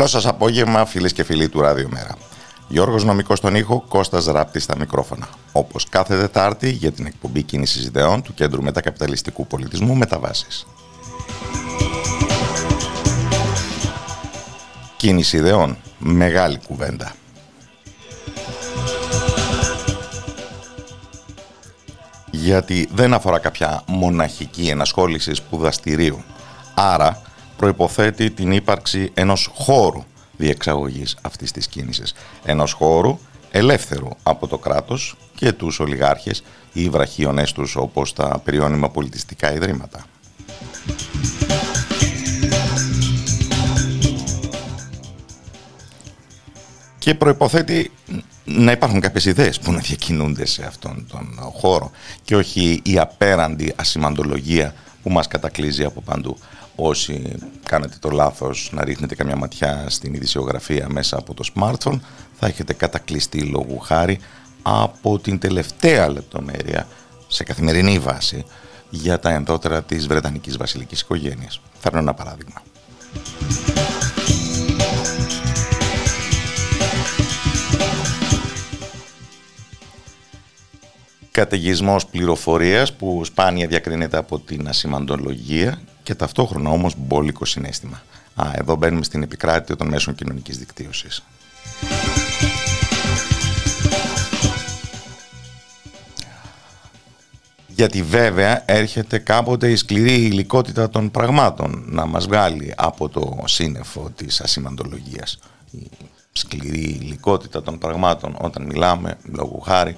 Καλό σας απόγευμα, φίλες και φίλοι του Ράδιο Μέρα. Γιώργος Νομικός στον ήχο, Κώστας Ράπτη στα μικρόφωνα. Όπως κάθε Δετάρτη για την εκπομπή κίνησης ιδεών του Κέντρου Μετακαπιταλιστικού Πολιτισμού Μεταβάσεις. Κίνηση ιδεών. Μεγάλη κουβέντα. Γιατί δεν αφορά κάποια μοναχική ενασχόληση σπουδαστηρίου. Άρα προϋποθέτει την ύπαρξη ενός χώρου διεξαγωγής αυτής της κίνησης. Ενός χώρου ελεύθερου από το κράτος και τους ολιγάρχες ή βραχίονές τους όπως τα περιώνυμα πολιτιστικά ιδρύματα. Και προϋποθέτει να υπάρχουν κάποιες ιδέες που να διακινούνται σε αυτόν τον χώρο και όχι η απέραντη ασημαντολογία που μας κατακλείζει από παντού όσοι κάνετε το λάθος να ρίχνετε καμιά ματιά στην ειδησιογραφία μέσα από το smartphone θα έχετε κατακλειστεί λόγου χάρη από την τελευταία λεπτομέρεια σε καθημερινή βάση για τα ενδότερα της Βρετανικής βασιλικής οικογένειας. Φέρνω ένα παράδειγμα. Καταιγισμός πληροφορίας που σπάνια διακρίνεται από την ασημαντολογία και ταυτόχρονα όμως μπόλικο συνέστημα. Α, εδώ μπαίνουμε στην επικράτεια των μέσων κοινωνικής δικτύωσης. Γιατί βέβαια έρχεται κάποτε η σκληρή υλικότητα των πραγμάτων να μας βγάλει από το σύννεφο της ασημαντολογίας. Η σκληρή υλικότητα των πραγμάτων όταν μιλάμε, λόγου χάρη,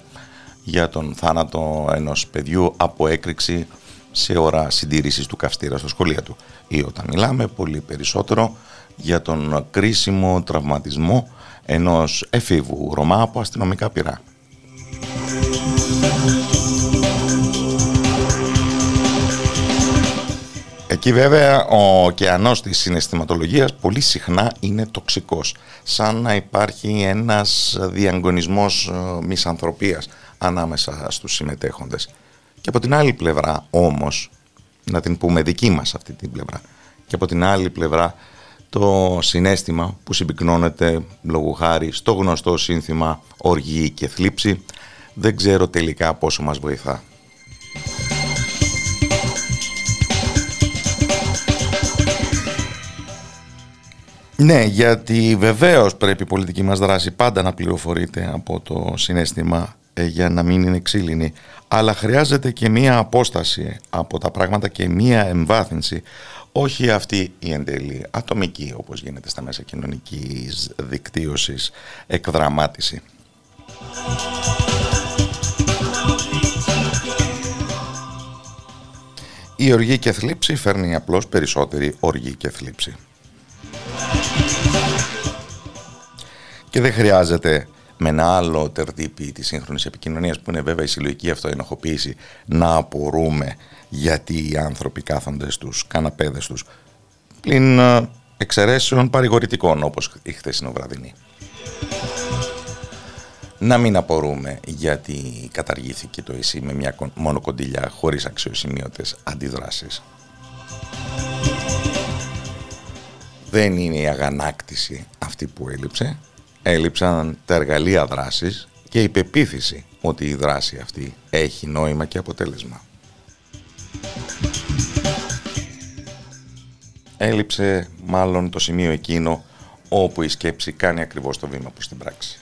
για τον θάνατο ενός παιδιού από έκρηξη σε ώρα συντήρησης του καυστήρα στο σχολείο του ή όταν μιλάμε πολύ περισσότερο για τον κρίσιμο τραυματισμό ενός εφήβου Ρωμά από αστυνομικά πυρά. Εκεί βέβαια ο ωκεανός της συναισθηματολογίας πολύ συχνά είναι τοξικός, σαν να υπάρχει ένας διαγωνισμός ε, μισανθρωπίας ανάμεσα στους συμμετέχοντες. Και από την άλλη πλευρά όμως, να την πούμε δική μας αυτή την πλευρά, και από την άλλη πλευρά το συνέστημα που συμπυκνώνεται λόγω χάρη στο γνωστό σύνθημα οργή και θλίψη, δεν ξέρω τελικά πόσο μας βοηθά. Ναι, γιατί βεβαίως πρέπει η πολιτική μας δράση πάντα να πληροφορείται από το συνέστημα ε, για να μην είναι ξύλινη. Αλλά χρειάζεται και μία απόσταση από τα πράγματα και μία εμβάθυνση. Όχι αυτή η εντελή ατομική όπως γίνεται στα μέσα κοινωνικής δικτύωσης εκδραμάτιση. Η οργή και θλίψη φέρνει απλώς περισσότερη οργή και θλίψη. Και δεν χρειάζεται με ένα άλλο τερτύπη της σύγχρονης επικοινωνίας που είναι βέβαια η συλλογική αυτοενοχοποίηση να απορούμε γιατί οι άνθρωποι κάθονται στους καναπέδες τους πλην ε, εξαιρέσεων παρηγορητικών όπως η χθεσινοβραδινή να μην απορούμε γιατί καταργήθηκε το ΕΣΥ με μια μόνο κοντιλιά χωρίς αξιοσημείωτες αντιδράσεις. Δεν είναι η αγανάκτηση αυτή που έλειψε. Έλειψαν τα εργαλεία δράσης και η πεποίθηση ότι η δράση αυτή έχει νόημα και αποτέλεσμα. Έλειψε μάλλον το σημείο εκείνο όπου η σκέψη κάνει ακριβώς το βήμα προς την πράξη.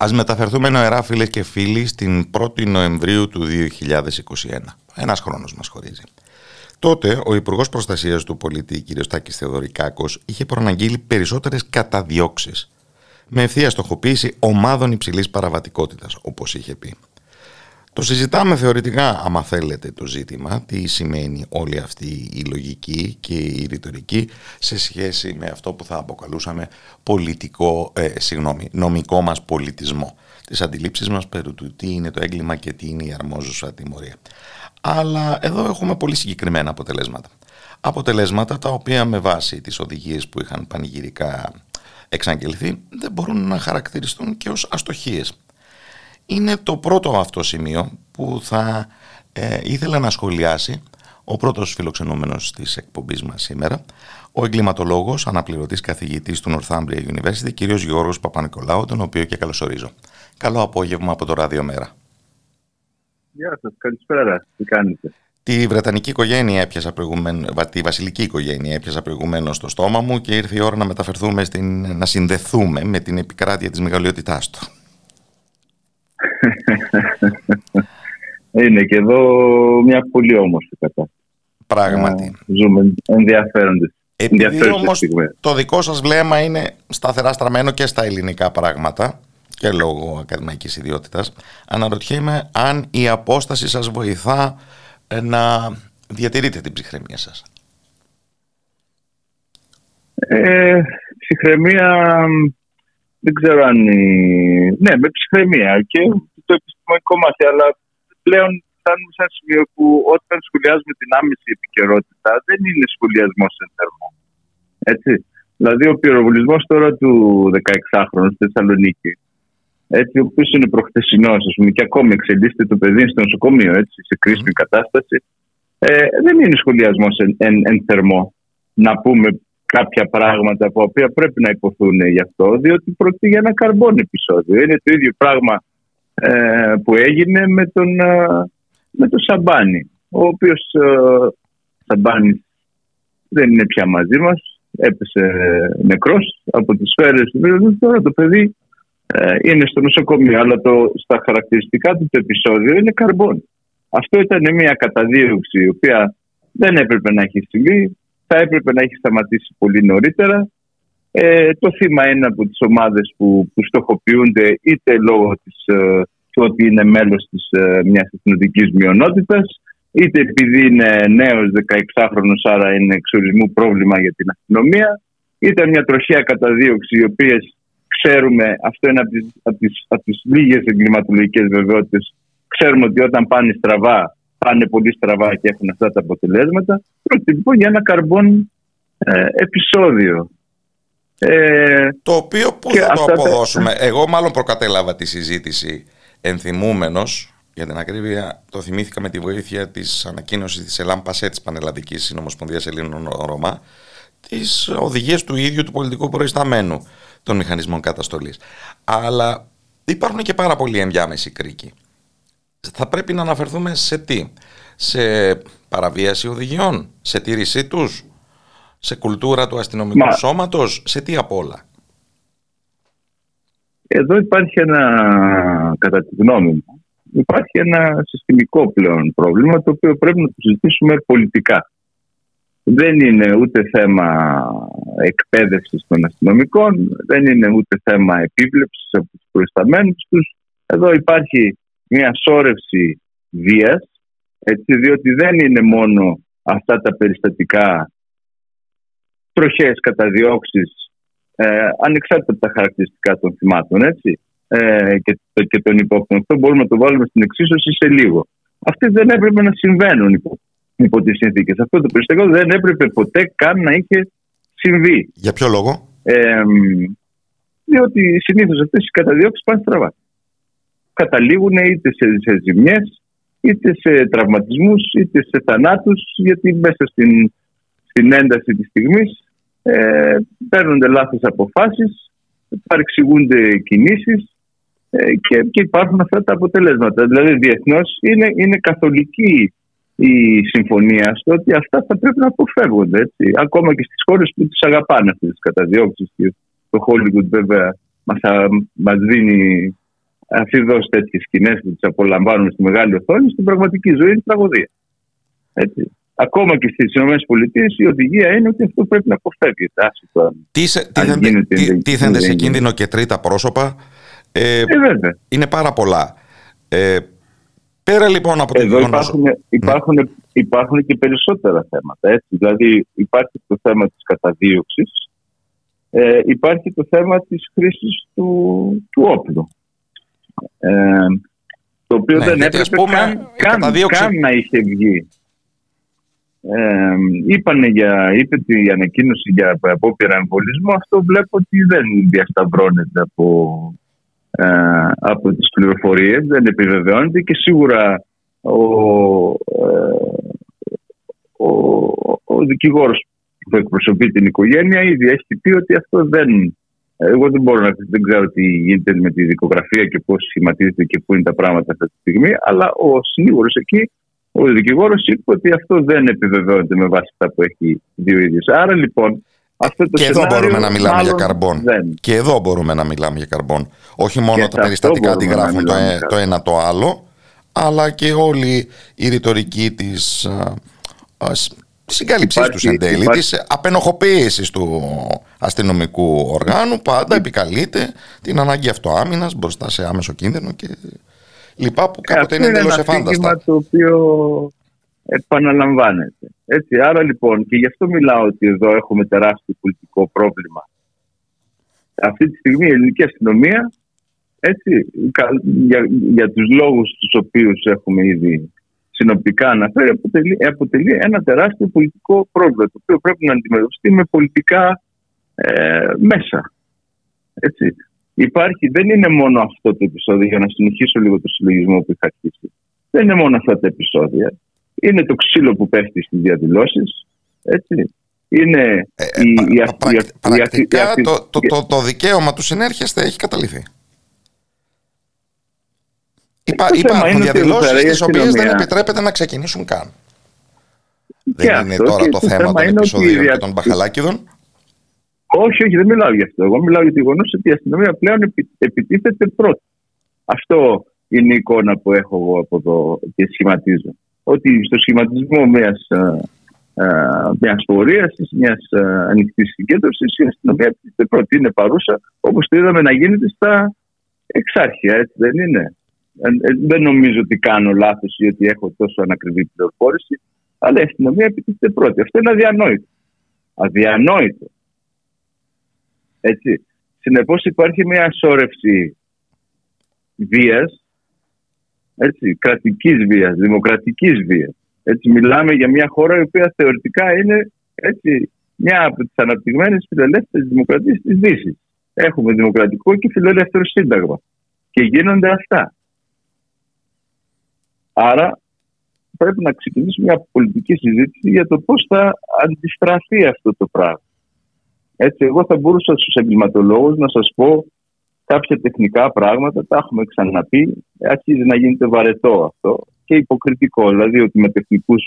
Ας μεταφερθούμε νοερά φίλες και φίλοι στην 1η Νοεμβρίου του 2021. Ένας χρόνος μας χωρίζει. Τότε ο Υπουργός Προστασίας του Πολίτη, κ. Τάκης Θεοδωρικάκος, είχε προαναγγείλει περισσότερες καταδιώξεις με ευθεία στοχοποίηση ομάδων υψηλής παραβατικότητας, όπως είχε πει. Το συζητάμε θεωρητικά, άμα θέλετε, το ζήτημα, τι σημαίνει όλη αυτή η λογική και η ρητορική σε σχέση με αυτό που θα αποκαλούσαμε πολιτικό, ε, συγγνώμη, νομικό μας πολιτισμό. Τις αντιλήψεις μας περί του τι είναι το έγκλημα και τι είναι η αρμόζουσα τιμωρία. Αλλά εδώ έχουμε πολύ συγκεκριμένα αποτελέσματα. Αποτελέσματα τα οποία με βάση τις οδηγίες που είχαν πανηγυρικά εξαγγελθεί δεν μπορούν να χαρακτηριστούν και ως αστοχίες είναι το πρώτο αυτό σημείο που θα ε, ήθελα να σχολιάσει ο πρώτος φιλοξενούμενος της εκπομπής μας σήμερα, ο εγκληματολόγος, αναπληρωτής καθηγητής του Northumbria University, κ. Γιώργος Παπα-Νικολάου, τον οποίο και καλωσορίζω. Καλό απόγευμα από το Ράδιο Μέρα. Γεια σας, καλησπέρα. Τι κάνετε; Τη Βρετανική οικογένεια έπιασα προηγουμένως, τη βασιλική οικογένεια έπιασα προηγουμένως στο στόμα μου και ήρθε η ώρα να μεταφερθούμε, στην, να συνδεθούμε με την επικράτεια της μεγαλειότητάς του. Είναι και εδώ μια πολύ όμορφη κατάσταση. Πράγματι. Ζούμε ενδιαφέροντες. Επειδή όμως το δικό σας βλέμμα είναι σταθερά στραμμένο και στα ελληνικά πράγματα και λόγω ακαδημαϊκής ιδιότητας, αναρωτιέμαι αν η απόσταση σας βοηθά να διατηρείτε την ψυχραιμία σας. Ε, ψυχραιμία δεν ξέρω αν. Ναι, με ψυχραιμία και το επιστημονικό μάθημα, αλλά πλέον φτάνουμε σε ένα σημείο που όταν σχολιάζουμε την άμεση επικαιρότητα δεν είναι σχολιασμός εν θερμό. Έτσι. Δηλαδή, ο πυροβολισμός τώρα του 16χρονου στη Θεσσαλονίκη, έτσι, ο οποίος είναι προχθεσινός, ας πούμε, και ακόμη εξελίσσεται το παιδί στο νοσοκομείο, έτσι, σε κρίσιμη κατάσταση, ε, δεν είναι σχολιασμός εν, εν, εν θερμό. Να πούμε κάποια πράγματα τα οποία πρέπει να υποθούν γι' αυτό, διότι πρόκειται για ένα καρμπόν επεισόδιο. Είναι το ίδιο πράγμα ε, που έγινε με τον, ε, με τον Σαμπάνη, ο οποίος ε, Σαμπάνης δεν είναι πια μαζί μας, έπεσε νεκρός από τις σφαίρες του τώρα το παιδί ε, είναι στο νοσοκομείο, αλλά το, στα χαρακτηριστικά του το επεισόδιο είναι καρμπόν. Αυτό ήταν μια καταδίωξη η οποία δεν έπρεπε να έχει συμβεί, θα έπρεπε να έχει σταματήσει πολύ νωρίτερα. Ε, το θύμα είναι από τις ομάδες που, που στοχοποιούνται είτε λόγω της, ε, του ότι είναι μέλος της, ε, μιας εθνοτικής μειονότητας, είτε επειδή είναι νέος 16χρονος άρα είναι εξορισμού πρόβλημα για την αστυνομία, είτε μια τροχιά καταδίωξη οι οποίες ξέρουμε, αυτό είναι από τις, από τις, από τις λίγες εγκληματολογικές βεβαιότητες, ξέρουμε ότι όταν πάνε στραβά, πάνε πολύ στραβά και έχουν αυτά τα αποτελέσματα. Πρόκειται λοιπόν για ένα καρμπόν ε, επεισόδιο. Ε, το οποίο που θα το αποδώσουμε; Εγώ μάλλον προκατέλαβα τη συζήτηση ενθυμούμενος για την ακρίβεια, το θυμήθηκα με τη βοήθεια της ανακοίνωσης της ΕΛΑΜ ΠΑΣΕ της Πανελλαδικής Συνομοσπονδίας Ελλήνων Ρωμά, τι οδηγίε του ίδιου του πολιτικού προϊσταμένου των μηχανισμών καταστολής. Αλλά υπάρχουν και πάρα πολλοί ενδιάμεσοι κρίκοι. Θα πρέπει να αναφερθούμε σε τι, σε παραβίαση οδηγιών, σε τήρησή τους, σε κουλτούρα του αστυνομικού Μα... σώματος, σε τι απ' όλα; Εδώ υπάρχει ένα, κατά τη γνώμη μου, υπάρχει ένα συστημικό πλέον πρόβλημα το οποίο πρέπει να το συζητήσουμε πολιτικά. Δεν είναι ούτε θέμα εκπαίδευσης των αστυνομικών, δεν είναι ούτε θέμα επίβλεψης από τους προϊσταμένους τους. Εδώ υπάρχει μια σόρευση βίας, έτσι, διότι δεν είναι μόνο αυτά τα περιστατικά τροχές καταδιώξεις ε, ανεξάρτητα από τα χαρακτηριστικά των θυμάτων έτσι, ε, και, και των υπόπτων. Αυτό μπορούμε να το βάλουμε στην εξίσωση σε λίγο. Αυτοί δεν έπρεπε να συμβαίνουν υπό, υπό τις συνθήκες. Αυτό το περιστατικό δεν έπρεπε ποτέ καν να είχε συμβεί. Για ποιο λόγο; Ε, διότι συνήθως αυτές οι καταδιώξεις πάνε στραβά. Καταλήγουν είτε σε, σε ζημιές, είτε σε τραυματισμούς, είτε σε θανάτους, γιατί μέσα στην, στην ένταση της στιγμής ε, παίρνονται λάθος αποφάσεις, παρεξηγούνται κινήσεις ε, και, και υπάρχουν αυτά τα αποτελέσματα. Δηλαδή διεθνώς είναι, είναι καθολική η συμφωνία στο ότι αυτά θα πρέπει να αποφεύγονται. Έτσι. Ακόμα και στις χώρες που τις αγαπάνε αυτές τις καταδιώξεις και το Hollywood βέβαια μας, μας δίνει αφιδώς τέτοιες σκηνές που τις απολαμβάνουμε στη μεγάλη οθόνη, στην πραγματική ζωή είναι τραγωδία. Έτσι. Ακόμα και στις ΗΠΑ η οδηγία είναι ότι αυτό πρέπει να αποφεύγεται. Τι, σε, τι, τίθενται σε κίνδυνο και τρίτα πρόσωπα; Ε, ε, είναι πάρα πολλά. Ε, πέρα λοιπόν από το Εδώ υπάρχουν, υπάρχουν, ναι. υπάρχουν και περισσότερα θέματα. Έτσι. Δηλαδή υπάρχει το θέμα της καταδίωξης, ε, υπάρχει το θέμα της χρήσης του, του όπλου. Ε, το οποίο ναι, δεν έπρεπε πούμε, καν, καν, καν να είχε βγει. Ε, είπανε για, είπε η ανακοίνωση για απόπειρα εμβολισμού. Αυτό βλέπω ότι δεν διασταυρώνεται από, ε, από τις πληροφορίες, δεν επιβεβαιώνεται και σίγουρα ο, ε, ο, ο δικηγόρος που εκπροσωπεί την οικογένεια ήδη έχει πει ότι αυτό δεν... Εγώ δεν μπορώ να δεν ξέρω τι γίνεται με τη δικογραφία και πώς σχηματίζεται και πού είναι τα πράγματα αυτή τη στιγμή, αλλά ο συνήγορος εκεί ο δικηγόρος είπε ότι αυτό δεν επιβεβαιώνεται με βάση αυτά που έχει δει ο ίδιος. Άρα λοιπόν. Αυτό το και εδώ μπορούμε να μιλάμε για καρμπόν. Και εδώ μπορούμε να μιλάμε για καρμπόν. Όχι μόνο τα περιστατικά αντιγράφουν το, ε, το ένα το άλλο, αλλά και όλη η ρητορική τη συγκάλυψή τους εν τέλει, τη απενοχοποίηση του αστυνομικού οργάνου, πάντα επικαλείται την ανάγκη αυτοάμυνας μπροστά σε άμεσο κίνδυνο και λοιπά που κάποτε είναι εντελώς εφάνταστα. Είναι το οποίο επαναλαμβάνεται. Έτσι, άρα λοιπόν, και γι' αυτό μιλάω ότι εδώ έχουμε τεράστιο πολιτικό πρόβλημα. Αυτή τη στιγμή η ελληνική αστυνομία, έτσι, για, για τους λόγους τους οποίους έχουμε ήδη συνοπτικά αναφέρει, αποτελεί, αποτελεί ένα τεράστιο πολιτικό πρόβλημα, το οποίο πρέπει να αντιμετωπιστεί με πολιτικά ε, μέσα. Έτσι. Υπάρχει, δεν είναι μόνο αυτό το επεισόδιο, για να συνεχίσω λίγο το συλλογισμό που είχα αρχίσει. Δεν είναι μόνο αυτά τα επεισόδια. Είναι το ξύλο που πέφτει στις διαδηλώσεις. Έτσι. Είναι ε, η, η, πρακτικά η, το, το, το, το, δικαίωμα του συνέρχεστε έχει καταληφθεί. Υπά, υπάρχουν διαδηλώσεις τις οποίες δεν επιτρέπεται να ξεκινήσουν καν. δεν είναι τώρα το θέμα των επεισοδίων και των μπαχαλάκιδων. Όχι, όχι, δεν μιλάω γι' αυτό. Εγώ μιλάω για το γεγονό ότι η αστυνομία πλέον επιτίθεται πρώτη. Αυτό είναι η εικόνα που έχω εγώ από εδώ και σχηματίζω. Ότι στο σχηματισμό μιας μιας πορείας, μιας ανοιχτής συγκέντρωσης, η αστυνομία επιτίθεται πρώτη. Είναι παρούσα, όπως το είδαμε να γίνεται στα εξάρχεια, έτσι δεν είναι; Ε, ε, δεν νομίζω ότι κάνω λάθος ή ότι έχω τόσο ανακριβή πληροφόρηση, αλλά η αστυνομία επιτίθεται πρώτη. Αυτό είναι αδιανόητο. Αδιανόητο. Έτσι. Συνεπώς υπάρχει μια σώρευση βίας, κρατικής βίας, δημοκρατικής βίας. Έτσι, μιλάμε για μια χώρα η οποία θεωρητικά είναι έτσι, μια από τις αναπτυγμένες φιλελεύθερες δημοκρατίες της Δύσης. Έχουμε δημοκρατικό και φιλελεύθερο σύνταγμα. Και γίνονται αυτά. Άρα πρέπει να ξεκινήσουμε μια πολιτική συζήτηση για το πώς θα αντιστραφεί αυτό το πράγμα. Έτσι, εγώ θα μπορούσα στους εγκληματολόγους να σας πω κάποια τεχνικά πράγματα, τα έχουμε ξαναπεί. Αρχίζει να γίνεται βαρετό αυτό και υποκριτικό. Δηλαδή ότι με, τεχνικούς,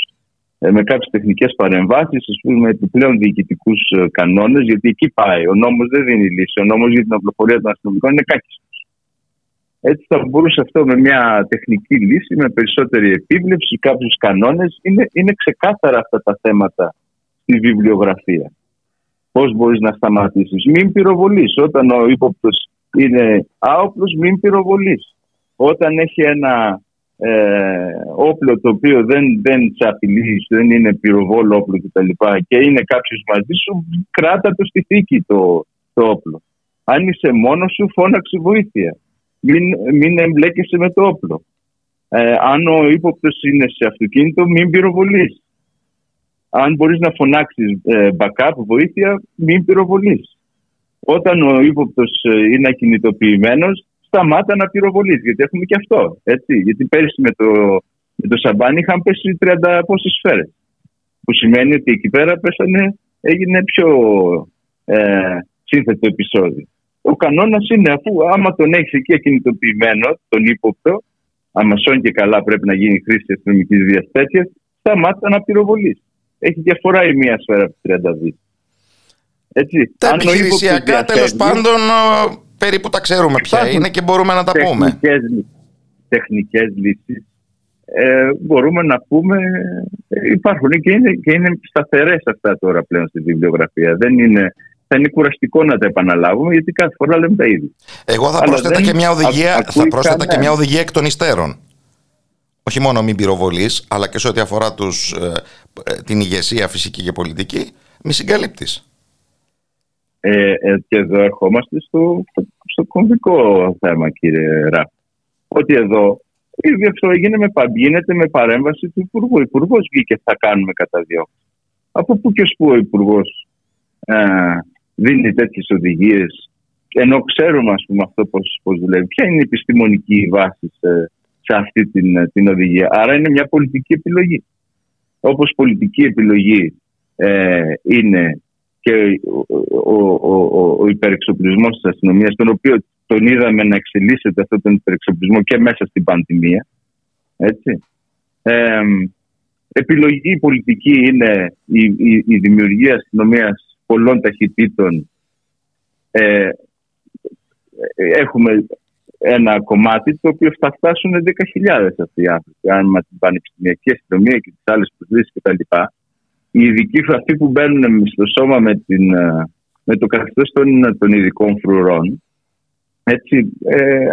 ε, με κάποιες τεχνικές παρεμβάσεις, με επιπλέον διοικητικούς ε, κανόνες, γιατί εκεί πάει. Ο νόμος δεν δίνει λύση. Ο νόμος για την απλοφορία των αστυνομικών είναι κάκιστο. Έτσι θα μπορούσε αυτό με μια τεχνική λύση, με περισσότερη επίβλεψη, κάποιους κανόνες. Είναι, είναι ξεκάθαρα αυτά τα θέματα στη βιβλιογραφία. Πώς μπορείς να σταματήσεις. Μην πυροβολείς. Όταν ο ύποπτος είναι άοπλος, μην πυροβολείς. Όταν έχει ένα ε, όπλο το οποίο δεν, δεν σε απειλείς, δεν είναι πυροβόλο όπλο κτλ. Και, και είναι κάποιος μαζί σου, κράτα το στη θήκη το, το όπλο. Αν είσαι μόνος σου, φώναξε βοήθεια. Μην, μην εμπλέκεσαι με το όπλο. Ε, αν ο ύποπτος είναι σε αυτοκίνητο, μην πυροβολείς. Αν μπορείς να φωνάξεις ε, backup, βοήθεια, μην πυροβολείς. Όταν ο ύποπτος ε, είναι ακινητοποιημένος, σταμάτα να πυροβολείς. Γιατί έχουμε και αυτό. Έτσι. Γιατί πέρυσι με το, με το σαμπάνι είχαν πέσει 30 πόσες σφαίρες. Που σημαίνει ότι εκεί πέρα πέσανε, έγινε πιο ε, σύνθετο επεισόδιο. Ο κανόνας είναι αφού άμα τον έχεις εκεί ακινητοποιημένο, τον ύποπτο, άμα σώνει και καλά πρέπει να γίνει χρήση αστυνομικής διαστέτεια, σταμάτα να πυροβολείς. Έχει διαφορά η μία σφαίρα από 32. Έτσι. Τα επιχειρησιακά τέλος πάντων περίπου τα ξέρουμε ποια είναι και μπορούμε να τα πούμε. Τεχνικές λύσεις ε, μπορούμε να πούμε ε, υπάρχουν και είναι, και είναι σταθερές αυτά τώρα πλέον στη βιβλιογραφία. Δεν είναι, θα είναι κουραστικό να τα επαναλάβουμε γιατί κάθε φορά λέμε τα ίδια. Εγώ θα πρόσθετα, και μια, οδηγία, θα πρόσθετα και μια οδηγία εκ των υστέρων. Όχι μόνο μην πυροβολή, αλλά και σε ό,τι αφορά τους, ε, ε, την ηγεσία φυσική και πολιτική, μη συγκαλύπτεις. Ε, ε, και εδώ ερχόμαστε στο, στο, κομβικό θέμα, κύριε Ράφ. Ότι εδώ αυτό γίνεται με, γίνεται με παρέμβαση του Υπουργού. Ο Υπουργός βγήκε θα κάνουμε κατά δύο. Από πού και που ο Υπουργός ε, δίνει τέτοιες οδηγίες, ενώ ξέρουμε ας πούμε, αυτό πώς δουλεύει. Ποια είναι η επιστημονική βάση σε, σε αυτή την, την οδηγία. Άρα είναι μια πολιτική επιλογή. Όπως πολιτική επιλογή ε, είναι και ο, ο, ο, ο υπερεξοπλισμός της αστυνομίας, τον οποίο τον είδαμε να εξελίσσεται αυτόν τον υπερεξοπλισμό και μέσα στην πανδημία. Έτσι. Ε, επιλογή πολιτική είναι η, η, η δημιουργία αστυνομίας πολλών ταχυτήτων. Ε, έχουμε ένα κομμάτι το οποίο θα φτάσουν 10.000 αυτοί οι άνθρωποι. Αν με την πανεπιστημιακή αστυνομία και τις άλλες προσλήσει κτλ οι ειδικοί αυτοί που μπαίνουν στο σώμα με, την, ε, με το καθεστώς των, των ειδικών φρουρών έτσι, ε,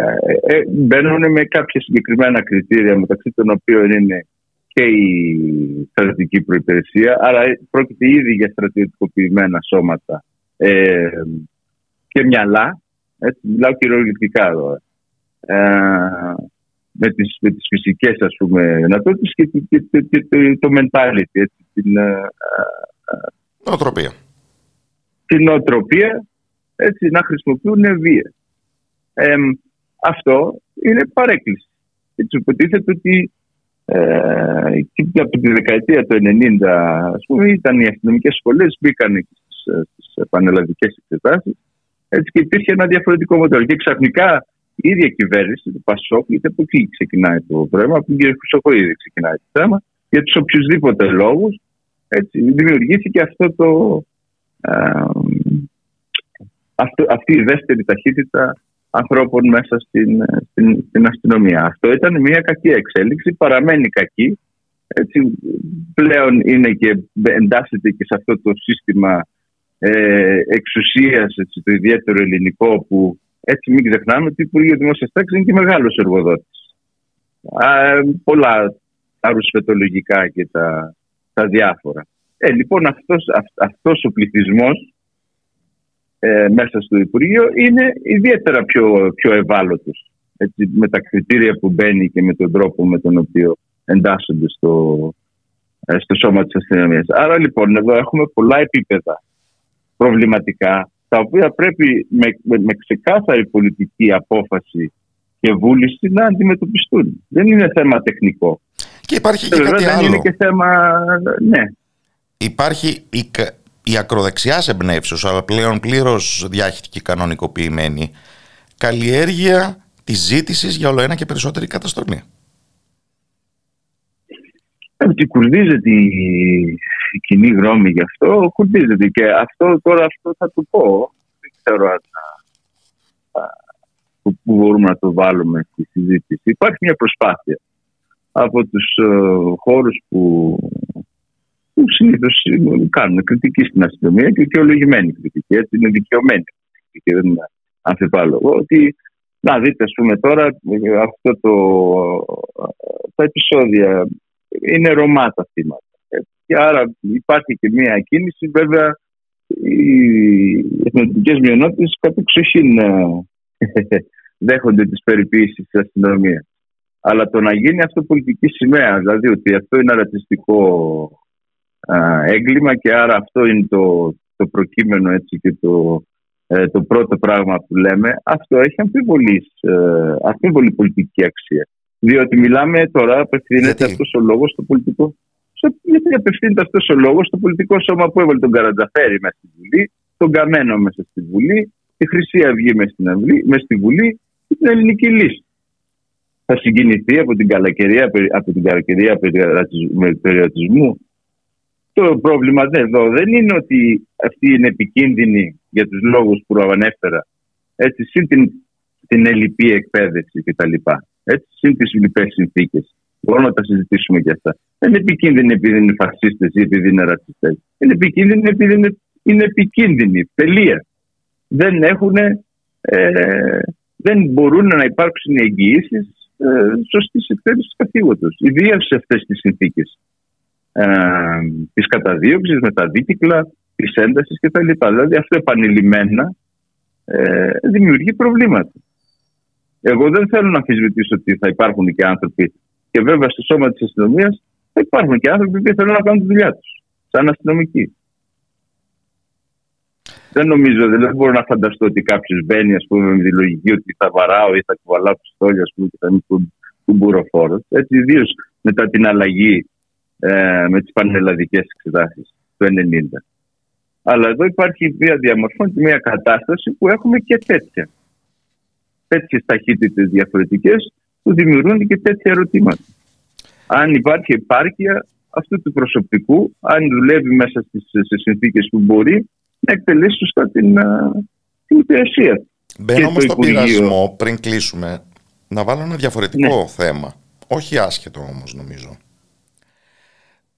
ε, μπαίνουν με κάποια συγκεκριμένα κριτήρια μεταξύ των οποίων είναι και η στρατιωτική προϋπηρεσία άρα πρόκειται ήδη για στρατιωτικοποιημένα σώματα ε, και μυαλά έτσι, μιλάω κυριολεκτικά εδώ με τις, με τις φυσικές ας πούμε δυνατότητες και, και, και, και, το mentality, έτσι, την ε, ε, νοοτροπία. Την νοοτροπία έτσι, να χρησιμοποιούν βία. Ε, αυτό είναι παρέκκληση. Έτσι, υποτίθεται ότι ε, και από τη δεκαετία του 90 ας πούμε, ήταν οι αστυνομικές σχολές, μπήκαν στις, στις πανελλαδικές εξετάσεις έτσι, και υπήρχε ένα διαφορετικό μοντέλο. Και ξαφνικά η ίδια κυβέρνηση του Πασόκ, γιατί από εκεί ξεκινάει το πρόβλημα, από την κυρία Χρυσοκοίδη ξεκινάει το θέμα, για τους οποιουσδήποτε λόγους δημιουργήθηκε αυτό το, αυτό, αυτή η δεύτερη ταχύτητα ανθρώπων μέσα στην, στην, στην αστυνομία. Αυτό ήταν μια κακή εξέλιξη, παραμένει κακή έτσι, πλέον είναι και εντάσσεται και σε αυτό το σύστημα ε, εξουσίας, έτσι, το ιδιαίτερο ελληνικό που έτσι μην ξεχνάμε ότι το Υπουργείο Δημόσιας Τάξης είναι και μεγάλος εργοδότης. Α, πολλά τα ρουσφετολογικά και τα, τα διάφορα. Ε, λοιπόν αυτός, αυτός ο πληθυσμός ε, μέσα στο Υπουργείο είναι ιδιαίτερα πιο, πιο ευάλωτος έτσι, με τα κριτήρια που μπαίνει και με τον τρόπο με τον οποίο εντάσσονται στο, ε, στο σώμα της αστυνομίας. Άρα λοιπόν εδώ έχουμε πολλά επίπεδα προβληματικά τα οποία πρέπει με, με, ξεκάθαρη πολιτική απόφαση και βούληση να αντιμετωπιστούν. Δεν είναι θέμα τεχνικό. Και υπάρχει και κάτι δεν άλλο. είναι και θέμα... Ναι. Υπάρχει η, η ακροδεξιάς εμπνεύσεως, αλλά πλέον πλήρως διάχυτη και κανονικοποιημένη, καλλιέργεια της ζήτησης για όλο ένα και περισσότερη καταστολή. Ότι κουρδίζεται η, η κοινή γνώμη γι' αυτό, κουρδίζεται. Και αυτό τώρα αυτό θα του πω. Δεν ξέρω αν που μπορούμε να το βάλουμε στη συζήτηση. Υπάρχει μια προσπάθεια από τους uh, χώρους που, που συνήθως κάνουν κριτική στην αστυνομία και δικαιολογημένη κριτική. Έτσι είναι δικαιωμένη κριτική, δεν είναι αμφιβάλλω. Ότι να δείτε, ας πούμε τώρα, αυτό το, τα επεισόδια είναι Ρωμά τα θύματα. Και άρα υπάρχει και μια κίνηση, βέβαια οι εθνοτικές μειονότητες κατεξοχήν δέχονται τις περιποίησεις της αστυνομίας. Αλλά το να γίνει αυτό πολιτική σημαία, δηλαδή ότι αυτό είναι ρατσιστικό έγκλημα και άρα αυτό είναι το, το προκείμενο έτσι και το, ε, το πρώτο πράγμα που λέμε, αυτό έχει αμφιβολή, ε, αμφιβολή πολιτική αξία. Διότι μιλάμε τώρα, απευθύνεται αυτό ο λόγο στο πολιτικό. Γιατί απευθύνεται αυτό ο λόγο στο πολιτικό σώμα που έβαλε τον Καρατζαφέρη μέσα στη Βουλή, τον Καμένο μέσα στη Βουλή, τη Χρυσή Αυγή μέσα στη Βουλή και την Ελληνική Λύση. Θα συγκινηθεί από την καλακαιρία, από την καλακαιρία περιορατισμού. Το πρόβλημα εδώ δεν είναι ότι αυτή είναι επικίνδυνη για τους λόγους που ανέφερα. Έτσι, συν την, την ελληπή εκπαίδευση κτλ. Έτσι, συν τις λοιπές συνθήκες. Μπορούμε να τα συζητήσουμε και αυτά. Δεν είναι επικίνδυνη επειδή είναι φασίστες ή επειδή είναι ρατσιστές. Είναι επικίνδυνη επειδή είναι, είναι επικίνδυνοι. Τελεία. Δεν έχουν, ε, δεν μπορούν να υπάρξουν εγγυήσεις ε, σωστής εκπαίδευσης του καθήγοντο. Ιδίω σε αυτές τις συνθήκες ε, της καταδίωξης, με τα δίκυκλα, της έντασης κτλ. Δηλαδή αυτό επανειλημμένα ε, δημιουργεί προβλήματα. Εγώ δεν θέλω να αμφισβητήσω ότι θα υπάρχουν και άνθρωποι, και βέβαια στο σώμα της αστυνομίας θα υπάρχουν και άνθρωποι που θέλουν να κάνουν τη δουλειά τους, σαν αστυνομικοί. Δεν νομίζω, δεν μπορώ να φανταστώ ότι κάποιος μπαίνει ας πούμε, με τη λογική ότι θα βαράω ή θα κουβαλάω πιστόλια πούμε, και θα είναι κουμπουροφόρο. Έτσι, ιδίως μετά την αλλαγή ε, με τις πανελλαδικές εξετάσεις του 1990. Αλλά εδώ υπάρχει μια διαμορφώνεται μια κατάσταση που έχουμε και τέτοια. Τέτοιες ταχύτητες διαφορετικές που δημιουργούν και τέτοια ερωτήματα. Αν υπάρχει επάρκεια αυτού του προσωπικού, αν δουλεύει μέσα στις συνθήκες που μπορεί, να εκτελέσει σωστά την, την υπηρεσία. Μπαίνω όμως στον πειρασμό, πριν κλείσουμε, να βάλω ένα διαφορετικό ναι. θέμα. Όχι άσχετο όμως, νομίζω.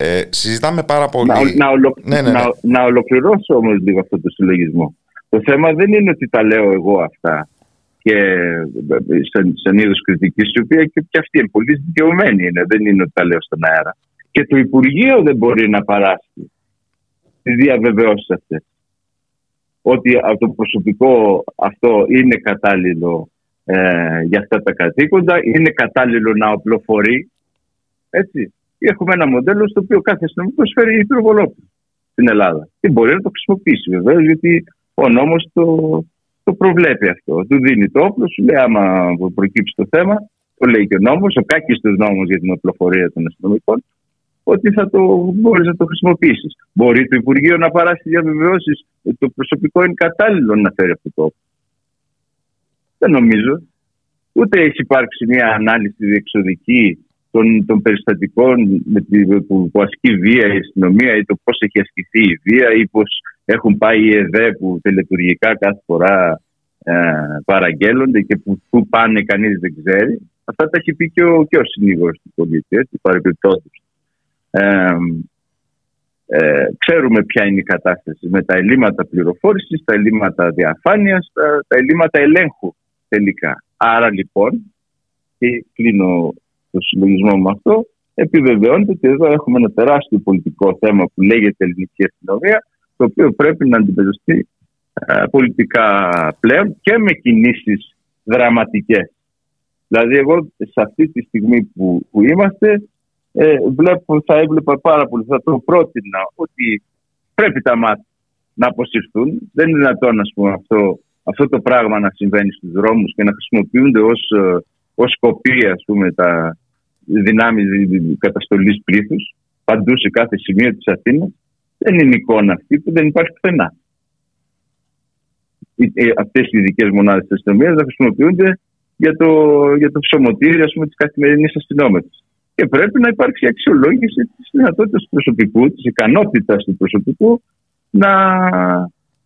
Ε, συζητάμε πάρα πολύ. Να, να, ολο... ναι, ναι, ναι. να, να ολοκληρώσω όμως λίγο αυτό το συλλογισμό. Το θέμα δεν είναι ότι τα λέω εγώ αυτά και σαν, σαν είδος κριτικής, η οποία και, και αυτή είναι πολύ δικαιωμένη. Είναι, δεν είναι ότι τα λέω στον αέρα. Και το Υπουργείο δεν μπορεί να παράσχει τι διαβεβαιώσει αυτέ ότι το προσωπικό αυτό είναι κατάλληλο ε, για αυτά τα καθήκοντα, είναι κατάλληλο να οπλοφορεί. Έτσι. Έχουμε ένα μοντέλο στο οποίο κάθε αστυνομικό φέρει υδροβολόπλο στην Ελλάδα. Και μπορεί να το χρησιμοποιήσει βεβαίως, γιατί ο νόμος το, το προβλέπει αυτό. Του δίνει το όπλο, σου λέει άμα προκύψει το θέμα, το λέει και ο νόμος, ο κάκιστος νόμος για την οπλοφορία των αστυνομικών, ότι θα το μπορείς να το χρησιμοποιήσεις. Μπορεί το Υπουργείο να παράσει διαβεβαιώσεις ότι το προσωπικό είναι κατάλληλο να φέρει αυτό το όπλο. Δεν νομίζω. Ούτε έχει υπάρξει μια ανάλυση διεξοδική των, των περιστατικών με τη, που, που ασκεί βία η αστυνομία ή το πώς έχει ασκηθεί η βία ή πώς έχουν πάει οι ΕΔΕ που τελετουργικά κάθε φορά ε, παραγγέλλονται και που, που πάνε κανείς δεν ξέρει. Αυτά τα έχει πει και ο, και ο συνήγορος του πολίτη, έτσι, παρεμπιπτόντω. Ε, ε, ξέρουμε ποια είναι η κατάσταση με τα ελλείμματα πληροφόρησης, τα ελλείμματα διαφάνειας, τα, τα ελλείμματα ελέγχου τελικά. Άρα λοιπόν, και κλείνω το συλλογισμό με αυτό, επιβεβαιώνεται ότι εδώ έχουμε ένα τεράστιο πολιτικό θέμα που λέγεται ελληνική αστυνομία, το οποίο πρέπει να αντιμετωπιστεί ε, πολιτικά πλέον και με κινήσεις δραματικές. Δηλαδή εγώ σε αυτή τη στιγμή που, που είμαστε ε, βλέπω, θα έβλεπα πάρα πολύ, θα το πρότεινα ότι πρέπει τα μάτια να αποσυρθούν. Δεν είναι δυνατόν αυτό, αυτό το πράγμα να συμβαίνει στους δρόμους και να χρησιμοποιούνται ως, ε, ως κοπή ας πούμε, τα δυνάμεις καταστολής πλήθους παντού σε κάθε σημείο της Αθήνας. Δεν είναι εικόνα αυτή που δεν υπάρχει πουθενά. Ε, αυτές οι ειδικές μονάδες της αστυνομίας θα χρησιμοποιούνται για το, για το ψωμοτήρι ας πούμε, της καθημερινής αστυνόμευσης. Και πρέπει να υπάρξει αξιολόγηση της δυνατότητας του προσωπικού, της ικανότητας του προσωπικού να,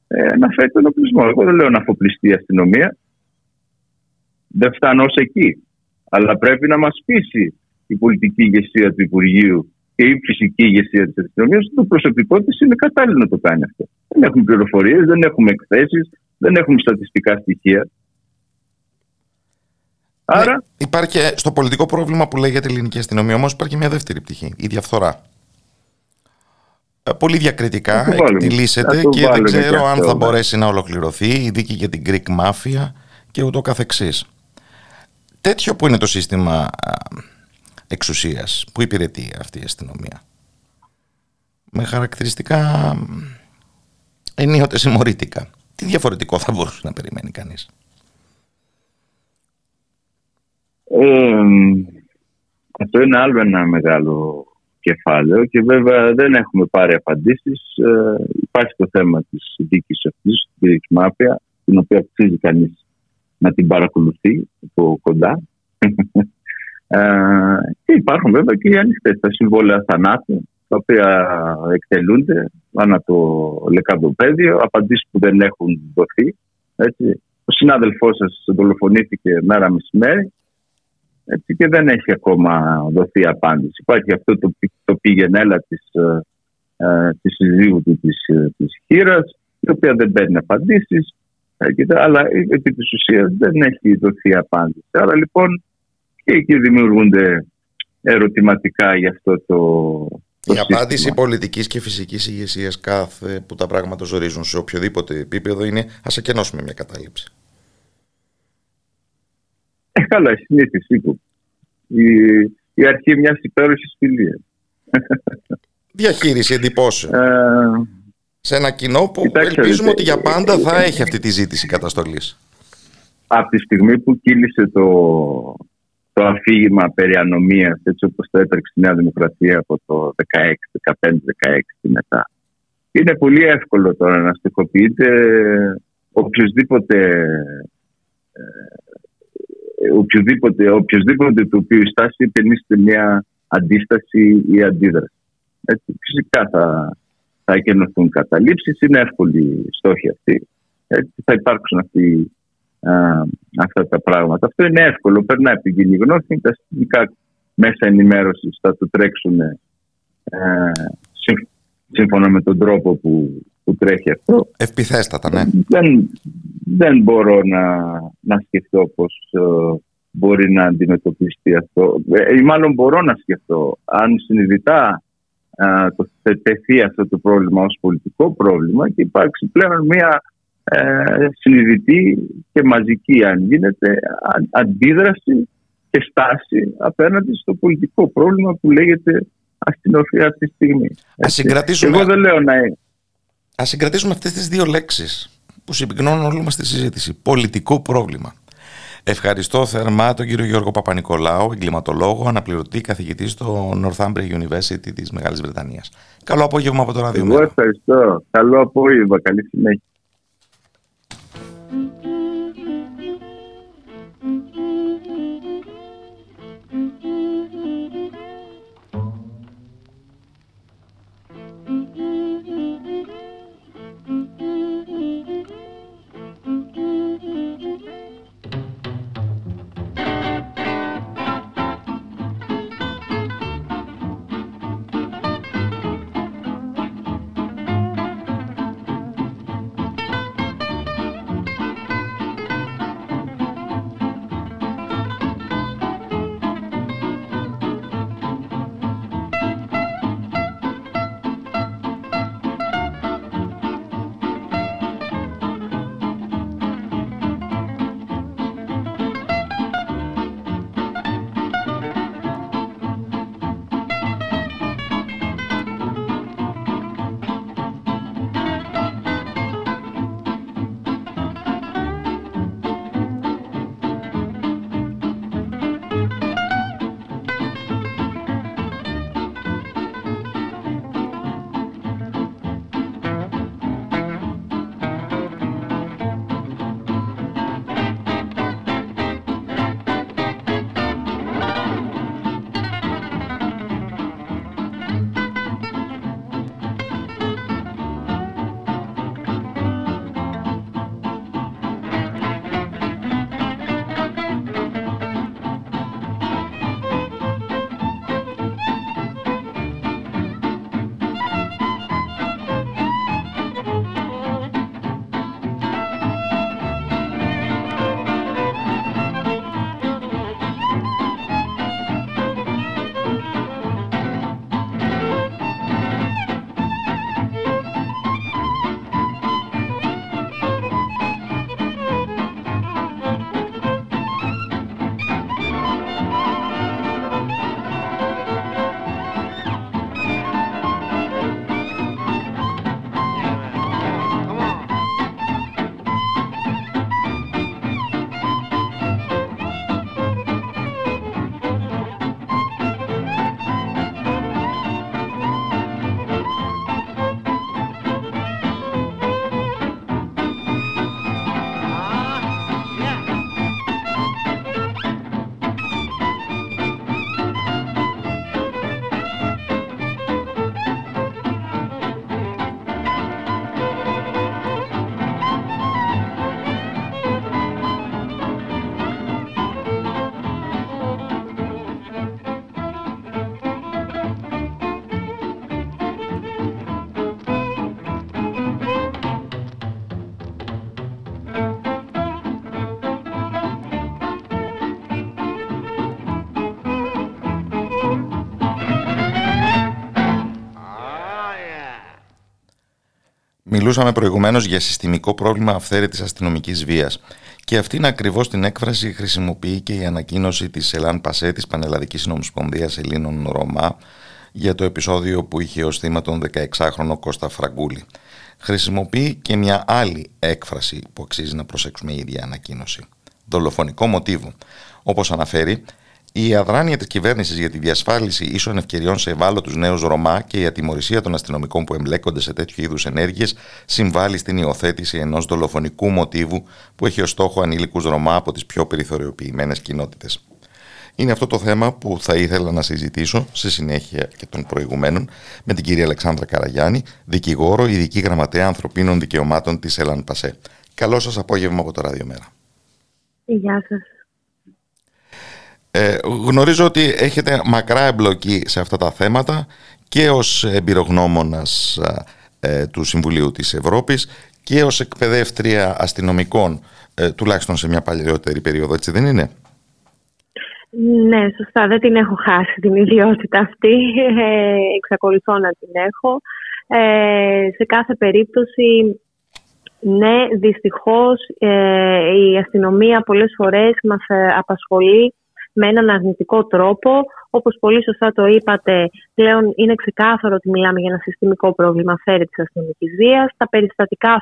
ε, να φέρει τον οπλισμό. Εγώ δεν λέω να αφοπλιστεί η αστυνομία. Δεν φτάνω ως εκεί. Αλλά πρέπει να μας πείσει η πολιτική ηγεσία του Υπουργείου και η φυσική ηγεσία της αστυνομίας ότι το προσωπικό της είναι κατάλληλο να το κάνει αυτό. Δεν έχουμε πληροφορίες, δεν έχουμε εκθέσεις, δεν έχουμε στατιστικά στοιχεία. Άρα... Ναι, υπάρχει στο πολιτικό πρόβλημα που λέγεται ελληνική αστυνομία όμως υπάρχει μια δεύτερη πτυχή, η διαφθορά. Ε, πολύ διακριτικά εκτιλήσεται και δεν ξέρω αν θα ναι. μπορέσει να ολοκληρωθεί η δίκη για την Greek Mafia και ούτω καθεξής. Τέτοιο που είναι το σύστημα εξουσίας που υπηρετεί αυτή η αστυνομία. Με χαρακτηριστικά ενίοτε συμμορήτικα. Τι διαφορετικό θα μπορούσε να περιμένει κανείς; Ε, αυτό είναι άλλο ένα μεγάλο κεφάλαιο και βέβαια δεν έχουμε πάρει απαντήσεις. Ε, υπάρχει το θέμα της δίκης αυτής, της Μάπια, την οποία αξίζει κανείς να την παρακολουθεί από κοντά. Ε, και υπάρχουν βέβαια και οι ανοιχτές τα συμβόλαια θανάτου, τα οποία εκτελούνται ανά το λεκαντοπέδιο, απαντήσεις που δεν έχουν δοθεί. Έτσι. Ο συνάδελφός σας δολοφονήθηκε μέρα μεσημέρι έτσι, και δεν έχει ακόμα δοθεί απάντηση. Υπάρχει αυτό το, το πήγαινε της, ε, ε, της συζύγου του της, ε, της χείρας, η οποία δεν παίρνει απαντήσεις, αλλά επί της ουσίας δεν έχει δοθεί απάντηση. Άρα λοιπόν και εκεί δημιουργούνται ερωτηματικά για αυτό το, το Η απάντηση πολιτικής και φυσικής ηγεσίας κάθε που τα πράγματα ζορίζουν σε οποιοδήποτε επίπεδο είναι ας ακενώσουμε μια κατάληψη. Ε, καλά, η συνήθιση του. Η, η αρχή μιας υπέροχης φιλίας. Διαχείριση εντυπώσεων. Ε, σε ένα κοινό που ελπίζουμε ότι για πάντα θα έχει αυτή τη ζήτηση καταστολής. Από τη στιγμή που κύλησε το, το αφήγημα περί ανομίας, έτσι όπως το έτρεξε η Νέα Δημοκρατία από το 16, 15, 16 και μετά. Είναι πολύ εύκολο τώρα να στοιχοποιείται οποιοδήποτε ε, οποιοδήποτε, οποιοδήποτε το οποίο η στάση υπενήσεται μια αντίσταση ή αντίδραση. Έτσι, φυσικά θα, θα εκενωθούν καταλήψεις, είναι εύκολη η στόχη αυτή. Έτσι, θα υπάρξουν αυτοί αυτά τα πράγματα. Αυτό είναι εύκολο, περνάει από την κοινή γνώση. Τα συστημικά μέσα ενημέρωσης θα το τρέξουν ε, σύμφωνα με τον τρόπο που, που τρέχει αυτό. Ευπιθέστατα, ναι. Δεν, δεν μπορώ να, να σκεφτώ πώς ε, μπορεί να αντιμετωπιστεί αυτό. Ε, ή μάλλον μπορώ να σκεφτώ αν συνειδητά ε, το τεθεί αυτό το πρόβλημα ως πολιτικό πρόβλημα και υπάρξει πλέον μια ε, συνειδητή και μαζική αν γίνεται αντίδραση και στάση απέναντι στο πολιτικό πρόβλημα που λέγεται αστυνοφία αυτή τη στιγμή. Ας συγκρατήσουμε, Εγώ δεν λέω να Ας συγκρατήσουμε αυτές τις δύο λέξεις που συμπυκνώνουν όλη μας τη συζήτηση. Πολιτικό πρόβλημα. Ευχαριστώ θερμά τον κύριο Γιώργο Παπα-Νικολάου, εγκληματολόγο, αναπληρωτή καθηγητή στο Northumbria University της Μεγάλης Βρετανίας. Καλό απόγευμα από το Ράδιο Εγώ ευχαριστώ. Καλό απόγευμα. Καλή συνέχεια. Mm-hmm. Μιλούσαμε προηγουμένως για συστημικό πρόβλημα αυθαίρετης αστυνομικής βίας. Και αυτήν ακριβώς την έκφραση χρησιμοποιεί και η ανακοίνωση της Ελάν Πασέ, της Πανελλαδικής Συνομοσπονδίας Ελλήνων Ρωμά, για το επεισόδιο που είχε ως θύμα τον 16χρονο Κώστα Φραγκούλη. Χρησιμοποιεί και μια άλλη έκφραση που αξίζει να προσέξουμε η ίδια ανακοίνωση. Δολοφονικό μοτίβο. Όπως αναφέρει, η αδράνεια της κυβέρνησης για τη διασφάλιση ίσων ευκαιριών σε ευάλωτους νέους Ρωμά και η ατιμορρησία των αστυνομικών που εμπλέκονται σε τέτοιου είδους ενέργειες συμβάλλει στην υιοθέτηση ενός δολοφονικού μοτίβου που έχει ως στόχο ανήλικους Ρωμά από τις πιο περιθωριοποιημένες κοινότητες. Είναι αυτό το θέμα που θα ήθελα να συζητήσω σε συνέχεια και των προηγουμένων με την κυρία Αλεξάνδρα Καραγιάννη, δικηγόρο, ειδική γραμματέα ανθρωπίνων δικαιωμάτων της Ελάν Πασέ. Καλό σας απόγευμα από το Ραδιομέρα. Γεια σας. Ε, γνωρίζω ότι έχετε μακρά εμπλοκή σε αυτά τα θέματα και ως εμπειρογνώμονας ε, του Συμβουλίου της Ευρώπης και ως εκπαιδεύτρια αστυνομικών ε, τουλάχιστον σε μια παλαιότερη περίοδο, έτσι δεν είναι; Ναι, σωστά. Δεν την έχω χάσει την ιδιότητα αυτή. Ε, εξακολουθώ να την έχω. Ε, σε κάθε περίπτωση, ναι, δυστυχώς η αστυνομία πολλές φορές μας απασχολεί με έναν αρνητικό τρόπο. Όπως πολύ σωστά το είπατε, πλέον είναι ξεκάθαρο ότι μιλάμε για ένα συστημικό πρόβλημα φέρει της αστυνομικής βίας. Τα περιστατικά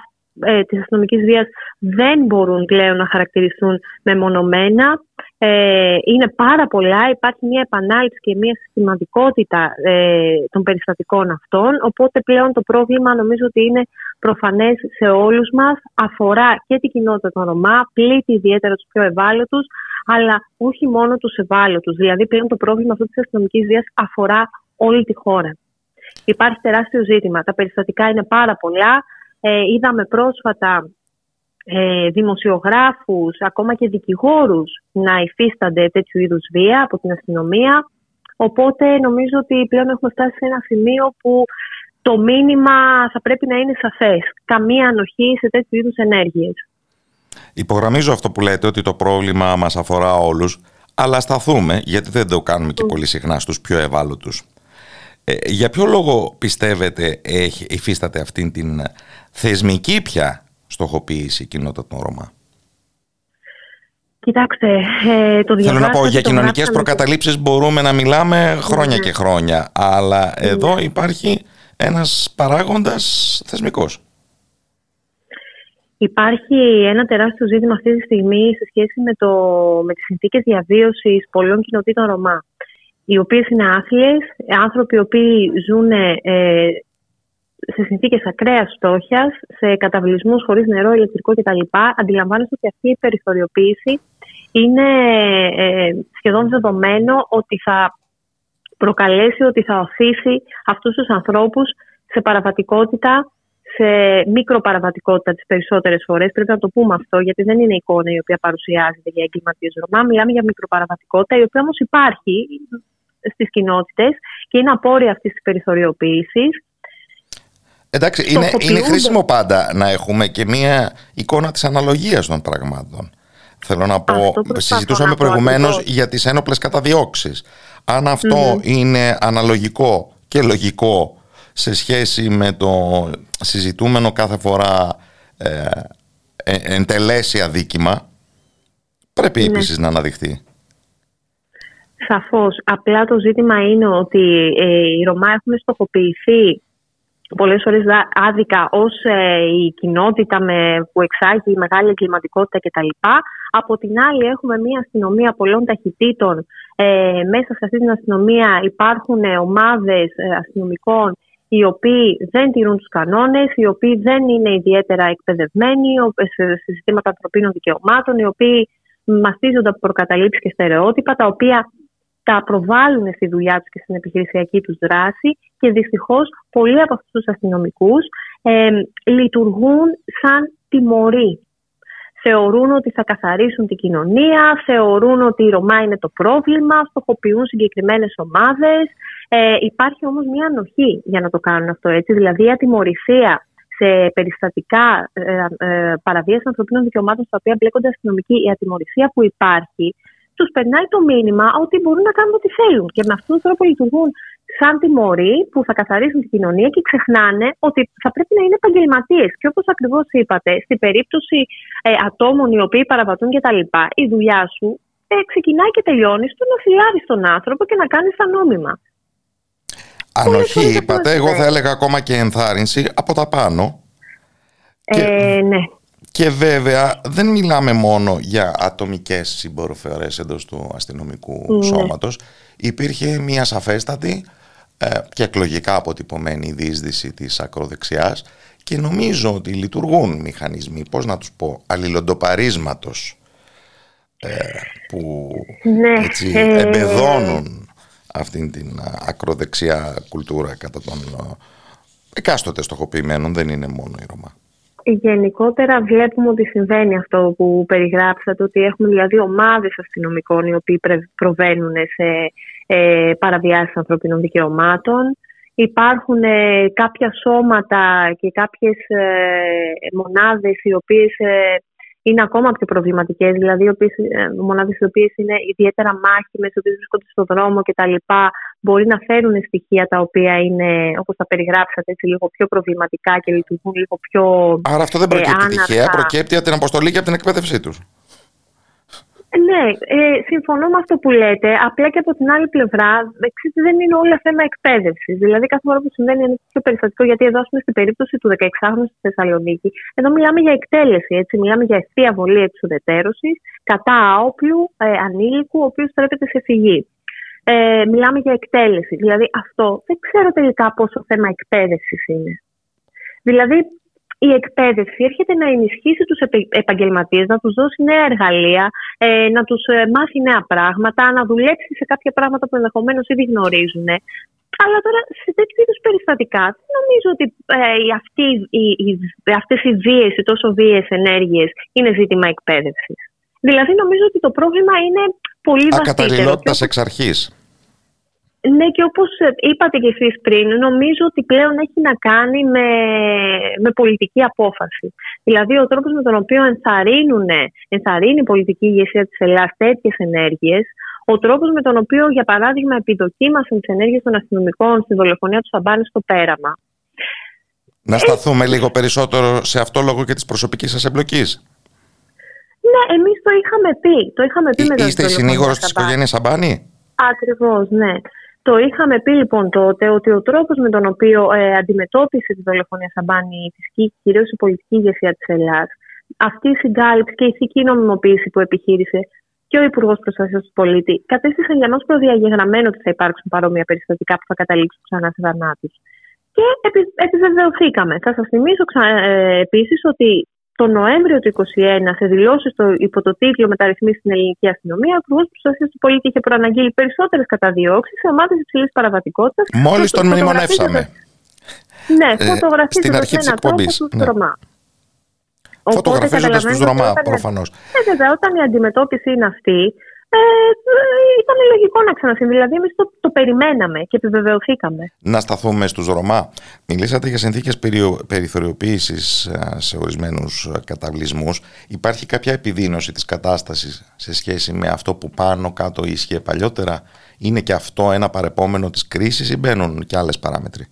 ε, της αστυνομικής βίας δεν μπορούν πλέον να χαρακτηριστούν μεμονωμένα. Ε, είναι πάρα πολλά, υπάρχει μια επανάληψη και μια συστηματικότητα ε, των περιστατικών αυτών, οπότε πλέον το πρόβλημα νομίζω ότι είναι προφανές σε όλους μας, αφορά και την κοινότητα των Ρωμά, πλήττει ιδιαίτερα τους πιο ευάλωτους, αλλά όχι μόνο τους ευάλωτους. Δηλαδή πλέον το πρόβλημα αυτό της αστυνομικής βίας αφορά όλη τη χώρα. Υπάρχει τεράστιο ζήτημα. Τα περιστατικά είναι πάρα πολλά. Ε, είδαμε πρόσφατα ε, δημοσιογράφους, ακόμα και δικηγόρους να υφίστανται τέτοιου είδους βία από την αστυνομία. Οπότε νομίζω ότι πλέον έχουμε φτάσει σε ένα σημείο που το μήνυμα θα πρέπει να είναι σαφές. Καμία ανοχή σε τέτοιου είδους ενέργειες. Υπογραμμίζω αυτό που λέτε ότι το πρόβλημα μας αφορά όλους, αλλά σταθούμε, γιατί δεν το κάνουμε και πολύ συχνά στους πιο ευάλωτους. Ε, για ποιο λόγο πιστεύετε έχει, υφίσταται αυτήν την θεσμική πια στοχοποίηση η κοινότητα των Ρωμά; Κοιτάξτε, ε, το Θέλω να πω, για κοινωνικές προκαταλήψεις μπορούμε να μιλάμε χρόνια και χρόνια, αλλά ναι. εδώ υπάρχει ένας παράγοντας θεσμικός. Υπάρχει ένα τεράστιο ζήτημα αυτή τη στιγμή σε σχέση με, το, με τις συνθήκες διαβίωσης πολλών κοινοτήτων Ρωμά, οι οποίες είναι άθλιες, άνθρωποι οι οποίοι ζουν ε, σε συνθήκες ακραίας φτώχειας, σε καταβλισμούς χωρίς νερό, ηλεκτρικό κτλ., αντιλαμβάνεστε ότι αυτή η περιθωριοποίηση είναι ε, σχεδόν δεδομένο ότι θα προκαλέσει, ότι θα οθήσει αυτούς τους ανθρώπους σε παραβατικότητα, σε μικροπαραβατικότητα τις περισσότερες φορές. Πρέπει να το πούμε αυτό, γιατί δεν είναι εικόνα η οποία παρουσιάζεται για εγκληματίες Ρωμά. Μιλάμε για μικροπαραβατικότητα, η οποία όμως υπάρχει στις κοινότητες και είναι απόρρια αυτής της περιθωριοποίησης. Εντάξει, είναι, είναι χρήσιμο πάντα να έχουμε και μία εικόνα της αναλογίας των πραγμάτων. Θέλω να πω, συζητούσαμε προηγουμένως για τις ένοπλες καταδιώξεις. Αν είναι αναλογικό και λογικό σε σχέση με το συζητούμενο κάθε φορά ε, ε, εντελέσει αδίκημα, πρέπει ναι. επίσης να αναδειχθεί. Σαφώς. Απλά το ζήτημα είναι ότι ε, οι Ρωμά έχουν στοχοποιηθεί πολλές φορές άδικα ως ε, η κοινότητα με, που εξάγει μεγάλη εγκληματικότητα κτλ. Από την άλλη έχουμε μια αστυνομία πολλών ταχυτήτων. Ε, μέσα σε αυτή την αστυνομία υπάρχουν ομάδες ε, αστυνομικών οι οποίοι δεν τηρούν τους κανόνες, οι οποίοι δεν είναι ιδιαίτερα εκπαιδευμένοι σε συστήματα ανθρωπίνων δικαιωμάτων, οι οποίοι μαστίζονται από προκαταλήψεις και στερεότυπα, τα οποία τα προβάλλουν στη δουλειά τους και στην επιχειρησιακή τους δράση και δυστυχώς πολλοί από αυτούς τους αστυνομικούς ε, λειτουργούν σαν τιμωροί. Θεωρούν ότι θα καθαρίσουν την κοινωνία, θεωρούν ότι η Ρωμά είναι το πρόβλημα, στοχοποιούν συγκεκριμένες ομάδες. Ε, υπάρχει όμως μια ανοχή για να το κάνουν αυτό έτσι, δηλαδή η ατιμορρησία σε περιστατικά ε, ε, παραβίαση ανθρωπίνων δικαιωμάτων στα οποία μπλέκονται αστυνομικοί, η ατιμορρησία που υπάρχει τους περνάει το μήνυμα ότι μπορούν να κάνουν ό,τι θέλουν. Και με αυτόν τον τρόπο λειτουργούν σαν τιμωροί που θα καθαρίσουν την κοινωνία και ξεχνάνε ότι θα πρέπει να είναι επαγγελματίες. Και όπως ακριβώς είπατε, στην περίπτωση ε, ατόμων οι οποίοι παραβατούν κτλ., η δουλειά σου ε, ξεκινάει και τελειώνει στο να φυλάρει τον άνθρωπο και να κάνεις τα νόμιμα. Ανοχή είπατε, εγώ θα έλεγα ακόμα και ενθάρρυνση από τα πάνω. Ε, ναι. Και βέβαια δεν μιλάμε μόνο για ατομικές συμπεριφορές εντός του αστυνομικού Ναι. σώματος. Υπήρχε μια σαφέστατη ε, και εκλογικά αποτυπωμένη διείσδυση της ακροδεξιάς και νομίζω ότι λειτουργούν μηχανισμοί, πώς να τους πω, αλληλοντοπαρίσματος ε, που Ναι, έτσι, ε, εμπεδώνουν αυτήν την α, ακροδεξιά κουλτούρα κατά των α, εκάστοτε στοχοποιημένων, δεν είναι μόνο η Ρωμά. Γενικότερα βλέπουμε ότι συμβαίνει αυτό που περιγράψατε, ότι έχουμε δηλαδή ομάδες αστυνομικών οι οποίοι πρε- προβαίνουν σε ε, παραβιάσεις ανθρωπίνων δικαιωμάτων. Υπάρχουν ε, κάποια σώματα και κάποιες ε, μονάδες οι οποίες ε, είναι ακόμα πιο προβληματικές, δηλαδή οι οποίες, ε, μονάδες οι οποίες είναι ιδιαίτερα μάχημες, οι οποίες βρίσκονται στον δρόμο κτλ. Μπορεί να φέρουν στοιχεία τα οποία είναι, όπως τα περιγράψατε, έτσι, λίγο πιο προβληματικά και λειτουργούν λίγο πιο Άρα αυτό δεν Ε, προκύπτει άναρχα. τυχαία, προκύπτει από την αποστολή και από την εκπαίδευσή τους. Ναι, ε, συμφωνώ με αυτό που λέτε. Απλά και από την άλλη πλευρά, ξέρετε, δεν είναι όλα θέμα εκπαίδευσης. Δηλαδή, κάθε φορά που συμβαίνει ένα τέτοιο περιστατικό, γιατί εδώ, ας πούμε, στην περίπτωση του 16χρονου στη Θεσσαλονίκη, εδώ μιλάμε για εκτέλεση. Έτσι, μιλάμε για ευθεία βολή εξουδετέρωση κατά άοπλου ε, ανήλικου, ο οποίος στρέφεται σε φυγή. Ε, μιλάμε για εκτέλεση. Δηλαδή, αυτό δεν ξέρω τελικά πόσο θέμα εκπαίδευσης είναι. Δηλαδή, η εκπαίδευση έρχεται να ενισχύσει τους επε- επαγγελματίες, να τους δώσει νέα εργαλεία, ε, να τους ε, μάθει νέα πράγματα, να δουλέψει σε κάποια πράγματα που ενδεχομένως ήδη γνωρίζουν. Αλλά τώρα σε τέτοιου είδους περιστατικά δεν νομίζω ότι ε, οι αυτοί, οι, οι, αυτές οι βίες, οι τόσο βίαιες ενέργειες είναι ζήτημα εκπαίδευσης. Δηλαδή νομίζω ότι το πρόβλημα είναι πολύ βαθύτερο. Και Ακαταλληλότητας εξ αρχής. Ναι, και όπως ε, είπατε και εσείς πριν, νομίζω ότι πλέον έχει να κάνει με, με πολιτική απόφαση. Δηλαδή, ο τρόπος με τον οποίο ενθαρρύνουν, ενθαρρύνει η πολιτική ηγεσία της Ελλάδας τέτοιες ενέργειες, ο τρόπος με τον οποίο, για παράδειγμα, επιδοκίμασαν τις ενέργειες των αστυνομικών στη δολοφονία του Σαμπάνη στο Πέραμα. Να σταθούμε λίγο περισσότερο σε αυτό λόγω και της προσωπικής σας εμπλοκής. Ναι, εμείς το είχαμε πει. Το είχαμε πει Εί- μετά τη Είστε η δολοφονία συνήγορος της Σαμπάνη. οικογένειας Σαμπάνη; Ακριβώς, ναι. Το είχαμε πει λοιπόν τότε ότι ο τρόπος με τον οποίο ε, αντιμετώπισε τη δολοφονία Σαμπάνη η ηθική, κυρίως η πολιτική ηγεσία της Ελλάδας, αυτή η συγκάλυψη και η ηθική νομιμοποίηση που επιχείρησε και ο Υπουργός Προστασίας του Πολίτη κατέστησαν για μας προδιαγεγραμμένο ότι θα υπάρξουν παρόμοια περιστατικά που θα καταλήξουν ξανά σε θανάτου. Και επι, επιβεβαιωθήκαμε. Θα σας θυμίσω ε, επίσης ότι το Νοέμβριο του 2021, σε δηλώσεις υπό το τίτλο Μεταρρυθμίσεις στην ελληνική αστυνομία, ο Υπουργός Προστασίας του Πολίτη είχε προαναγγείλει περισσότερες καταδιώξεις σε ομάδες υψηλής παραβατικότητας. Μόλις τον μνημονεύσαμε. Ναι, Ε, φωτογραφίζοντας στην αρχή της έναν τρόπο εκπομπής, του ναι. Ρωμά. Φωτογραφίζοντας τους καταλαβαίνετε Ρωμά ότι όταν- προφανώς. Ε, βέβαια, όταν η αντιμετώπιση είναι αυτή, ε, ε, ήταν λογικό να ξανασυμβεί. Δηλαδή, εμείς το, το περιμέναμε και επιβεβαιωθήκαμε. Να σταθούμε στους Ρωμά. Μιλήσατε για συνθήκες περιο- περιθωριοποίησης ε, σε ορισμένους ε, καταβλισμούς. Υπάρχει κάποια επιδείνωση της κατάστασης σε σχέση με αυτό που πάνω κάτω ίσχυε παλιότερα; Είναι και αυτό ένα παρεπόμενο της κρίσης ή μπαίνουν και άλλες παράμετροι;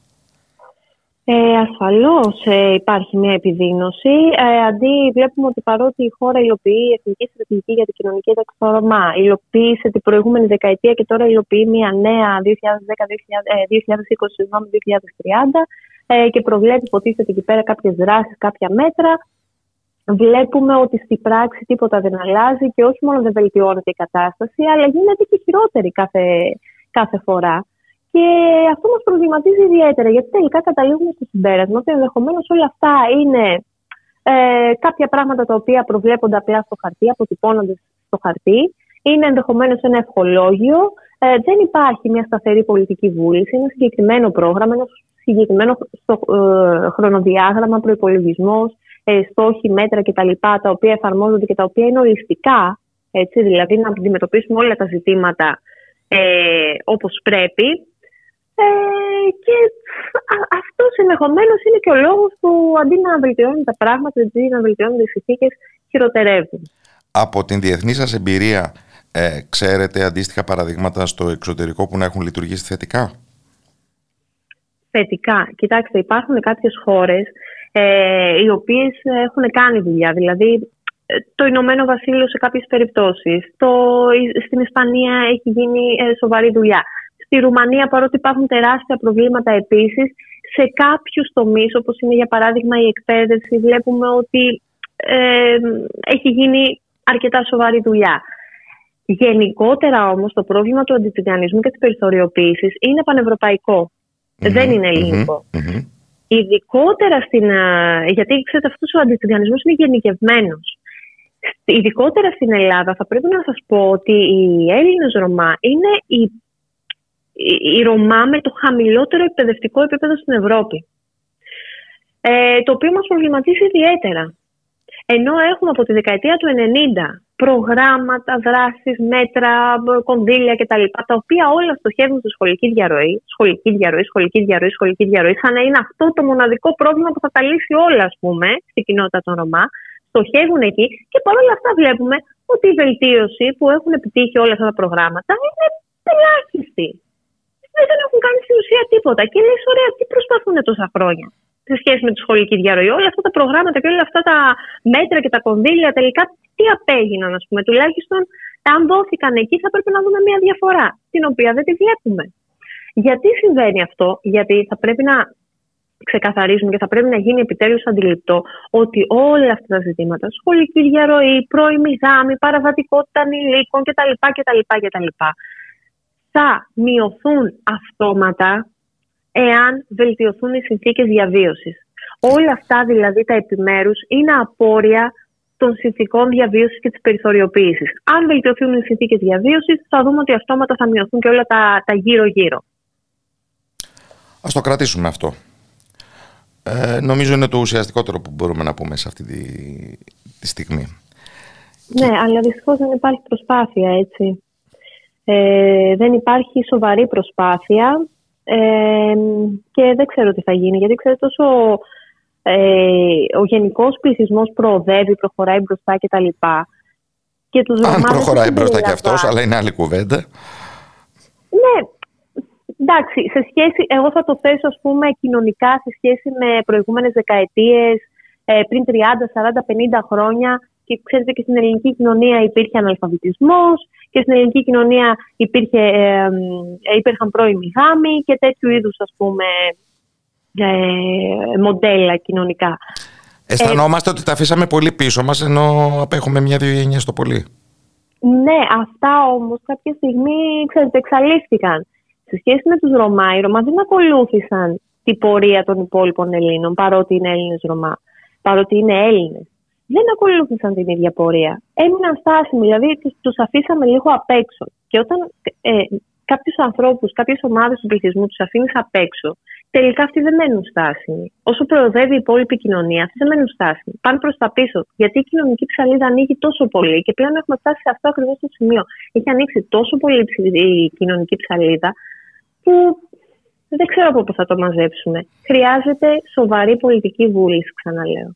Ε, ασφαλώς ε, υπάρχει μια επιδείνωση. Ε, αντί βλέπουμε ότι παρότι η χώρα υλοποιεί η Εθνική Στρατηγική για την Κοινωνική Ένταξη των Ρωμά, υλοποίησε την προηγούμενη δεκαετία και τώρα υλοποιεί μια νέα 2010-2020-2030 ε, και προβλέπει υποτίθεται εκεί πέρα κάποιες δράσεις, κάποια μέτρα. Βλέπουμε ότι στην πράξη τίποτα δεν αλλάζει και όχι μόνο δεν βελτιώνεται η κατάσταση, αλλά γίνεται και χειρότερη κάθε, κάθε φορά. Και αυτό μας προβληματίζει ιδιαίτερα, γιατί τελικά καταλήγουμε στο συμπέρασμα ότι ενδεχομένως όλα αυτά είναι ε, κάποια πράγματα τα οποία προβλέπονται απλά στο χαρτί, αποτυπώνονται στο χαρτί. Είναι ενδεχομένως ένα ευχολόγιο. Ε, δεν υπάρχει μια σταθερή πολιτική βούληση, ένα συγκεκριμένο πρόγραμμα, ένα συγκεκριμένο στο, ε, χρονοδιάγραμμα, προπολογισμό, ε, στόχοι, μέτρα κτλ. Τα οποία εφαρμόζονται και τα οποία είναι ολιστικά. Έτσι, δηλαδή να αντιμετωπίσουμε όλα τα ζητήματα ε, όπως πρέπει. Ε, και αυτός ενδεχομένως είναι και ο λόγος που αντί να βελτιώνουν τα πράγματα, αντί να βελτιώνουν τι συνθήκες, χειροτερεύουν. Από την διεθνή σας εμπειρία, ε, ξέρετε αντίστοιχα παραδείγματα στο εξωτερικό που να έχουν λειτουργήσει θετικά; θετικά. Κοιτάξτε, υπάρχουν κάποιες χώρες ε, οι οποίες έχουν κάνει δουλειά. Δηλαδή, ε, το Ηνωμένο Βασίλειο σε κάποιες περιπτώσεις. Το, στην Ισπανία έχει γίνει ε, σοβαρή δουλειά. Στη Ρουμανία, παρότι υπάρχουν τεράστια προβλήματα επίσης, σε κάποιους τομείς, όπως είναι για παράδειγμα η εκπαίδευση, βλέπουμε ότι ε, έχει γίνει αρκετά σοβαρή δουλειά. Γενικότερα όμως το πρόβλημα του αντιτιγανισμού και της περιθωριοποίησης είναι Δεν είναι Ειδικότερα στην... Γιατί ξέρετε αυτός ο αντιτιγανισμός είναι γενικευμένος. Ειδικότερα στην Ελλάδα θα πρέπει να σας πω ότι οι Έλληνες Ρωμά είναι η, η, Ρωμά με το χαμηλότερο εκπαιδευτικό επίπεδο στην Ευρώπη. Ε, το οποίο μας προβληματίζει ιδιαίτερα. Ενώ έχουμε από τη δεκαετία του 90 προγράμματα, δράσεις, μέτρα, κονδύλια κτλ. Τα οποία όλα στοχεύουν στη σχολική διαρροή, σχολική διαρροή, σχολική διαρροή, σχολική διαρροή, σαν να είναι αυτό το μοναδικό πρόβλημα που θα τα λύσει όλα, ας πούμε, στην κοινότητα των Ρωμά. Στοχεύουν εκεί και παρόλα αυτά βλέπουμε ότι η βελτίωση που έχουν επιτύχει όλα αυτά τα προγράμματα είναι ελάχιστη. Δεν έχουν κάνει στην ουσία τίποτα. Και λες, ωραία, τι προσπαθούν τόσα χρόνια σε σχέση με τη σχολική διαρροή. Όλα αυτά τα προγράμματα και όλα αυτά τα μέτρα και τα κονδύλια τελικά τι απέγιναν, ας πούμε. Τουλάχιστον αν δόθηκαν εκεί θα πρέπει να δούμε μια διαφορά, την οποία δεν τη βλέπουμε. Γιατί συμβαίνει αυτό, Γιατί θα πρέπει να ξεκαθαρίσουμε και θα πρέπει να γίνει επιτέλους αντιληπτό ότι όλα αυτά τα ζητήματα, σχολική διαρροή, πρώιμη γάμη, παραβατικότητα ανηλίκων κτλ, κτλ, κτλ θα μειωθούν αυτόματα εάν βελτιωθούν οι συνθήκες διαβίωσης. Όλα αυτά δηλαδή τα επιμέρους είναι απόρρια των συνθήκων διαβίωσης και της περιθωριοποίησης. Αν βελτιωθούν οι συνθήκες διαβίωσης, θα δούμε ότι αυτόματα θα μειωθούν και όλα τα, τα γύρω-γύρω. Α το κρατήσουμε αυτό. Ε, νομίζω είναι το ουσιαστικότερο που μπορούμε να πούμε σε αυτή τη, τη στιγμή. Ναι, αλλά δυστυχώς δεν υπάρχει προσπάθεια, έτσι. Ε, δεν υπάρχει σοβαρή προσπάθεια ε, και δεν ξέρω τι θα γίνει, γιατί ξέρετε τόσο ε, ο γενικός πληθυσμός προοδεύει, προχωράει μπροστά κτλ. Και τους Αν προχωράει μπροστά και αυτός, αλλά είναι άλλη κουβέντα. Ναι, εντάξει, σε σχέση, εγώ θα το θέσω ας πούμε κοινωνικά σε σχέση με προηγούμενες δεκαετίες, ε, πριν 30, 40, 50 χρόνια και ξέρετε και στην ελληνική κοινωνία υπήρχε αναλφαβητισμός και στην ελληνική κοινωνία υπήρχε, ε, ε υπήρχαν πρώιμοι γάμοι και τέτοιου είδους ας πούμε ε, μοντέλα κοινωνικά. Αισθανόμαστε ότι τα αφήσαμε πολύ πίσω μας ενώ απέχουμε μια-δύο γενιές το πολύ. Ναι, αυτά όμως κάποια στιγμή ξέρετε, εξαλείφθηκαν. Σε σχέση με τους Ρωμά, οι Ρωμά δεν ακολούθησαν την πορεία των υπόλοιπων Ελλήνων, παρότι είναι Έλληνες Ρωμά, παρότι είναι Έλληνες. Δεν ακολούθησαν την ίδια πορεία. Έμειναν στάσιμοι, δηλαδή τους, αφήσαμε λίγο απ' έξω. Και όταν ε, κάποιους ανθρώπους, κάποιες ομάδες του πληθυσμού τους αφήνεις απ' έξω, τελικά αυτοί δεν μένουν στάσιμοι. Όσο προοδεύει η υπόλοιπη κοινωνία, αυτοί δεν μένουν στάσιμοι. Πάνε προς τα πίσω. Γιατί η κοινωνική ψαλίδα ανοίγει τόσο πολύ και πλέον έχουμε φτάσει σε αυτό ακριβώς το σημείο. Έχει ανοίξει τόσο πολύ η κοινωνική ψαλίδα που δεν ξέρω από πού θα το μαζέψουμε. Χρειάζεται σοβαρή πολιτική βούληση, ξαναλέω.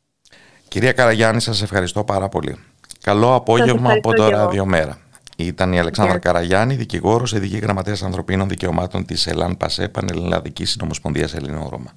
Κυρία Καραγιάννη, σας ευχαριστώ πάρα πολύ. Καλό απόγευμα από το Ραδιομέρα. Ήταν η Αλεξάνδρα Καραγιάννη, δικηγόρος, ειδική γραμματέας ανθρωπίνων δικαιωμάτων της ΕΛΑΝ ΠΑΣΕ, Πανελλαδικής Συνομοσπονδίας Ελληνών Ρώμα.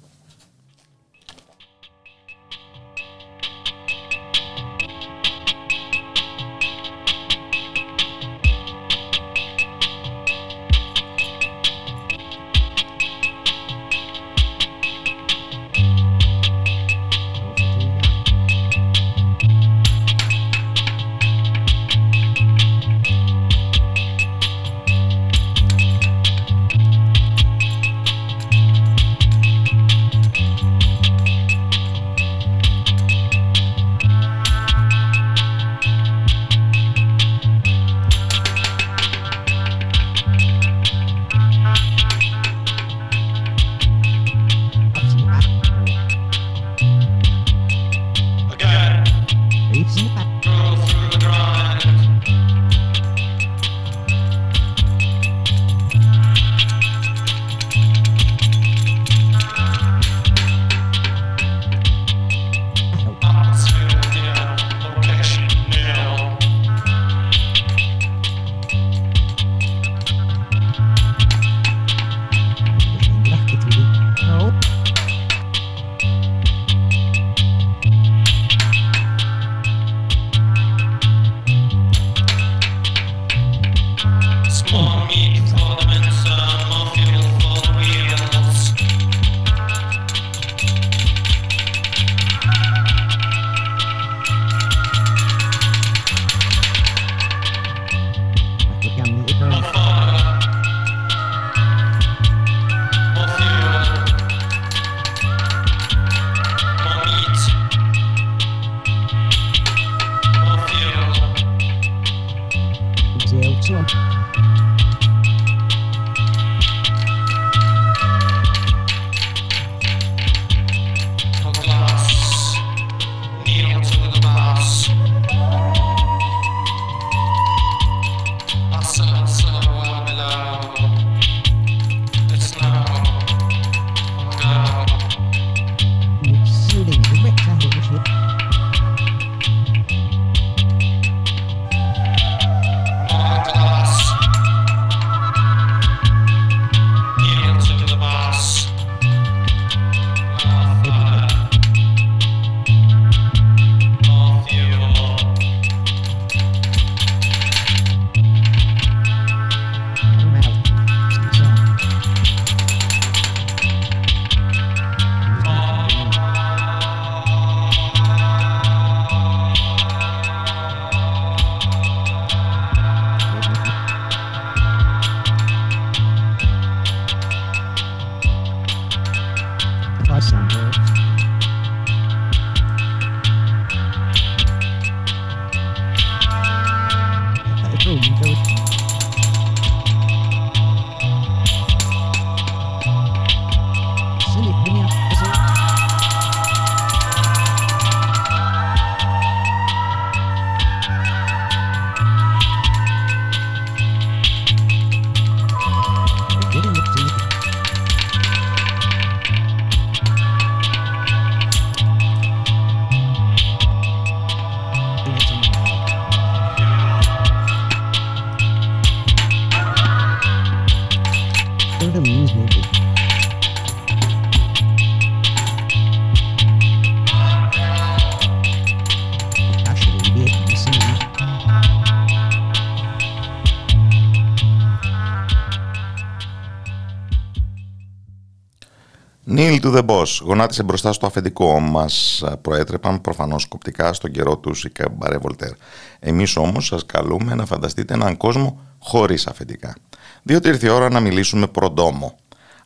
Νίλ του Boss γονάτισε μπροστά στο αφεντικό. Μας προέτρεπαν προφανώς κοπτικά στον καιρό του η Καμπαρέ Βολτέρ. Εμείς όμως σας καλούμε να φανταστείτε έναν κόσμο χωρίς αφεντικά. Διότι ήρθε η ώρα να μιλήσουμε προντόμο.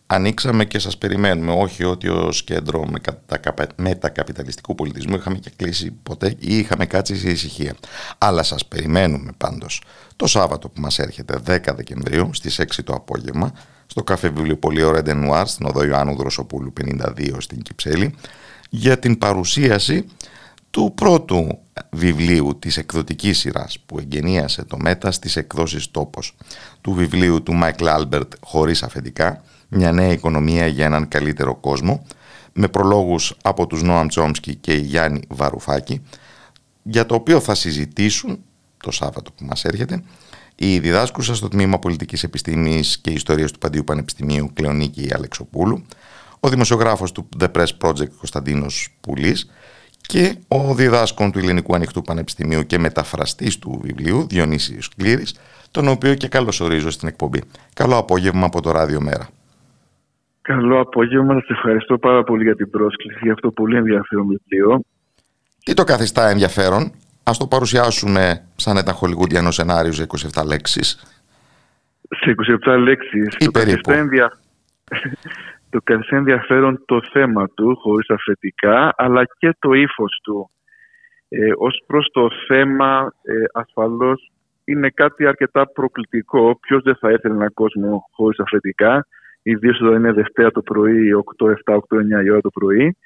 Ανοίξαμε και σας περιμένουμε, όχι ότι ως κέντρο μετακαπιταλιστικού πολιτισμού είχαμε και κλείσει ποτέ ή είχαμε κάτσει σε ησυχία. Αλλά σας περιμένουμε πάντως το Σάββατο που μας έρχεται 10 Δεκεμβρίου στις 6 το απόγευμα στο καφέ βιβλιοπωλείο Red n' Noir στην οδό Ιωάννου Δροσοπούλου 52 στην Κυψέλη για την παρουσίαση του πρώτου βιβλίου της εκδοτικής σειράς που εγκαινίασε το ΜΕΤΑ στις εκδόσεις Τόπος του βιβλίου του Μάικλ Άλμπερτ «Χωρίς αφεντικά» μια νέα οικονομία για έναν καλύτερο κόσμο με προλόγους από τους Νόαμ Τσόμσκι και Γιάννη Βαρουφάκη για το οποίο θα συζητήσουν το Σάββατο που μας έρχεται η διδάσκουσα στο Τμήμα Πολιτικής Επιστήμης και Ιστορίας του Παντίου Πανεπιστημίου Κλεονίκη Αλεξοπούλου, ο δημοσιογράφος του The Press Project Κωνσταντίνος Πουλής και ο διδάσκον του Ελληνικού Ανοιχτού Πανεπιστημίου και μεταφραστής του βιβλίου Διονύσιος Κλήρης, τον οποίο και καλωσορίζω στην εκπομπή. Καλό απόγευμα από το Ράδιο Μέρα. Καλό απόγευμα. Σας ευχαριστώ πάρα πολύ για την πρόσκληση για αυτό το πολύ ενδιαφέρον βιβλίο. Τι το καθιστά ενδιαφέρον, ας το παρουσιάσουμε σαν ένα χολιγουδιανό σενάριο σε 27 λέξεις. Σε 27 λέξεις. Ή το, καθιστά ενδια... το καθιστά ενδιαφέρον το θέμα του, χωρίς αφεντικά, αλλά και το ύφος του. Ε, Ω προς το θέμα, ε, ασφαλώς είναι κάτι αρκετά προκλητικό. Ποιος δεν θα ήθελε έναν κόσμο χωρίς αφεντικά ιδίως όταν είναι Δευτέρα το πρωί, 8, 7, 8, 9 η ώρα το πρωί.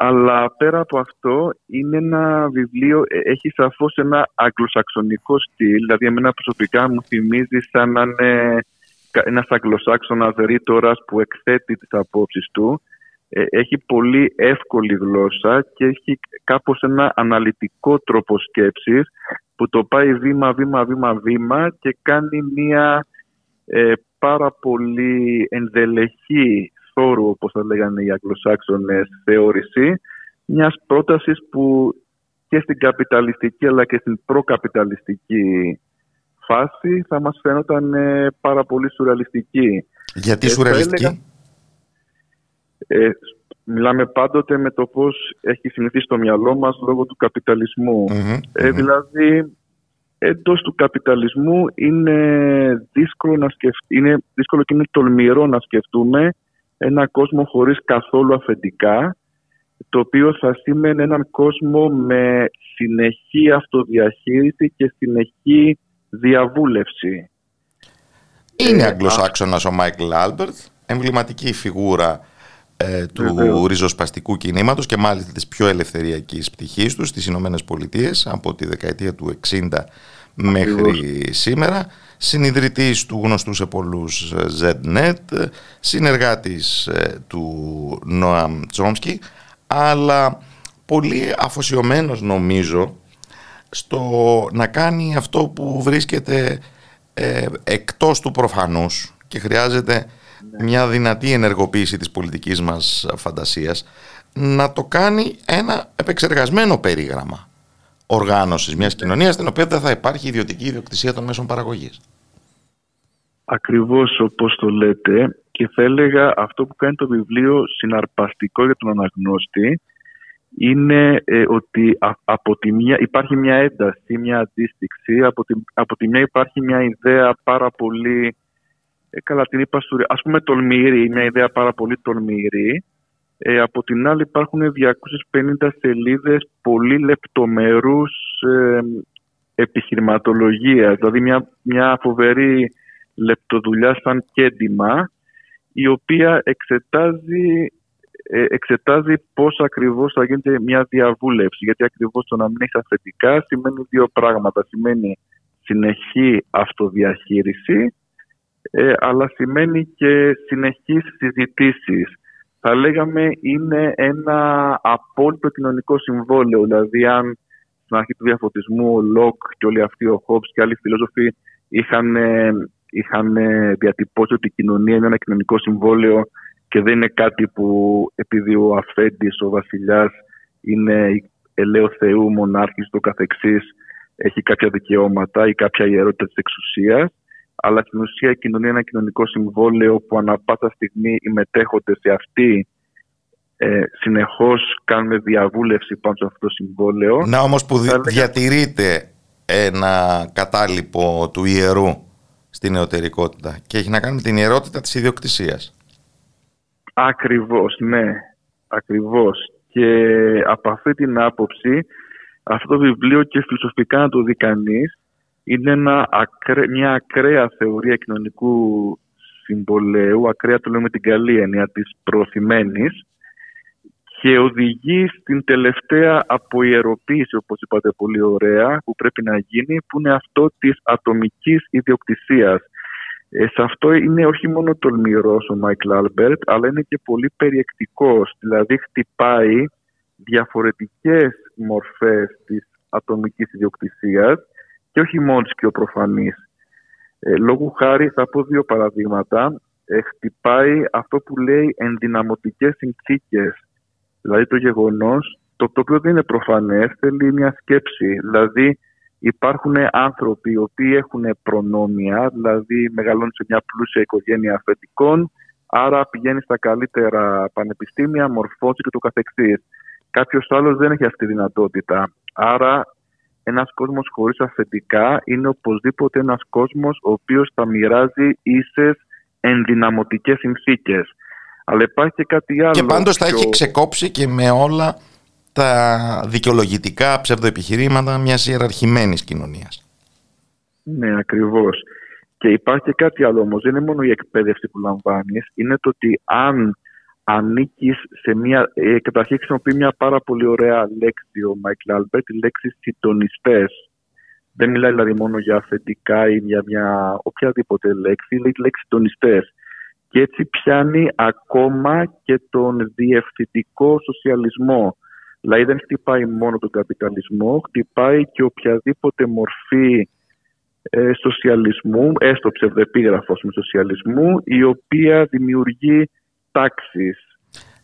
Αλλά πέρα από αυτό είναι ένα βιβλίο, ε, έχει σαφώς ένα αγγλοσαξονικό στυλ, δηλαδή εμένα προσωπικά μου θυμίζει σαν να είναι ένας αγγλοσάξονας ρήτορας που εκθέτει τις απόψεις του. Ε, έχει πολύ εύκολη γλώσσα και έχει κάπως ένα αναλυτικό τρόπο σκέψης που το πάει βήμα, βήμα, βήμα, βήμα και κάνει μια ε, πάρα πολύ ενδελεχή θόρου, όπως θα λέγανε οι Αγγλοσάξονες, θεώρηση μιας πρότασης που και στην καπιταλιστική αλλά και στην προκαπιταλιστική φάση θα μας φαίνονταν ε, πάρα πολύ σουρεαλιστική. Γιατί ε, σουρεαλιστική; Ε, μιλάμε πάντοτε με το πώς έχει συνηθίσει το μυαλό μας λόγω του καπιταλισμου ε, δηλαδή Εντός του καπιταλισμού είναι δύσκολο, να είναι δύσκολο και είναι τολμηρό να σκεφτούμε ένα κόσμο χωρίς καθόλου αφεντικά το οποίο θα σήμαινε έναν κόσμο με συνεχή αυτοδιαχείριση και συνεχή διαβούλευση. Είναι ε, αγγλοσάξονας ο Μάικλ Άλμπερτ, εμβληματική φιγούρα ε, του ριζοσπαστικού κινήματος και μάλιστα της πιο ελευθεριακής πτυχής τους στις Ηνωμένες Πολιτείες από τη δεκαετία του 60 μέχρι σήμερα. Συνειδητής του γνωστού σε πολλούς ε, ZNet, συνεργάτης ε, του Νόαμ Τσόμσκι, αλλά πολύ αφοσιωμένος νομίζω στο να κάνει αυτό που βρίσκεται ε, εκτός του προφανούς και χρειάζεται μια δυνατή ενεργοποίηση της πολιτικής μας φαντασίας, να το κάνει ένα επεξεργασμένο περίγραμμα οργάνωσης μιας κοινωνίας στην οποία δεν θα υπάρχει ιδιωτική ιδιοκτησία των μέσων παραγωγής. Ακριβώς όπως το λέτε και θα έλεγα αυτό που κάνει το βιβλίο συναρπαστικό για τον αναγνώστη είναι ε, ότι από τη μια, υπάρχει μια ένταση, μια αντίστοιξη, από τη, από τη μια υπάρχει μια ιδέα πάρα πολύ ε, καλά την είπα στο, ας πούμε τολμηρή, μια ιδέα πάρα πολύ τολμηρή. Ε, από την άλλη υπάρχουν 250 σελίδες πολύ λεπτομερούς ε, επιχειρηματολογίας, δηλαδή μια, μια φοβερή λεπτοδουλειά σαν κέντημα η οποία εξετάζει, ε, εξετάζει πώς ακριβώς θα γίνεται μια διαβούλευση. Γιατί ακριβώς το να μην έχει αφεντικά σημαίνει δύο πράγματα. Σημαίνει συνεχή αυτοδιαχείριση ε, αλλά σημαίνει και συνεχείς συζητήσεις. Θα λέγαμε είναι ένα απόλυτο κοινωνικό συμβόλαιο. Δηλαδή, αν στην αρχή του διαφωτισμού ο Λοκ και όλοι αυτοί, ο Χομπς και άλλοι φιλόσοφοι είχαν, είχαν διατυπώσει ότι η κοινωνία είναι ένα κοινωνικό συμβόλαιο και δεν είναι κάτι που επειδή ο αφέντης, ο βασιλιάς είναι ελέω Θεού, μονάρχης, ούτω καθεξής, έχει κάποια δικαιώματα ή κάποια ιερότητα της εξουσίας αλλά στην ουσία η κοινωνία είναι ένα κοινωνικό συμβόλαιο που ανά πάσα στιγμή οι μετέχοντες σε αυτή ε, συνεχώς κάνουμε διαβούλευση πάνω σε αυτό το συμβόλαιο. Να όμως που δι- Θα έλεγα- διατηρείται ένα κατάλοιπο του ιερού στην νεωτερικότητα και έχει να κάνει με την ιερότητα της ιδιοκτησίας. Ακριβώς, ναι. Ακριβώς. Και από αυτή την άποψη, αυτό το βιβλίο και φιλοσοφικά να το δει κανείς, είναι ένα ακρέ- μια ακραία θεωρία κοινωνικού συμβολαίου, ακραία το λέω με την καλή έννοια της προωθημένης, και οδηγεί στην τελευταία αποιεροποίηση, όπως είπατε πολύ ωραία, που πρέπει να γίνει, που είναι αυτό της ατομικής ιδιοκτησίας. Ε, σε αυτό είναι όχι μόνο τολμηρός ο Μάικλ Άλμπερτ, αλλά είναι και πολύ περιεκτικός. Δηλαδή χτυπάει διαφορετικές μορφές της ατομικής ιδιοκτησίας και όχι μόνος τις πιο προφανείς. Ε, λόγου χάρη θα πω δύο παραδείγματα. Ε, χτυπάει αυτό που λέει ενδυναμωτικές συνθήκες. Δηλαδή το γεγονός, το, το οποίο δεν είναι προφανές, θέλει μια σκέψη. Δηλαδή υπάρχουν άνθρωποι οι οποίοι έχουν προνόμια, δηλαδή μεγαλώνουν σε μια πλούσια οικογένεια αφεντικών, άρα πηγαίνει στα καλύτερα πανεπιστήμια, μορφώσει και το καθεξής. Κάποιος άλλος δεν έχει αυτή τη δυνατότητα. Άρα ένας κόσμος χωρίς αφεντικά είναι οπωσδήποτε ένας κόσμος ο οποίος θα μοιράζει ίσες ενδυναμωτικές συνθήκες. Αλλά υπάρχει και κάτι άλλο. Και πάντως θα πιο- έχει ξεκόψει και με όλα τα δικαιολογητικά ψευδοεπιχειρήματα μιας ιεραρχημένης κοινωνίας. Ναι, ακριβώς. Και υπάρχει και κάτι άλλο όμως. Δεν είναι μόνο η εκπαίδευση που λαμβάνεις. Είναι το ότι αν ανήκεις σε μια... Ε, καταρχήν χρησιμοποιεί μια πάρα πολύ ωραία λέξη ο Μάικλ Άλμπερτ, τη λέξη συντονιστές. Δεν μιλάει δηλαδή μόνο για αφεντικά ή για μια οποιαδήποτε λέξη, λέει τη λέξη συντονιστές. Και έτσι πιάνει ακόμα και τον διευθυντικό σοσιαλισμό. Δηλαδή δεν χτυπάει μόνο τον καπιταλισμό, χτυπάει και οποιαδήποτε μορφή ε, σοσιαλισμού, έστω ψευδεπίγραφος με σοσιαλισμού, η οποία δημιουργεί τάξεις.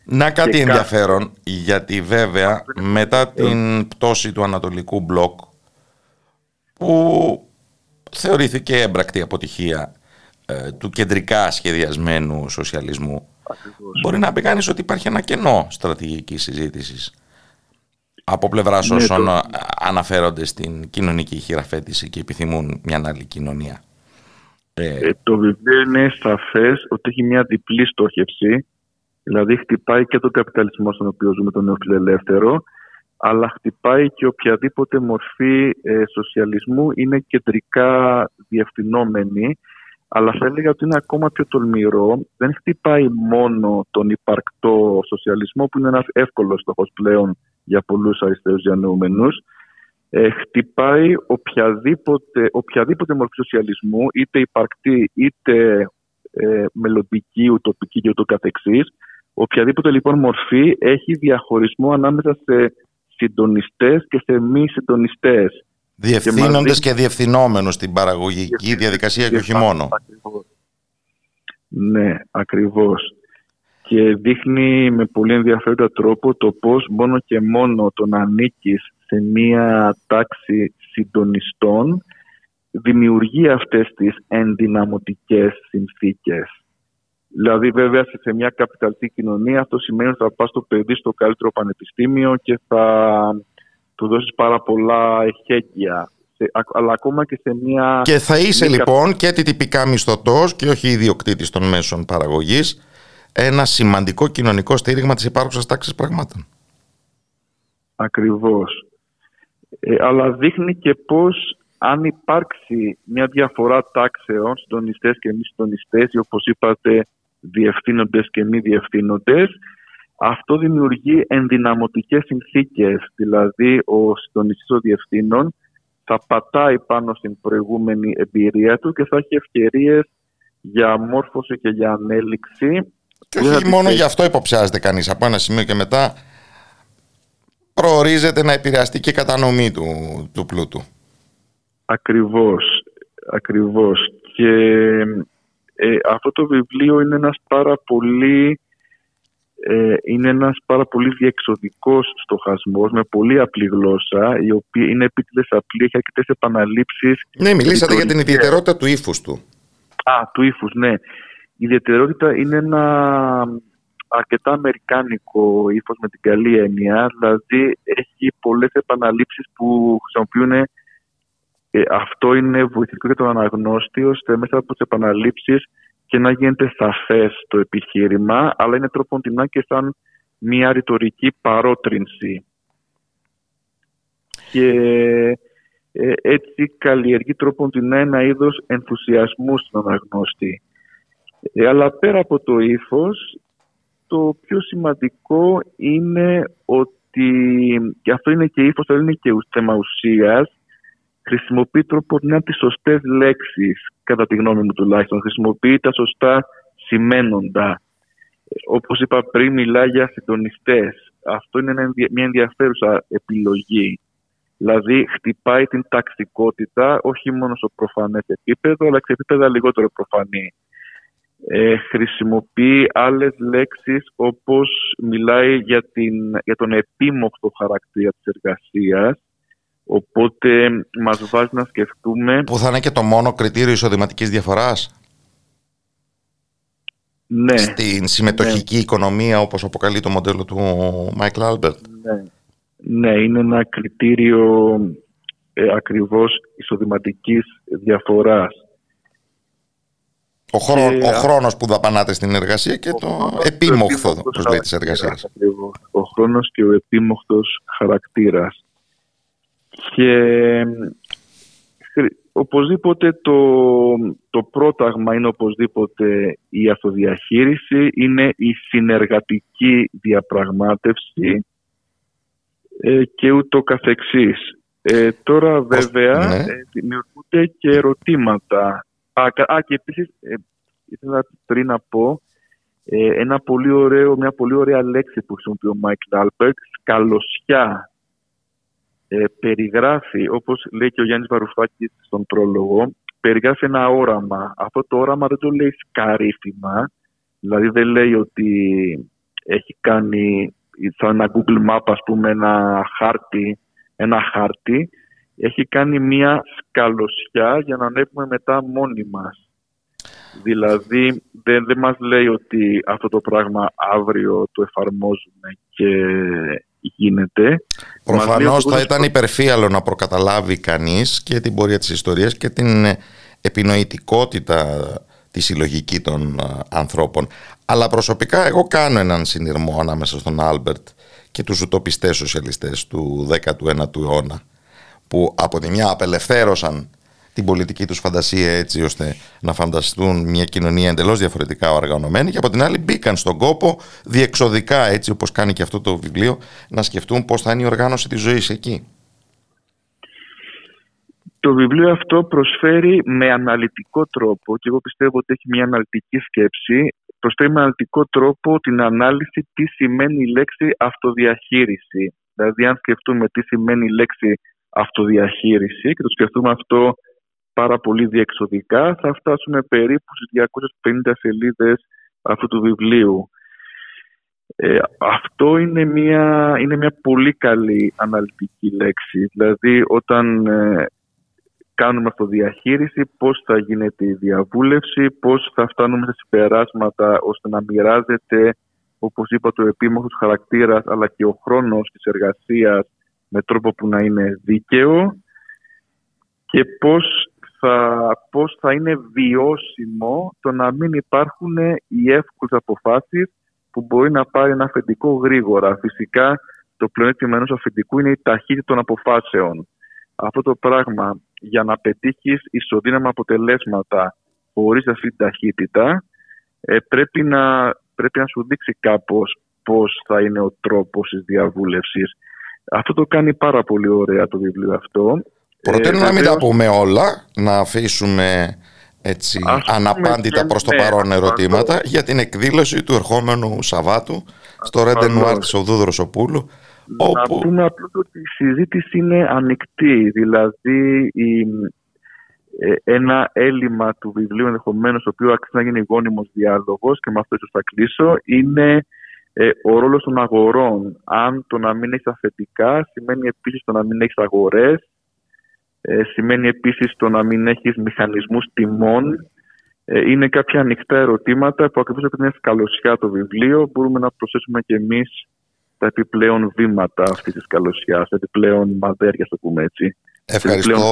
Να κάτι Και κα- ενδιαφέρον, γιατί βέβαια μετά την πτώση του Ανατολικού Μπλοκ, που θεωρήθηκε έμπρακτη αποτυχία ε, του κεντρικά σχεδιασμένου σοσιαλισμού, μπορεί να πει κανείς ότι υπάρχει ένα κενό στρατηγικής συζήτησης από πλευράς Ναι, όσων το- ε, αναφέρονται στην κοινωνική χειραφέτηση και επιθυμούν μια άλλη κοινωνία. Ε, Ε, το βιβλίο είναι σαφές ότι έχει μια διπλή στόχευση, δηλαδή χτυπάει και τον καπιταλισμό στον οποίο ζούμε τον νεοφιλελεύθερο, αλλά χτυπάει και οποιαδήποτε μορφή ε, σοσιαλισμού είναι κεντρικά διευθυνόμενη, αλλά θα έλεγα ότι είναι ακόμα πιο τολμηρό. Δεν χτυπάει μόνο τον υπαρκτό σοσιαλισμό, που είναι ένας εύκολος στόχος πλέον για πολλούς αριστερούς διανοούμενους, ε, χτυπάει οποιαδήποτε, οποιαδήποτε μορφή σοσιαλισμού, είτε υπαρκτή είτε ε, μελλοντική, ουτοπική και ούτω καθεξής. Οποιαδήποτε λοιπόν μορφή έχει διαχωρισμό ανάμεσα σε συντονιστές και σε μη συντονιστές. διευθύνοντες μαζί- και διευθυνόμενους στην παραγωγική διαδικασία και όχι μόνο. Ακριβώς. Ναι, ακριβώς. Και δείχνει με πολύ ενδιαφέροντα τρόπο το πώς μόνο και μόνο το να ανήκεις σε μία τάξη συντονιστών δημιουργεί αυτές τις ενδυναμωτικές συνθήκες. Δηλαδή βέβαια σε- σε μια καπιταλιστική κοινωνία αυτό σημαίνει ότι θα πας το παιδί στο καλύτερο πανεπιστήμιο και θα του δώσεις πάρα πολλά εχέγγυα. Σε- α- αλλά ακόμα και σε μια... Και θα είσαι Μη λοιπόν και τυπικά μισθωτός και όχι ιδιοκτήτης των μέσων παραγωγής ένα σημαντικό κοινωνικό στήριγμα της υπάρχουσας τάξης πραγμάτων. Ακριβώς. Ε, αλλά δείχνει και πώς αν υπάρξει μια διαφορά τάξεων, συντονιστές και μη συντονιστές ή όπως είπατε διευθύνοντες και μη διευθύνοντες, αυτό δημιουργεί ενδυναμωτικές συνθήκες. Δηλαδή ο συντονιστής των διευθύνων θα πατάει πάνω στην προηγούμενη εμπειρία του και θα έχει ευκαιρίες για μόρφωση και για ανέλυξη. Και που θα όχι τη μόνο θέσει- γι' αυτό υποψιάζεται κανείς από ένα σημείο και μετά προορίζεται να επηρεαστεί και η κατανομή του, του πλούτου. Ακριβώς, ακριβώς. Και ε, αυτό το βιβλίο είναι ένας πάρα πολύ ε, είναι ένας πάρα πολύ διεξοδικός στοχασμός με πολύ απλή γλώσσα η οποία είναι επίτηδες απλή, έχει αρκετές επαναλήψεις Ναι, μιλήσατε για την ρητορικές. ιδιαιτερότητα του ύφους του. Α, του ύφους, ναι. Η ιδιαιτερότητα είναι ένα αρκετά αμερικάνικο ύφος με την καλή έννοια, δηλαδή έχει πολλές επαναλήψεις που χρησιμοποιούν ε, αυτό είναι βοηθητικό για τον αναγνώστη ώστε μέσα από τις επαναλήψεις και να γίνεται σαφές το επιχείρημα αλλά είναι τρόπον και σαν μια ρητορική παρότρινση και ε, έτσι καλλιεργεί τρόπον την ένα είδος ενθουσιασμού στον αναγνώστη. Ε, αλλά πέρα από το ύφος, το πιο σημαντικό είναι ότι, και αυτό είναι και ύφος, αλλά είναι και θέμα ουσίας, χρησιμοποιεί τρόπο να τις σωστές λέξεις, κατά τη γνώμη μου τουλάχιστον. Χρησιμοποιεί τα σωστά σημαίνοντα. Όπως είπα πριν, μιλάει για συντονιστές. Αυτό είναι μια ενδιαφέρουσα επιλογή. Δηλαδή, χτυπάει την ταξικότητα όχι μόνο στο προφανές επίπεδο, αλλά και σε επίπεδα λιγότερο προφανή ε, χρησιμοποιεί άλλες λέξεις όπως μιλάει για, την, για τον επίμοχτο χαρακτήρα της εργασίας οπότε μας βάζει να σκεφτούμε Που θα είναι και το μόνο κριτήριο εισοδηματικής διαφοράς; Ναι, Στην συμμετοχική ναι. οικονομία όπως αποκαλεί το μοντέλο του Μάικλ Άλμπερτ; Ναι. ναι, είναι ένα κριτήριο ε, ακριβώς εισοδηματικής διαφοράς ο, χρόνο, ο χρόνος που δαπανάται στην εργασία και το επίμοχθο, όπως λέει, της εργασίας. Ο χρόνος και ο επίμοχθος χαρακτήρας. Και οπωσδήποτε το, το πρόταγμα είναι οπωσδήποτε η αυτοδιαχείριση, είναι η συνεργατική διαπραγμάτευση ε, και ούτω καθεξής. Ε, τώρα βέβαια ναι. ε, δημιουργούνται και ερωτήματα Α, α και επίσης ε, ήθελα πριν να πω ε, ένα πολύ ωραίο, μια πολύ ωραία λέξη που χρησιμοποιεί ο Μάικλ Άλπερτ, σκαλωσιά. Ε, περιγράφει, όπως λέει και ο Γιάννης Βαρουφάκης στον πρόλογο, περιγράφει ένα όραμα. Αυτό το όραμα δεν το λέει σκαρίφημα, δηλαδή δεν λέει ότι έχει κάνει σαν ένα Google Map, ας πούμε, ένα χάρτη, ένα χάρτη, έχει κάνει μία σκαλωσιά για να ανέβουμε μετά μόνοι μας. Δηλαδή δεν, δεν μας λέει ότι αυτό το πράγμα αύριο το εφαρμόζουμε και γίνεται. Προφανώς θα ήταν υπερφίαλο να προκαταλάβει κανείς και την πορεία της ιστορίας και την επινοητικότητα τη συλλογική των ανθρώπων. Αλλά προσωπικά εγώ κάνω έναν συνειρμό ανάμεσα στον Άλμπερτ και τους ουτοπιστές σοσιαλιστές του 19ου αιώνα που από τη μια απελευθέρωσαν την πολιτική τους φαντασία έτσι ώστε να φανταστούν μια κοινωνία εντελώς διαφορετικά οργανωμένη και από την άλλη μπήκαν στον κόπο διεξοδικά έτσι όπως κάνει και αυτό το βιβλίο να σκεφτούν πώς θα είναι η οργάνωση της ζωής εκεί. Το βιβλίο αυτό προσφέρει με αναλυτικό τρόπο και εγώ πιστεύω ότι έχει μια αναλυτική σκέψη προσφέρει με αναλυτικό τρόπο την ανάλυση τι σημαίνει η λέξη αυτοδιαχείριση. Δηλαδή αν σκεφτούμε τι σημαίνει η λέξη αυτοδιαχείριση και το σκεφτούμε αυτό πάρα πολύ διεξοδικά, θα φτάσουμε περίπου στις 250 σελίδες αυτού του βιβλίου. Ε, αυτό είναι μια, είναι μια πολύ καλή αναλυτική λέξη. Δηλαδή όταν ε, κάνουμε αυτοδιαχείριση, πώς θα γίνεται η διαβούλευση, πώς θα φτάνουμε σε συμπεράσματα ώστε να μοιράζεται, όπως είπα, το επίμαχος χαρακτήρας αλλά και ο χρόνος της εργασίας με τρόπο που να είναι δίκαιο και πώς θα, πώς θα είναι βιώσιμο το να μην υπάρχουν οι εύκολες αποφάσεις που μπορεί να πάρει ένα αφεντικό γρήγορα. Φυσικά το πλεονέκτημα ενός αφεντικού είναι η ταχύτητα των αποφάσεων. Αυτό το πράγμα για να πετύχεις ισοδύναμα αποτελέσματα χωρίς αυτή την ταχύτητα ε, πρέπει, να, πρέπει να σου δείξει κάπως πώς θα είναι ο τρόπος της διαβούλευσης. Αυτό το κάνει πάρα πολύ ωραία το βιβλίο αυτό. Προτείνω ε, να μην τα πούμε όλα, να αφήσουμε έτσι αναπάντητα προς το παρόν ερωτήματα για την εκδήλωση του ερχόμενου Σαββάτου στο Ρέντε Νουάρ της Οδού Δροσοπούλου. Να όπου... πούμε απλώς ότι η συζήτηση είναι ανοιχτή, δηλαδή η, ε, ένα έλλειμμα του βιβλίου ενδεχομένως, το οποίο αξίζει να γίνει γόνιμος διάλογος και με αυτό ίσως θα κλείσω, είναι ε, ο ρόλος των αγορών. Αν το να μην έχεις αφεντικά σημαίνει επίσης το να μην έχεις αγορές, ε, σημαίνει επίσης το να μην έχεις μηχανισμούς τιμών Ε, είναι κάποια ανοιχτά ερωτήματα που ακριβώς από μια σκαλωσιά το βιβλίο μπορούμε να προσθέσουμε και εμείς τα επιπλέον βήματα αυτής της σκαλωσιάς, επιπλέον μαδέρια, το πούμε έτσι. Ευχαριστώ,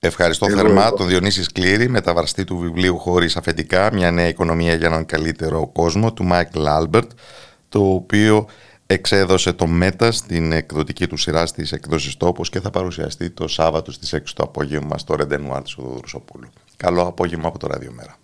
ευχαριστώ θερμά τον Διονύση Σκλήρη, μεταφραστή του βιβλίου Χωρίς Αφεντικά, μια νέα οικονομία για έναν καλύτερο κόσμο, του Μάικλ Άλμπερτ, το οποίο εξέδωσε το ΜΕΤΑ στην εκδοτική του σειρά στις εκδόσεις τόπος και θα παρουσιαστεί το Σάββατο στις 6 το απόγευμα στο Ρεντενουάρ του Ρουσοπούλου. Καλό απόγευμα από το Ραδιομέρα.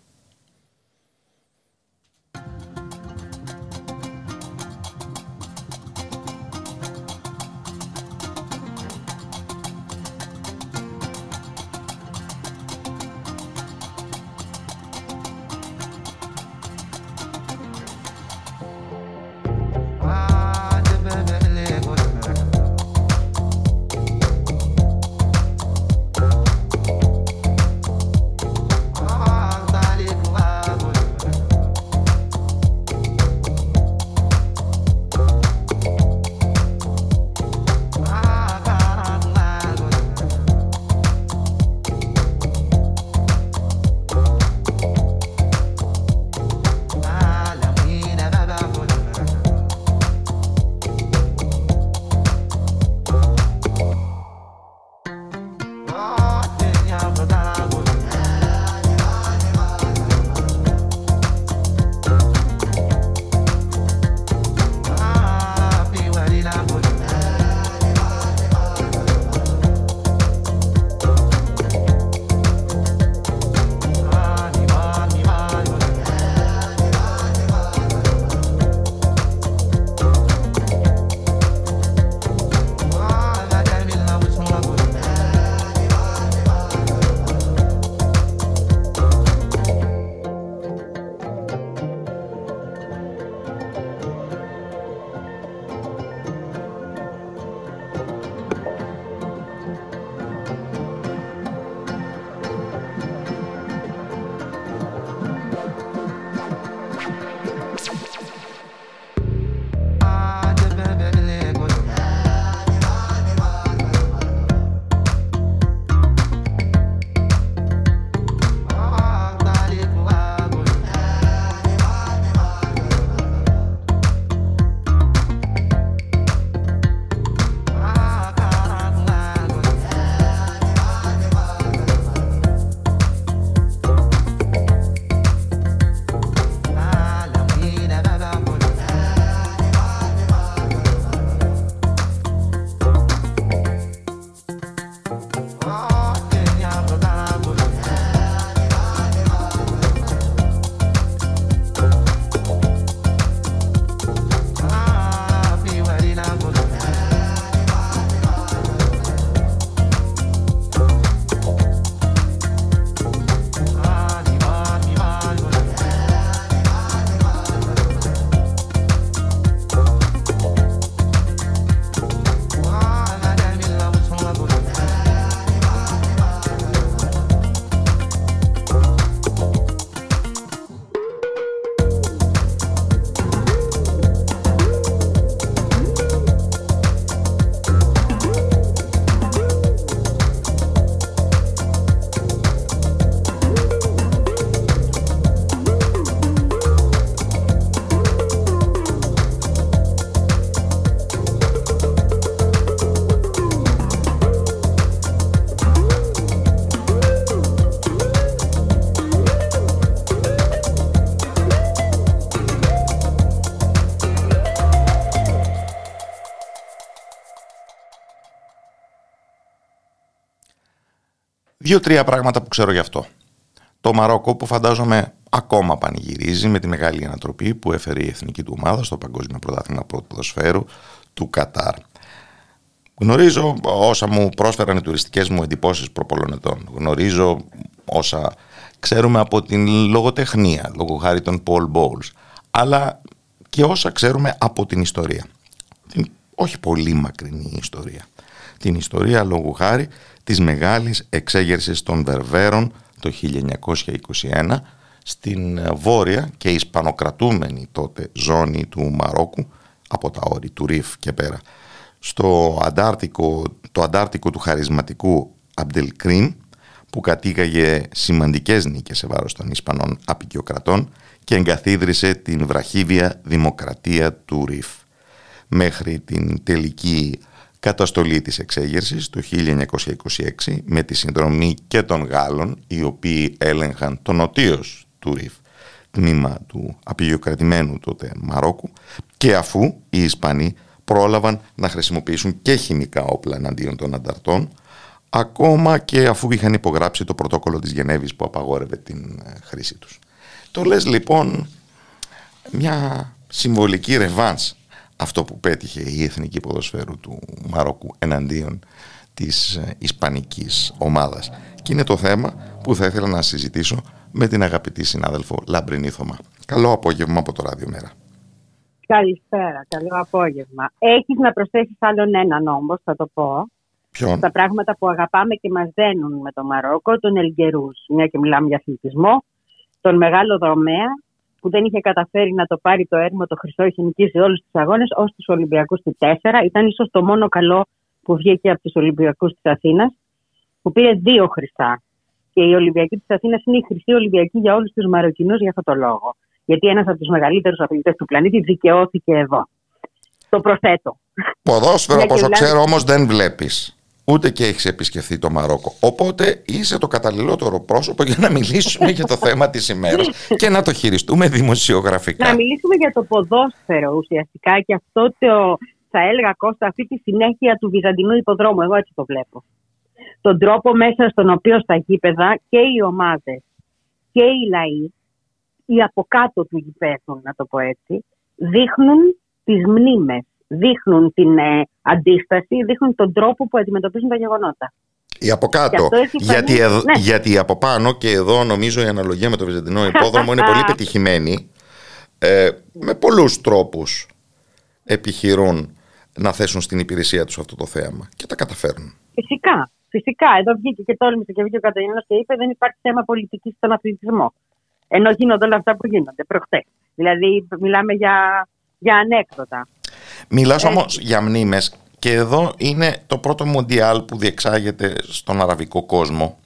Δύο-τρία πράγματα που ξέρω γι' αυτό. Το Μαρόκο που φαντάζομαι ακόμα πανηγυρίζει με τη μεγάλη ανατροπή που έφερε η εθνική του ομάδα στο Παγκόσμιο Πρωτάθλημα Ποδοσφαίρου του Κατάρ. Γνωρίζω όσα μου πρόσφεραν οι τουριστικές μου εντυπώσεις προπολών ετών. Γνωρίζω όσα ξέρουμε από την λογοτεχνία, λόγω χάρη των Paul Bowles, αλλά και όσα ξέρουμε από την ιστορία. Την όχι πολύ μακρινή ιστορία. Την ιστορία λόγω χάρη της μεγάλης εξέγερσης των Βερβέρων το 1921 στην βόρεια και ισπανοκρατούμενη τότε ζώνη του Μαρόκου από τα όρη του Ριφ και πέρα στο Αντάρτικο, το Αντάρτικο του χαρισματικού Αμπτελκρίμ που κατήγαγε σημαντικές νίκες σε βάρος των Ισπανών απεικιοκρατών και εγκαθίδρυσε την βραχίβια δημοκρατία του ΡΙΦ μέχρι την τελική καταστολή της εξέγερσης το 1926 με τη συνδρομή και των Γάλλων οι οποίοι έλεγχαν τον νοτίος του ΡΙΦ τμήμα του απειλιοκρατημένου τότε Μαρόκου και αφού οι Ισπανοί πρόλαβαν να χρησιμοποιήσουν και χημικά όπλα εναντίον των ανταρτών ακόμα και αφού είχαν υπογράψει το πρωτόκολλο της Γενέβης που απαγόρευε την ε, χρήση τους. Το λες λοιπόν μια συμβολική ρεβάνς αυτό που πέτυχε η Εθνική Ποδοσφαίρου του Μαρόκου εναντίον της ε, Ισπανικής ομάδας. Και είναι το θέμα που θα ήθελα να συζητήσω με την αγαπητή συνάδελφο Λαμπρινή Θωμά. Καλό απόγευμα από το Ράδιο Μέρα. Καλησπέρα, καλό απόγευμα. Έχεις να προσθέσεις άλλον έναν όμως, θα το πω. Ποιον; Τα πράγματα που αγαπάμε και μας δένουν με το Μαρόκο, τον Ελγκερούς, μια και μιλάμε για αθλητισμό, τον μεγάλο δρομέα που δεν είχε καταφέρει να το πάρει το έρμο το χρυσό, είχε νικήσει όλους τους αγώνες, ως τους Ολυμπιακούς του 4. Ήταν ίσως το μόνο καλό που βγήκε από τους Ολυμπιακούς της Αθήνας, που πήρε δύο χρυσά. Και η Ολυμπιακή της Αθήνας είναι η χρυσή Ολυμπιακή για όλους τους Μαροκινούς για αυτό το λόγο. Γιατί ένας από τους μεγαλύτερους αθλητές του πλανήτη δικαιώθηκε εδώ. Το προσθέτω. Ποδόσφαιρο, Ναι, όπως και μιλάμε- ξέρω, όμως δεν βλέπεις. Ούτε και έχεις επισκεφθεί το Μαρόκο. Οπότε είσαι το καταλληλότερο πρόσωπο για να μιλήσουμε για το θέμα της ημέρας και να το χειριστούμε δημοσιογραφικά. Να μιλήσουμε για το ποδόσφαιρο ουσιαστικά και αυτό το, θα έλεγα Κώστα, αυτή τη συνέχεια του Βυζαντινού υποδρόμου. Εγώ έτσι το βλέπω. Τον τρόπο μέσα στον οποίο στα γήπεδα και οι ομάδες και οι λαοί, οι από κάτω του γηπέδου, να το πω έτσι, δείχνουν τις μνήμες, δείχνουν την ε, αντίσταση, δείχνουν τον τρόπο που αντιμετωπίζουν τα γεγονότα. Η από Και κάτω. αυτό έχει φανεί- Γιατί, εδώ, Ναι. γιατί από πάνω και εδώ νομίζω η αναλογία με το Βυζαντινό υπόδρομο είναι πολύ πετυχημένη. Ε, με πολλούς τρόπους επιχειρούν να θέσουν στην υπηρεσία τους αυτό το θέαμα και τα καταφέρνουν. Φυσικά. Φυσικά. Εδώ βγήκε και τόλμησε και βγήκε ο Καταγενός και είπε δεν υπάρχει θέμα πολιτικής στον αθλητισμό. Ενώ γίνονται όλα αυτά που γίνονται προχτές. Δηλαδή, μιλάμε για, για ανέκδοτα. Μιλάς Ε, όμως για μνήμες και εδώ είναι το πρώτο μοντιάλ που διεξάγεται στον αραβικό κόσμο.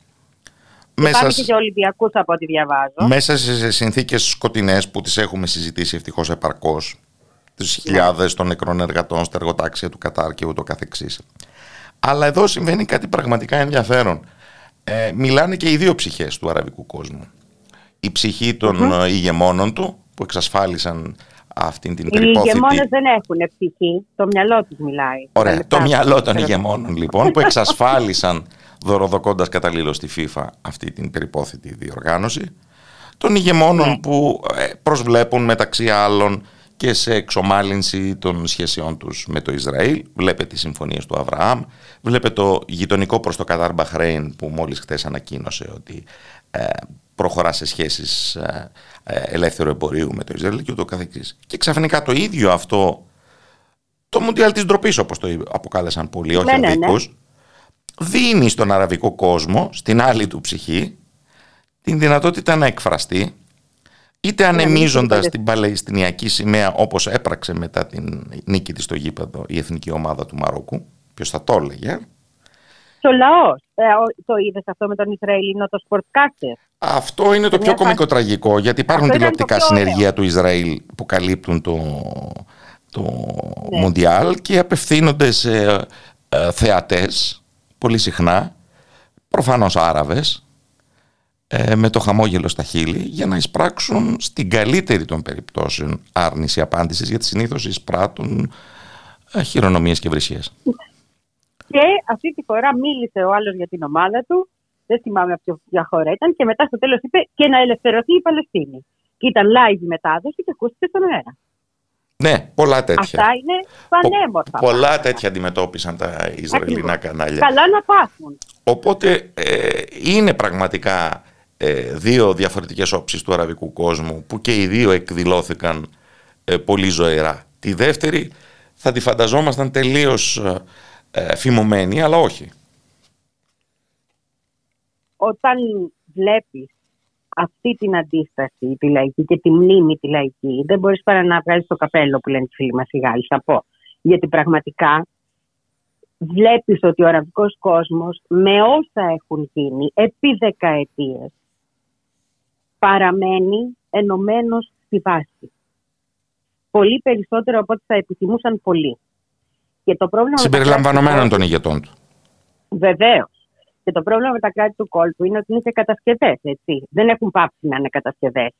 Μέσα, Πάμε σ- και για Ολυμπιακούς από ό,τι διαβάζω. μέσα σε συνθήκες σκοτεινές που τις έχουμε συζητήσει ευτυχώς επαρκώς τις χιλιάδες των νεκρών εργατών στα εργοτάξια του Κατάρ και ούτω καθεξής. Αλλά εδώ συμβαίνει κάτι πραγματικά ενδιαφέρον. Ε, μιλάνε και οι δύο ψυχές του αραβικού κόσμου. Η ψυχή των ε, ηγεμόνων του που εξασφάλισαν αυτήν την Οι περίπτωση. ηγεμόνες δεν έχουν ψυχή. Το μυαλό τους μιλάει. Τα Ωραία. λεπτά Το μυαλό των τους. ηγεμόνων λοιπόν που εξασφάλισαν δωροδοκώντας καταλήλως στη FIFA αυτή την περιπόθητη διοργάνωση των ηγεμόνων Ναι. που ε, προσβλέπουν μεταξύ άλλων και σε εξομάλυνση των σχέσεών τους με το Ισραήλ. Βλέπετε τις συμφωνίες του Αβραάμ, βλέπετε το γειτονικό προς το Κατάρ Μπαχρέιν που μόλις χθες ανακοίνωσε ότι ε, προχωρά σε σχέσεις ε, ε, ελεύθερου εμπορίου με το Ισραήλ και ούτω καθεξής. Και ξαφνικά το ίδιο αυτό το Μουντιάλ της ντροπής, όπως το αποκάλεσαν πολλοί, όχι Ναι, ναι, ναι. αδίκους, δίνει στον αραβικό κόσμο, στην άλλη του ψυχή, την δυνατότητα να εκφραστεί, είτε ανεμίζοντας μην την Παλαιστινιακή σημαία όπως έπραξε μετά την νίκη της στο γήπεδο η εθνική ομάδα του Μαρόκου, ποιος θα το έλεγε, Το λαό. Ε, ο- το είδες αυτό με τον Ισραηλινό, το sportcaster; Αυτό είναι το Σε πιο μια κομικό φάση- τραγικό, γιατί υπάρχουν Αυτό ήταν τηλεοπτικά το πιο ωραίο. συνεργεία του Ισραήλ που καλύπτουν το, το Ναι. Μουντιάλ και απευθύνονται σε ε, θεατές πολύ συχνά, προφανώς Άραβες, ε, με το χαμόγελο στα χείλη για να εισπράξουν στην καλύτερη των περιπτώσεων άρνηση απάντησης γιατί συνήθως εισπράττουν ε, χειρονομίες και βρυσίες. Και αυτή τη φορά μίλησε ο άλλος για την ομάδα του. Δεν θυμάμαι από ποια χώρα ήταν. Και μετά στο τέλος είπε και να ελευθερωθεί η Παλαιστίνη. Και ήταν live η μετάδοση και ακούστηκε στον αέρα. Ναι, πολλά τέτοια. Αυτά είναι πανέμορφα. Πολλά πράγματα. τέτοια αντιμετώπισαν τα Ισραηλινά Ακριβώς. κανάλια. Καλά να πάθουν. Οπότε ε, είναι πραγματικά ε, δύο διαφορετικές όψεις του αραβικού κόσμου που και οι δύο εκδηλώθηκαν ε, πολύ ζωηρά. Τη δεύτερη θα τη φανταζόμασταν τελείως ε, ε, φημωμένη, αλλά όχι. Όταν βλέπεις αυτή την αντίσταση τη λαϊκή και τη μνήμη τη λαϊκή, δεν μπορείς παρά να βγάλεις το καπέλο που λένε οι φίλοι μας οι Γάλλοι, θα πω. Γιατί πραγματικά βλέπεις ότι ο αραβικός κόσμος με όσα έχουν γίνει επί δεκαετίες παραμένει ενωμένος στη βάση. Πολύ περισσότερο από ό,τι θα επιθυμούσαν πολλοί. Και το πρόβλημα με τα Συμπεριλαμβανομένων κράτη του των ηγετών του. Βεβαίως. Και το πρόβλημα με τα κράτη του κόλπου είναι ότι είναι και κατασκευές. Δεν έχουν πάψει να είναι κατασκευές.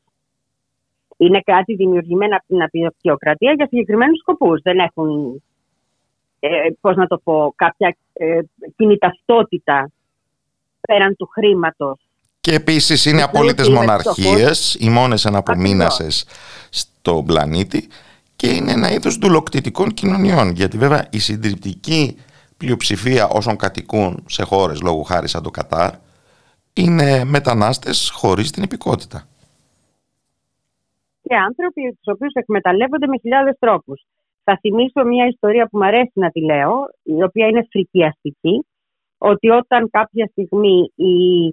Είναι κράτη δημιουργημένα από την απεικιοκρατία για συγκεκριμένους σκοπούς. Δεν έχουν, ε, πώς να το πω, κάποια ε, κοινή ταυτότητα πέραν του χρήματος. Και επίσης είναι Τους απόλυτες είναι μοναρχίες, οι μόνες αναπομείνασες στον πλανήτη και είναι ένα είδος δουλοκτητικών κοινωνιών. Γιατί βέβαια η συντριπτική πλειοψηφία όσων κατοικούν σε χώρες λόγω χάρη σαν το Κατάρ είναι μετανάστες χωρίς την υπηκότητα. Και άνθρωποι τους οποίους εκμεταλλεύονται με χιλιάδες τρόπους. Θα θυμίσω μια ιστορία που μου αρέσει να τη λέω, η οποία είναι φρικιαστική, ότι όταν κάποια στιγμή η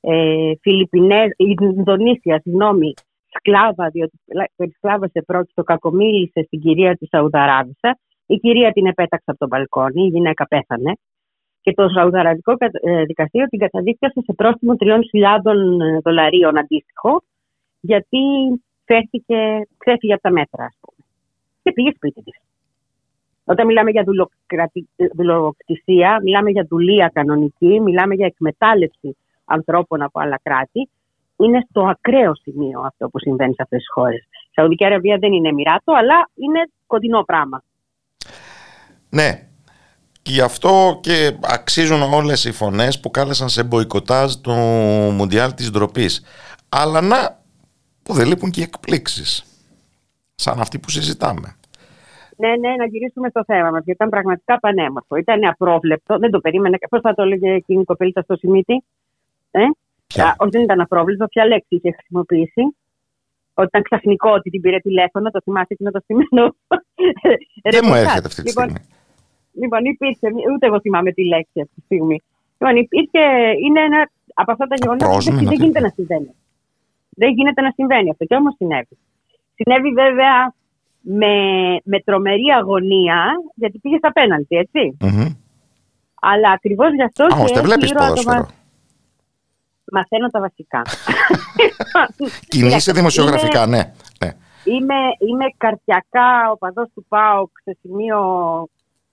ε, Φιλιππινέ, η Ινδονήσια, συγγνώμη, σκλάβα, διότι περί σκλάβα σε πρόκειτο, κακομίλησε στην κυρία της Σαουδαράβησας, η κυρία την επέταξε από τον μπαλκόνι, η γυναίκα πέθανε. Και το Σαουδαραβικό ε, δικαστήριο την καταδίκασε σε πρόστιμο 3.000 δολαρίων αντίστοιχο, γιατί φέρθηκε, ξέφυγε από τα μέτρα, ας πούμε. Και πήγε σπίτι της. Όταν μιλάμε για δουλοκρατι- δουλοκτησία, μιλάμε για δουλεία κανονική, μιλάμε για εκμετάλλευση ανθρώπων από άλλα κράτη, είναι στο ακραίο σημείο αυτό που συμβαίνει σε αυτές τις χώρες. Η Σαουδική Αραβία δεν είναι Εμμυράτο, αλλά είναι κοντινό πράγμα. Ναι, και γι' αυτό και αξίζουν όλες οι φωνές που κάλεσαν σε μποϊκοτάζ του Μουντιάλ της ντροπής. Αλλά να, που δεν λείπουν και οι εκπλήξεις. Σαν αυτή που συζητάμε. Ναι, ναι, να γυρίσουμε στο θέμα μας. Γιατί ήταν πραγματικά πανέμορφο. Ήταν απρόβλεπτο. Δεν το περίμενε. Πώς θα το έλεγε εκείνη η κοπέλα στο Σιμίτι; Ε; Ποια; Α, όχι, δεν ήταν απρόβλεπτο. Ποια λέξη είχες χρησιμοποιήσει. Ότι ήταν ξαφνικό ότι την πήρε τηλέφωνο. Το θυμάσαι εκείνο το σημείο. Δεν μου έρχεται αυτή τη λοιπόν, στιγμή. Λοιπόν, υπήρχε. Ούτε εγώ θυμάμαι τη λέξη αυτή τη στιγμή. Λοιπόν, υπήρχε. Είναι ένα από αυτά τα γεγονότα που Απρόσμενο, δεν τι γίνεται είναι. να συμβαίνει. Δεν γίνεται να συμβαίνει αυτό. Και όμως συνέβη. Συνέβη βέβαια με, με τρομερή αγωνία, γιατί πήγες στα πέναλτι, έτσι. Μμμ. Αλλά ακριβώς γι' αυτό Α, και όμως δεν έχει βλέπεις ήρωα το ποδόσφαιρο. Μα- Μαθαίνω τα βασικά. Κινείσαι Κοίταξε, δημοσιογραφικά, είμαι- ναι. ναι. Είμαι, είμαι καρτιακά οπαδός του ΠΑΟΚ σε σημείο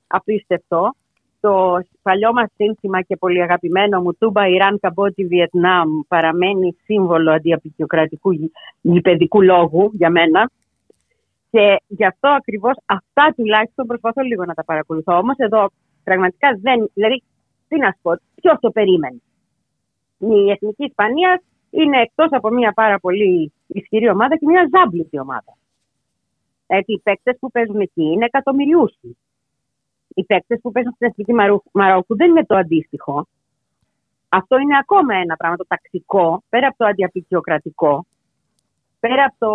απίστευτο. Το παλιό μας σύνθημα και πολύ αγαπημένο μου Τούμπα, Ιράν, Καμπότη, Βιετνάμ παραμένει σύμβολο αντιαπικιοκρατικού γη- γηπαιδικού λόγου για μένα. Και γι' αυτό ακριβώς αυτά τουλάχιστον προσπαθώ λίγο να τα παρακολουθώ. Όμως εδώ πραγματικά δεν, δηλαδή τι να σου πω, ποιος το περίμενε; Η Εθνική Ισπανία είναι εκτός από μια πάρα πολύ ισχυρή ομάδα και μια ζάμπλουτη ομάδα. Έτσι, οι παίκτες που παίζουν εκεί είναι εκατομμυριούσιοι. Οι παίκτες που παίζουν στην Εθνική Μαρού- Μαρόκου δεν είναι το αντίστοιχο. Αυτό είναι ακόμα ένα πράγμα, το ταξικό, πέρα από το αντιαπικιοκρατικό, πέρα από το,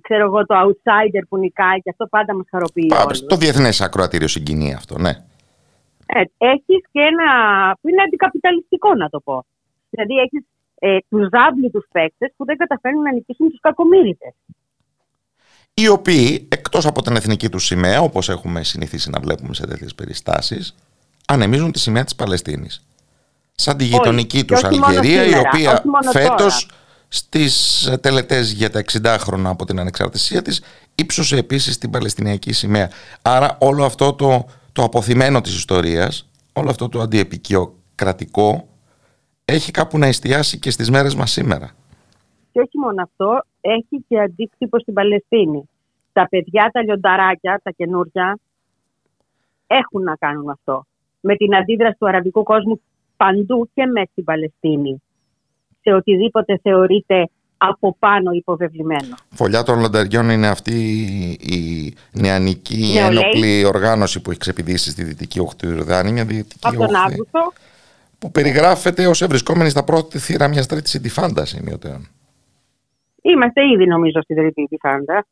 ξέρω εγώ, το outsider που νικάει και αυτό πάντα μας χαροποιεί Πάμε όλους. στο διεθνές ακροατήριο συγκινεί αυτό, ναι. Ε, έχεις και ένα που είναι αντικαπιταλιστικό να το πω. Δηλαδή έχεις ε, τους ζάμπλουτους παίκτες που δεν καταφέρνουν να νικήσουν τους κακομύριτες. Οι οποίοι, εκτός από την εθνική τους σημαία, όπως έχουμε συνηθίσει να βλέπουμε σε τέτοιες περιστάσεις, ανεμίζουν τη σημαία της Παλαιστίνης. Σαν τη γειτονική Και τους όχι μόνο Αλγερία, η σήμερα, οποία όχι μόνο φέτος στις τελετές για τα 60 χρόνια από την ανεξαρτησία της ύψωσε επίσης την Παλαιστινιακή σημαία. Άρα όλο αυτό το, το αποθυμένο της ιστορίας, όλο αυτό το αντιεπικιοκρατικό έχει κάπου να εστιάσει και στις μέρες μας σήμερα. Και όχι μόνο αυτό, έχει και αντίκτυπο στην Παλαιστίνη. Τα παιδιά, τα λιονταράκια, τα καινούρια, έχουν να κάνουν αυτό. Με την αντίδραση του αραβικού κόσμου παντού και μέσα στην Παλαιστίνη. Σε οτιδήποτε θεωρείται από πάνω υποβεβλημένο. Φωλιά των Λονταριών είναι αυτή η νεανική Νεολαίοι. ένοπλη οργάνωση που έχει ξεπηδήσει στη Δυτική Όχθη του Ιορδάνη, μια Δυτική Από τον Όχθη Αύγουστο που περιγράφεται ως ευρισκόμενη στα πρώτη θύρα μιας τρίτης ιντιφάντας σημειωτέων. Είμαστε ήδη νομίζω στην τρίτη επιφάντα.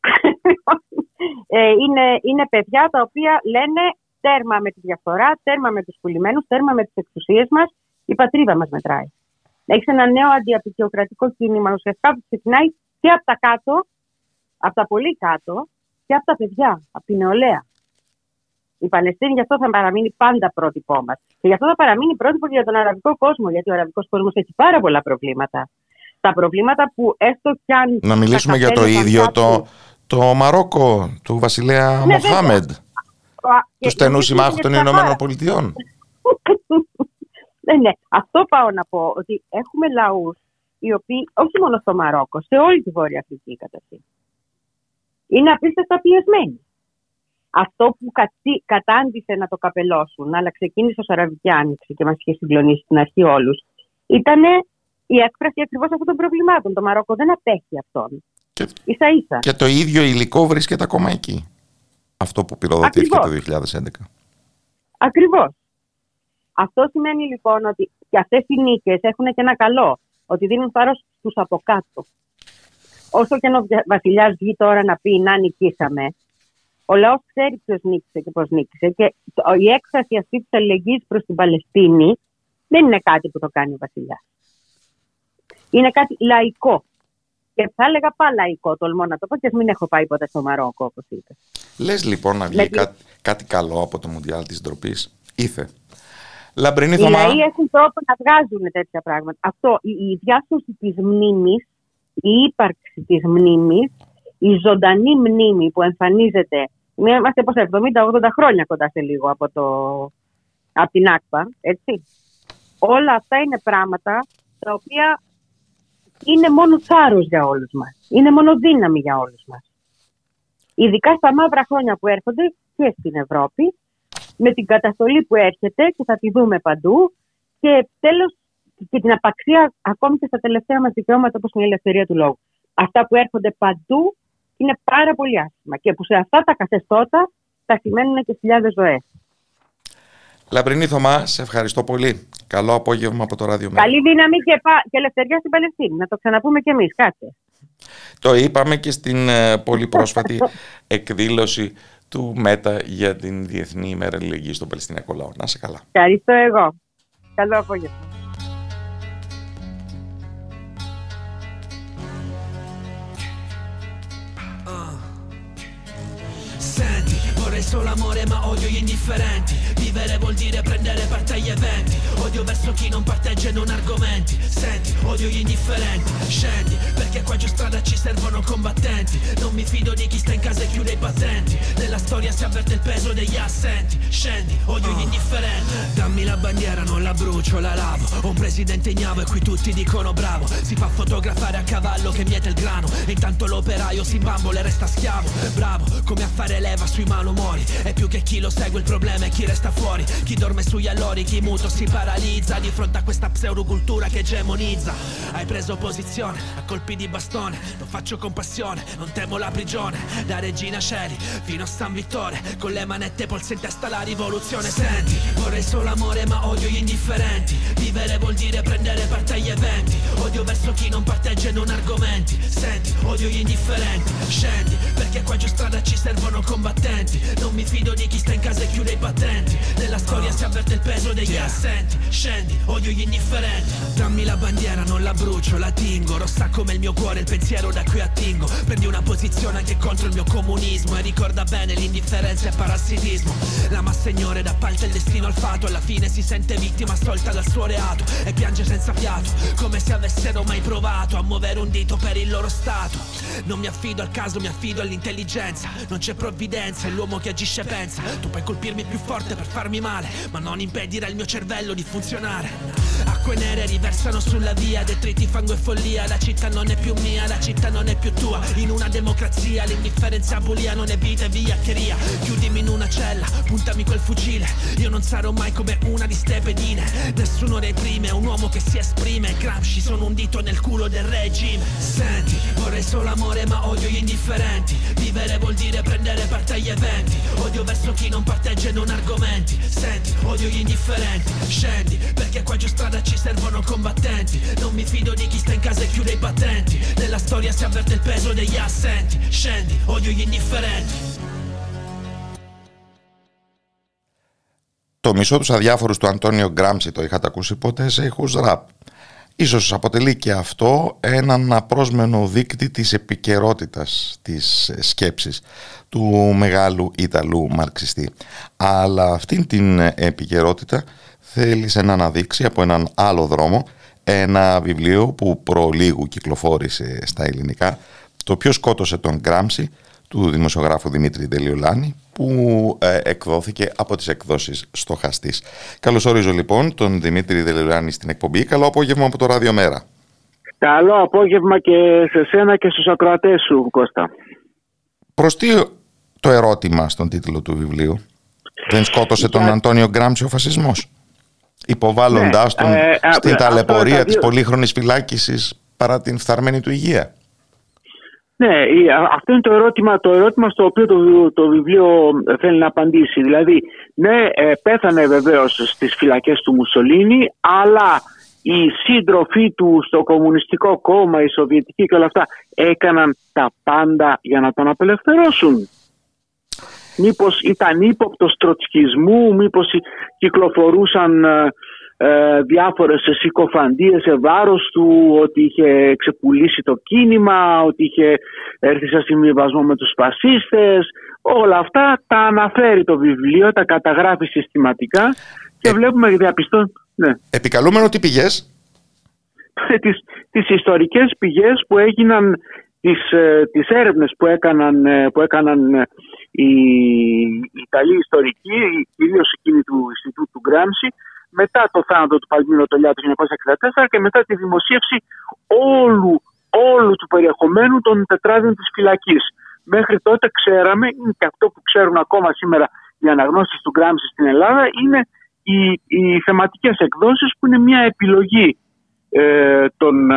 ε, είναι, είναι παιδιά τα οποία λένε τέρμα με τη διαφθορά, τέρμα με τους πουλημένους, τέρμα με τις εξουσίες μας, η πατρίδα μας μετράει. Έχεις ένα νέο αντιαπικιοκρατικό κίνημα ουσιαστικά που ξεκινάει και από τα κάτω, από τα πολύ κάτω και από τα παιδιά, από την νεολαία. Η Παλαιστίνη γι' αυτό θα παραμείνει πάντα πρότυπό μας. Και γι' αυτό θα παραμείνει πρότυπο για τον αραβικό κόσμο, γιατί ο αραβικός κόσμος έχει πάρα πολλά προβλήματα. Τα προβλήματα που έστω κι αν. Να μιλήσουμε για το ίδιο το, το Μαρόκο του βασιλέα Ναι, Μοχάμεντ, Α, και του στενού νομίζω συμμάχου είναι των μια Ηνωμένων πάρα- Πολιτειών. Ναι, ναι. Αυτό πάω να πω. Ότι έχουμε λαούς οι οποίοι, όχι μόνο στο Μαρόκο, σε όλη τη Βόρεια Αφρική καταρχήν, είναι απίστευτα πιεσμένοι. Αυτό που κατή, κατάντησε να το καπελώσουν, αλλά ξεκίνησε ω Αραβική Άνοιξη και μας είχε συγκλονίσει στην αρχή όλους, ήταν η έκφραση ακριβώς αυτών των προβλημάτων. Το Μαρόκο δεν απέχει αυτόν. Και, σα ίσα. και το ίδιο υλικό βρίσκεται ακόμα εκεί. Αυτό που πυροδοτήθηκε Ακριβώς. το 2011. Ακριβώς. Αυτό σημαίνει λοιπόν ότι και αυτές οι νίκες έχουν και ένα καλό. Ότι δίνουν θάρρος στους από κάτω. Όσο και αν ο βασιλιάς βγει τώρα να πει να νικήσαμε, ο λαός ξέρει ποιος νίκησε και πώς νίκησε. Και το- η έκφραση αυτή της αλληλεγγύης προς την Παλαιστίνη δεν είναι κάτι που το κάνει ο βασιλιάς. Είναι κάτι λαϊκό. Και θα έλεγα παλαϊκό, τολμώ να το πω, και ας μην έχω πάει ποτέ στο Μαρόκο, όπως είπες. Λες λοιπόν να βγει Με τη- κάτι, κάτι καλό από το Μουντιάλ της ντροπής; Ήθε. Λαμπρινή Οι Θωμά, λαοί έχουν τρόπο να βγάζουν τέτοια πράγματα. Αυτό, η, η διάσωση της μνήμης, η ύπαρξη της μνήμης, η ζωντανή μνήμη που εμφανίζεται, ναι, είμαστε πως 70-80 χρόνια κοντά σε λίγο από, το, από την άκπα, έτσι. Όλα αυτά είναι πράγματα τα οποία είναι μόνο θάρρος για όλους μας. Είναι μόνο δύναμη για όλους μας. Ειδικά στα μαύρα χρόνια που έρχονται και στην Ευρώπη, με την καταστολή που έρχεται και θα τη δούμε παντού και τέλος και την απαξία ακόμη και στα τελευταία μας δικαιώματα όπως είναι η ελευθερία του λόγου. Αυτά που έρχονται παντού είναι πάρα πολύ άσχημα και που σε αυτά τα καθεστώτα θα σημαίνουν και χιλιάδες ζωές. Λαμπρινή Θωμά, σε ευχαριστώ πολύ. Καλό απόγευμα από το ράδιο Μέρα. Καλή δύναμη και, πα- και ελευθερία στην Παλαιστίνη. Να το ξαναπούμε κι εμείς. Κάτσε. Το είπαμε και στην ε, πολύ πρόσφατη εκδήλωση του ΜΕΤΑ για την Διεθνή ημέρα αλληλεγγύης στον Παλαιστινιακό λαό. Να είσαι καλά. Ευχαριστώ εγώ. Καλό απόγευμα. Vorrei solo amore ma odio gli indifferenti. Vivere vuol dire prendere parte agli eventi. Odio verso chi non parteggia e non argomenti. Senti, odio gli indifferenti. Scendi, perché qua giù strada ci servono combattenti. Non mi fido di chi sta in casa e chiude i battenti. Nella storia si avverte il peso degli assenti. Scendi, odio gli indifferenti. Dammi la bandiera, non la brucio, la lavo. Ho un presidente ignavo e qui tutti dicono bravo. Si fa fotografare a cavallo che miete il grano. E intanto l'operaio si imbambola e resta schiavo. Bravo, come a fare leva sui malumori E più che chi lo segue il problema è chi resta fuori. Chi dorme sugli allori, chi muto si paralizza Di fronte a questa pseudocultura che egemonizza. Hai preso posizione a colpi di bastone. Lo faccio con passione, non temo la prigione. Da Regina Celi fino a San Vittore. Con le manette polse in testa la rivoluzione. Senti, vorrei solo amore ma odio gli indifferenti. Vivere vuol dire prendere parte agli eventi. Odio verso chi non parteggia e non argomenti. Senti, odio gli indifferenti. Scendi, perché qua giù strada ci servono combattenti. Non mi fido di chi sta in casa e chiude i battenti. Nella storia si avverte il peso degli assenti. Scendi, odio gli indifferenti. Dammi la bandiera, non la brucio, la tingo. Rossa come il mio cuore, il pensiero da cui attingo. Prendi una posizione anche contro il mio comunismo E ricorda bene l'indifferenza e parassitismo. La massa ignora da parte il destino al fato. Alla fine si sente vittima assolta dal suo reato E piange senza fiato Come se avessero mai provato a muovere un dito per il loro stato. Non mi affido al caso, mi affido all'intelligenza. Non c'è provvidenza, è l'uomo che agisce pensa. Tu puoi colpirmi più forte per farmi male Ma non impedire al mio cervello di funzionare. Acque nere riversano sulla via Detriti, fango e follia. La città non è più mia, la città non è più tua. In una democrazia l'indifferenza bulia Non è vita, è vigliaccheria. Chiudimi in una cella, puntami quel fucile. Io non sarò mai come una di ste pedine Nessuno reprime, un uomo che si esprime. Gramsci sono un dito nel culo del regime. Senti, vorrei solo amore ma odio gli indifferenti. Vivere vuol dire prendere parte agli eventi Odio verso chi non parteggia e non argomenti Senti, odio gli indifferenti Scendi, perché qua giù strada ci servono combattenti Non mi fido di chi sta in casa e chiude i battenti Nella storia si avverte il peso degli assenti Scendi, odio gli indifferenti Το μισό τους αδιάφορους του Αντώνιο Γκράμψη το είχατε ακούσει ποτέ σε ήχους ραπ. Ίσως αποτελεί και αυτό έναν απρόσμενο δείκτη της επικαιρότητας της σκέψης του μεγάλου Ιταλού μαρξιστή. Αλλά αυτήν την επικαιρότητα θέλησε να αναδείξει από έναν άλλο δρόμο ένα βιβλίο που προλίγου κυκλοφόρησε στα ελληνικά το ποιος σκότωσε τον Γκράμψη του δημοσιογράφου Δημήτρη Τελειολάνη που ε, εκδόθηκε από τις εκδόσεις Στοχαστής. Καλώς ορίζω λοιπόν τον Δημήτρη Τελειολάνη στην εκπομπή. Καλό απόγευμα από το Ράδιο Μέρα. Καλό απόγευμα και σε σένα και στους ακροατές σου Κώστα. Προς τι το ερώτημα στον τίτλο του βιβλίου; Δεν σκότωσε τον Αντώνιο Γκράμψη ο φασισμός; Υποβάλλοντάς ναι, τον ε, στην ταλαιπωρία της πολύχρονης φυλάκισης παρά την φθαρμένη του υγεία; Ναι, αυτό είναι το ερώτημα, το ερώτημα στο οποίο το, το βιβλίο θέλει να απαντήσει. Δηλαδή, ναι, ε, πέθανε βεβαίως στις φυλακές του Μουσολίνη, αλλά οι σύντροφοί του στο Κομμουνιστικό Κόμμα, οι Σοβιετικοί και όλα αυτά έκαναν τα πάντα για να τον απελευθερώσουν. Μήπως ήταν ύποπτος τροτσκισμού, μήπως κυκλοφορούσαν ε, ε, διάφορες συκοφαντίες σε βάρος του, ότι είχε ξεπουλήσει το κίνημα, ότι είχε έρθει σε συμβιβασμό με τους φασίστες. Όλα αυτά τα αναφέρει το βιβλίο, τα καταγράφει συστηματικά και ε, βλέπουμε διαπιστών... Ναι. Επικαλούμενο τι πηγές; Ε, τις, τις ιστορικές πηγές που έγιναν τις, ε, τις έρευνες που έκαναν, που έκαναν οι Ιταλοί ιστορικοί, κυρίως εκείνοι του Ινστιτούτου του Γκράμψη, μετά το θάνατο του Παλμίνο Τολιά το 1964 και μετά τη δημοσίευση όλου, όλου του περιεχομένου των τετράδιων της φυλακής. Μέχρι τότε ξέραμε, είναι και αυτό που ξέρουν ακόμα σήμερα οι αναγνώσεις του Γκράμψη στην Ελλάδα, είναι οι, οι θεματικές εκδόσεις που είναι μια επιλογή ε, των ε,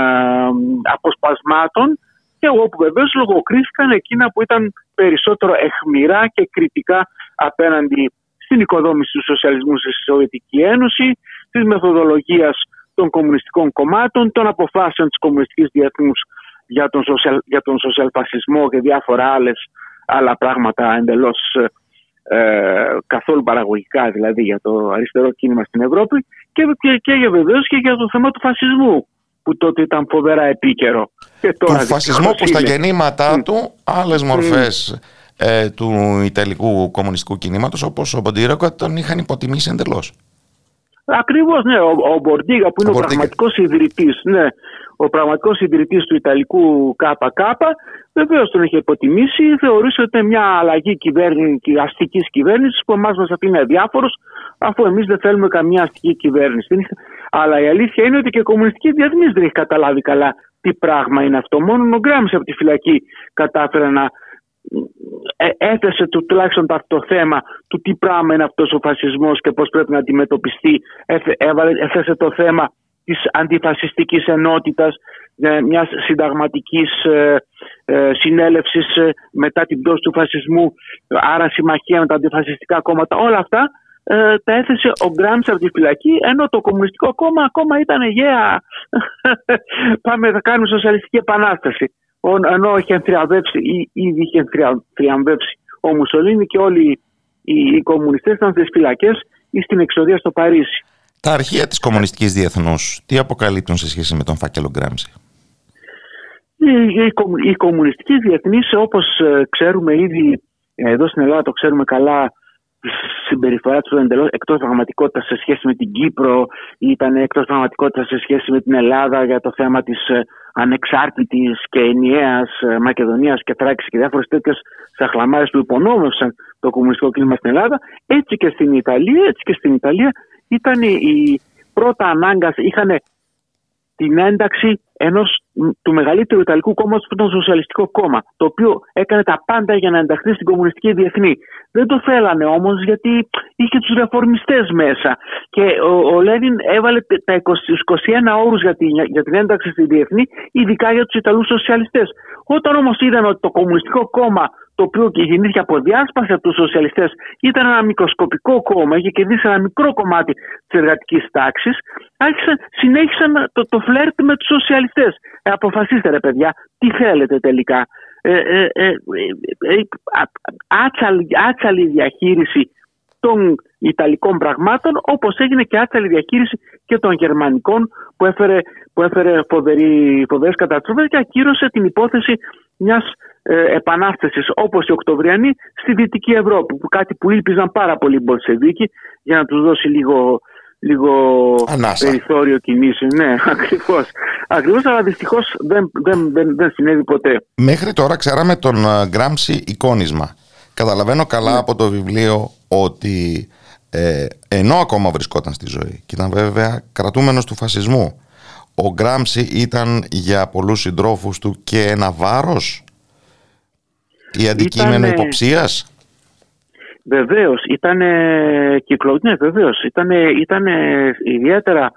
αποσπασμάτων και όπου βεβαίως λογοκρίθηκαν εκείνα που ήταν περισσότερο εχμηρά και κριτικά απέναντι στην οικοδόμηση του σοσιαλισμού στη Σοβιετική Ένωση, της μεθοδολογίας των κομμουνιστικών κομμάτων, των αποφάσεων της κομμουνιστικής διεθνούς για τον, σοσιαλ, για τον σοσιαλφασισμό και διάφορα άλλες, άλλα πράγματα εντελώς ε, καθόλου παραγωγικά δηλαδή για το αριστερό κίνημα στην Ευρώπη και, και, και βεβαίως και για το θέμα του φασισμού που τότε ήταν φοβερά επίκαιρο. Και τώρα του φασισμό που στα γεννήματά mm. του άλλες μορφές ε, του Ιταλικού κομμουνιστικού κινήματος όπως ο Μποντίρακο τον είχαν υποτιμήσει εντελώς. Ακριβώς, ναι. Ο, ο Μπορντίγα που είναι ο, ο πραγματικός ιδρυτής ναι, ο πραγματικός ιδρυτής του Ιταλικού ΚΚ, βεβαίως τον είχε υποτιμήσει. Θεωρούσε ότι είναι μια αλλαγή κυβέρνηση, αστικής κυβέρνησης που εμάς μας αφήνει αδιάφορο, αφού εμείς δεν θέλουμε καμία αστική κυβέρνηση. Αλλά η αλήθεια είναι ότι και η κομμουνιστική διεθνής δεν έχει καταλάβει καλά τι πράγμα είναι αυτό. Μόνο ο Γκράμι από τη φυλακή κατάφερε να ε, έθεσε το, τουλάχιστον το θέμα του τι πράγμα είναι αυτός ο φασισμός και πώς πρέπει να αντιμετωπιστεί. Έθεσε το θέμα της αντιφασιστικής ενότητας, ε, μιας συνταγματικής ε, συνέλευσης μετά την πτώση του φασισμού, άρα συμμαχία με τα αντιφασιστικά κόμματα. Όλα αυτά τα έθεσε ο Γκράμς από τη φυλακή, ενώ το Κομμουνιστικό Κόμμα ακόμα ήταν yeah, πάμε να κάνουμε σοσιαλιστική επανάσταση ενώ είχε θριαμβεύσει ή ήδη είχε θριαμβεύσει ο Μουσολίνη και όλοι οι, οι κομμουνιστές ήταν στις φυλακές ή στην εξοδία στο Παρίσι. Τα αρχεία της κομμουνιστικής διεθνούς τι αποκαλύπτουν σε σχέση με τον φάκελο Γκράμψη; Η, η, η κομμουνιστική διεθνής όπως ε, ξέρουμε ήδη ε, εδώ στην Ελλάδα το ξέρουμε καλά συμπεριφορά τους εντελώς εκτός πραγματικότητας σε σχέση με την Κύπρο, ήταν εκτός πραγματικότητας σε σχέση με την Ελλάδα για το θέμα της ε, ανεξάρτητης και ενιαίας ε, Μακεδονίας και Θράκης και διάφορες τέτοιες σαχλαμάρες που υπονόμευσαν το κομμουνιστικό κλίμα στην Ελλάδα. Έτσι και στην Ιταλία, έτσι και στην Ιταλία ήταν η πρώτα ανάγκας, είχαν την ένταξη ενός του μεγαλύτερου Ιταλικού κόμματος που ήταν το Σοσιαλιστικό Κόμμα, το οποίο έκανε τα πάντα για να ενταχθεί στην Κομμουνιστική Διεθνή. Δεν το θέλανε όμως γιατί είχε τους ρεφορμιστές μέσα. Και ο, ο Λένιν έβαλε τα 20, 21 όρους για, για την ένταξη στη Διεθνή, ειδικά για τους Ιταλούς Σοσιαλιστές. Όταν όμως είδαν ότι το Κομμουνιστικό Κόμμα το οποίο και γεννήθηκε από διάσπαση από τους σοσιαλιστές, ήταν ένα μικροσκοπικό κόμμα, είχε κερδίσει ένα μικρό κομμάτι της εργατικής τάξης, συνέχισαν το, το φλερτ με τους σοσιαλιστές. Ε, αποφασίστε ρε παιδιά, τι θέλετε τελικά. Ε, ε, ε, ε άτσαλη, άτσαλη διαχείριση των Ιταλικών πραγμάτων όπως έγινε και άταλη διαχείριση και των Γερμανικών που έφερε, που έφερε φοβερή, φοβερές καταστροφές και ακύρωσε την υπόθεση μιας ε, επανάστασης όπως η Οκτωβριανή στη Δυτική Ευρώπη που κάτι που ήλπιζαν πάρα πολύ οι Μπολσεβίκοι για να τους δώσει λίγο λίγο περιθώριο κινήσεων. Ναι, ακριβώς. Ακριβώς, αλλά δυστυχώς δεν, δεν, δεν, δεν συνέβη ποτέ. Μέχρι τώρα ξέραμε τον ε, Γκράμψη εικόνισμα. Καταλαβαίνω καλά ναι. από το βιβλίο ότι ε, ενώ ακόμα βρισκόταν στη ζωή και ήταν βέβαια κρατούμενος του φασισμού ο Γκράμψη ήταν για πολλούς συντρόφους του και ένα βάρος ή αντικείμενο Ήτανε... υποψίας; Βεβαίως, ήταν κυκλο... ναι, βεβαίως, ήταν ιδιαίτερα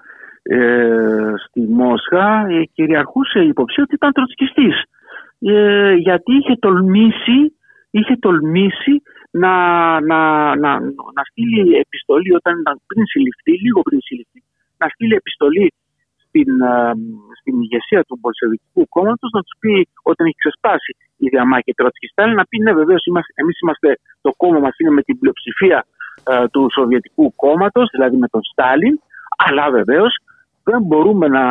ε, στη Μόσχα ε, κυριαρχούσε η υποψία ότι ήταν τροτσκιστής ε, γιατί είχε τολμήσει, είχε τολμήσει να, να, να, να στείλει επιστολή όταν πριν συλληφθεί, λίγο πριν συλληφθεί, να στείλει επιστολή στην, ε, στην ηγεσία του Πολσεβικού κόμματος να τους πει όταν έχει ξεσπάσει η διαμάχη Τρότσκι Στάλιν να πει ναι βεβαίως εμείς είμαστε το κόμμα μας είναι με την πλειοψηφία ε, του Σοβιετικού κόμματος, δηλαδή με τον Στάλιν αλλά βεβαίως δεν μπορούμε να,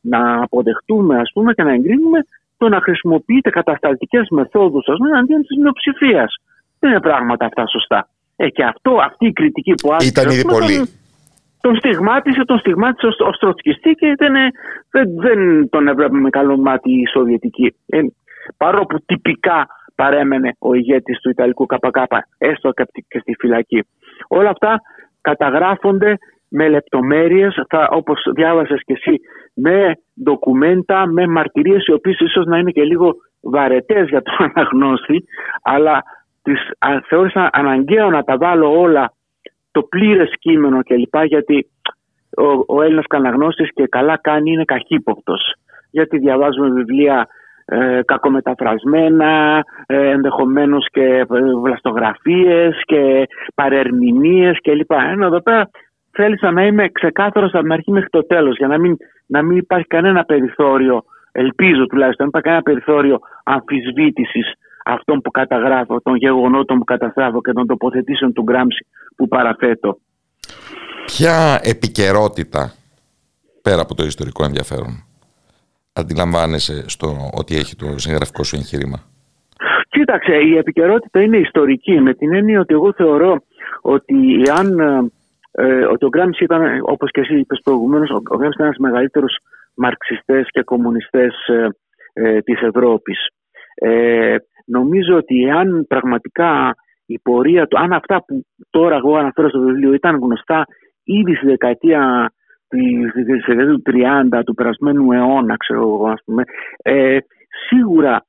να αποδεχτούμε ας πούμε και να εγκρίνουμε το να χρησιμοποιείτε κατασταλτικές μεθόδους εναντίον της μειοψηφίας. Δεν είναι πράγματα αυτά σωστά. Ε, και αυτό, αυτή η κριτική που άσκησε. Ήταν ήδη πολύ. Τον, τον στιγμάτισε, τον στιγμάτισε ως, τροτσκιστή και δεν, δεν, δεν τον έβλεπε με καλό μάτι η Σοβιετική. Ε, παρόλο που τυπικά παρέμενε ο ηγέτης του Ιταλικού ΚΚ, έστω και στη φυλακή. Όλα αυτά καταγράφονται με λεπτομέρειες, θα, όπως διάβασες και εσύ, με ντοκουμέντα, με μαρτυρίες οι οποίες ίσως να είναι και λίγο βαρετές για τον αναγνώστη, αλλά τις θεώρησα αναγκαίο να τα βάλω όλα το πλήρες κείμενο κλπ. Γιατί ο, ο Έλληνας καναγνώστης και καλά κάνει είναι καχύποπτος. Γιατί διαβάζουμε βιβλία ε, κακομεταφρασμένα, ε, ενδεχομένως και ε, βλαστογραφίες και παρερμηνίες κλπ. Ενώ εδώ πέρα θέλησα να είμαι ξεκάθαρος από την αρχή μέχρι το τέλος για να μην, να μην υπάρχει κανένα περιθώριο, ελπίζω τουλάχιστον, να υπάρχει κανένα περιθώριο αμφισβήτησης αυτών που καταγράφω, των γεγονότων που καταγράφω και των τοποθετήσεων του Γκράμψη που παραθέτω. Ποια επικαιρότητα, πέρα από το ιστορικό ενδιαφέρον, αντιλαμβάνεσαι στο ότι έχει το συγγραφικό σου εγχείρημα; Κοίταξε, η επικαιρότητα είναι ιστορική με την έννοια ότι εγώ θεωρώ ότι αν ε, ότι ο Γκράμψη ήταν, όπως και εσύ είπες προηγουμένως, ο Γκράμψη ήταν ένας μεγαλύτερος μαρξιστές και κομμουνιστές ε, ε, της Ευρώπης. Ε, νομίζω ότι αν πραγματικά η πορεία του, αν αυτά που τώρα εγώ αναφέρω στο βιβλίο ήταν γνωστά ήδη στη δεκαετία του 30 του περασμένου αιώνα, ξέρω εγώ, ας πούμε, ε, σίγουρα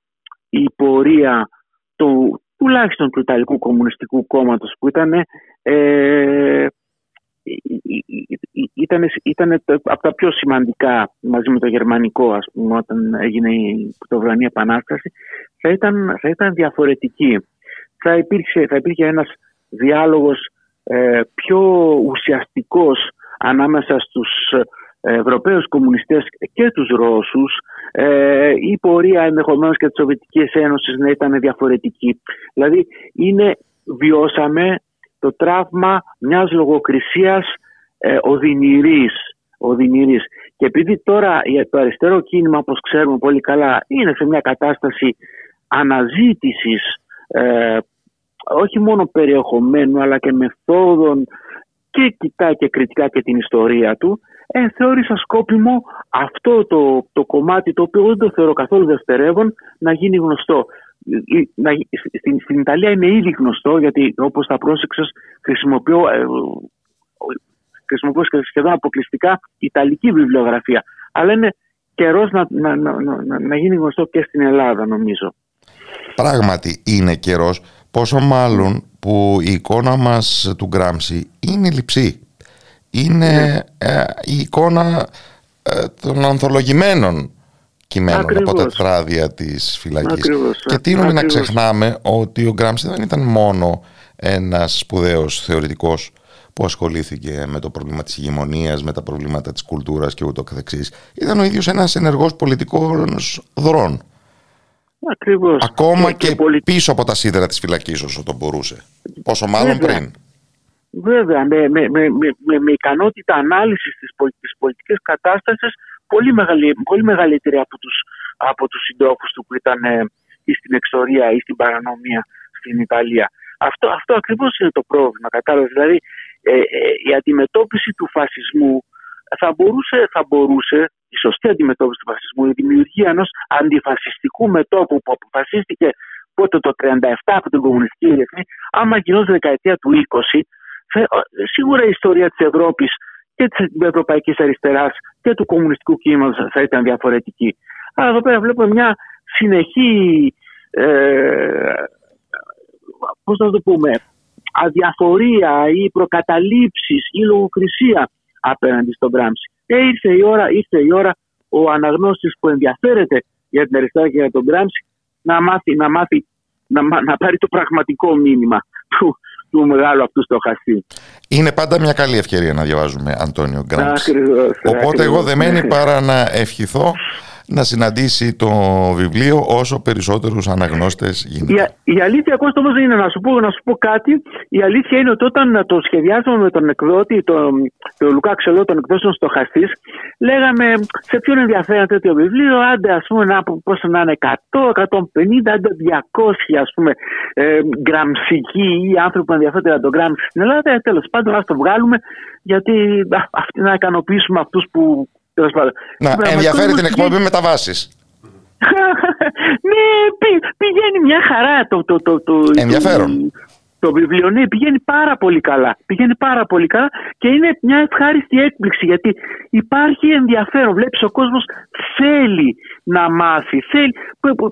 η πορεία του, τουλάχιστον του Ιταλικού Κομμουνιστικού Κόμματος που ήταν ε, ήταν, ήταν από τα πιο σημαντικά μαζί με το γερμανικό ας πούμε όταν έγινε η πρωτοβρανή επανάσταση θα ήταν, θα ήταν διαφορετική θα υπήρχε, θα υπήρχε ένας διάλογος ε, πιο ουσιαστικός ανάμεσα στους ε, Ευρωπαίους κομμουνιστές και τους Ρώσους ε, η πορεία ενδεχομένως και της Σοβιετικής Ένωσης να ήταν διαφορετική. Δηλαδή είναι, βιώσαμε το τραύμα μιας λογοκρισίας ε, οδυνηρής, οδυνηρής. Και επειδή τώρα το αριστερό κίνημα, όπως ξέρουμε πολύ καλά, είναι σε μια κατάσταση αναζήτησης ε, όχι μόνο περιεχομένου αλλά και μεθόδων και κοιτάει και κριτικά και την ιστορία του, ε, θεώρησα σκόπιμο αυτό το, το κομμάτι το οποίο δεν το θεωρώ καθόλου δευτερεύον να γίνει γνωστό. Να, στην, στην Ιταλία είναι ήδη γνωστό γιατί όπως θα πρόσεξες χρησιμοποιώ, ε, χρησιμοποιώ σχεδόν αποκλειστικά Ιταλική βιβλιογραφία. Αλλά είναι καιρός να, να, να, να γίνει γνωστό και στην Ελλάδα νομίζω. Πράγματι είναι καιρός Πόσο μάλλον που η εικόνα μας του Γκράμψη είναι λυψή. Είναι ναι. ε, η εικόνα ε, των ανθολογημένων κειμένων από τα τράδια της φυλακής. Και τίνουμε να ξεχνάμε ότι ο Γκράμψη δεν ήταν μόνο ένας σπουδαίος θεωρητικός που ασχολήθηκε με το πρόβλημα της ηγεμονίας, με τα προβλήματα της κουλτούρας και ούτω καθεξής. Ήταν ο ίδιος ένας ενεργός πολιτικός δρόν. Ακριβώς. Ακόμα και, πίσω από τα σίδερα της φυλακής όσο το μπορούσε. Πόσο μάλλον πριν. βέβαια με, με, με, με, με ικανότητα ανάλυσης της, της πολιτικής κατάστασης πολύ, μεγαλη, πολύ μεγαλύτερη από τους, από τους συντρόφους του που ήταν ε, ή στην εξορία ή στην παρανομία στην Ιταλία. Αυτό, αυτό ακριβώς είναι το πρόβλημα, κατάλαβες. Δηλαδή ε, ε, η αντιμετώπιση του φασισμού θα μπορούσε, θα μπορούσε η σωστή αντιμετώπιση του φασισμού, η δημιουργία ενός αντιφασιστικού μετώπου που αποφασίστηκε πότε το 1937 από την Κομμουνιστική Διεθνή, άμα γινόταν δεκαετία του 20, σίγουρα η ιστορία της Ευρώπης και της Ευρωπαϊκής Αριστεράς και του Κομμουνιστικού Κίνηματος θα ήταν διαφορετική. Αλλά εδώ πέρα βλέπουμε μια συνεχή, ε, πώς να το πούμε, αδιαφορία ή προκαταλήψεις ή λογοκρισία απέναντι στον Γκράμψη. Και ήρθε η ώρα, ήρθε η ώρα ο αναγνώστης που ενδιαφέρεται για την αριστερά και για τον Γκράμψη να μάθει, να, μάθει να, να πάρει το πραγματικό μήνυμα του, του μεγάλου αυτού στοχαστή. Είναι πάντα μια καλή ευκαιρία να διαβάζουμε Αντώνιο Γκράμψη. Οπότε ακριβώς. εγώ δεν μένει παρά να ευχηθώ να συναντήσει το βιβλίο όσο περισσότερους αναγνώστες γίνεται. Η, η αλήθεια Κώστα όμως είναι να σου, πω, να σου πω κάτι. Η αλήθεια είναι ότι όταν το σχεδιάσαμε με τον εκδότη, τον το Λουκά Ξελό, τον εκδόσεων στοχαστής, λέγαμε σε ποιον ενδιαφέρει τέτοιο βιβλίο, άντε ας πούμε να, πώς να είναι 100, 150, άντε 200 ας πούμε ε, γκραμψικοί ή άνθρωποι που ενδιαφέρονται για τον γκράμψη στην Ελλάδα. Ε, τέλος πάντων ας το βγάλουμε γιατί α, αυτή να ικανοποιήσουμε αυτούς που να, ενδιαφέρει την εκπομπή μεταβάσεις. ναι, πηγαίνει μια χαρά το, το, το, το, Ενδιαφέρον. Το, βιβλίο, ναι, πηγαίνει πάρα πολύ καλά. Πηγαίνει πάρα πολύ καλά και είναι μια ευχάριστη έκπληξη γιατί υπάρχει ενδιαφέρον. Βλέπεις ο κόσμος θέλει να μάθει. Θέλει,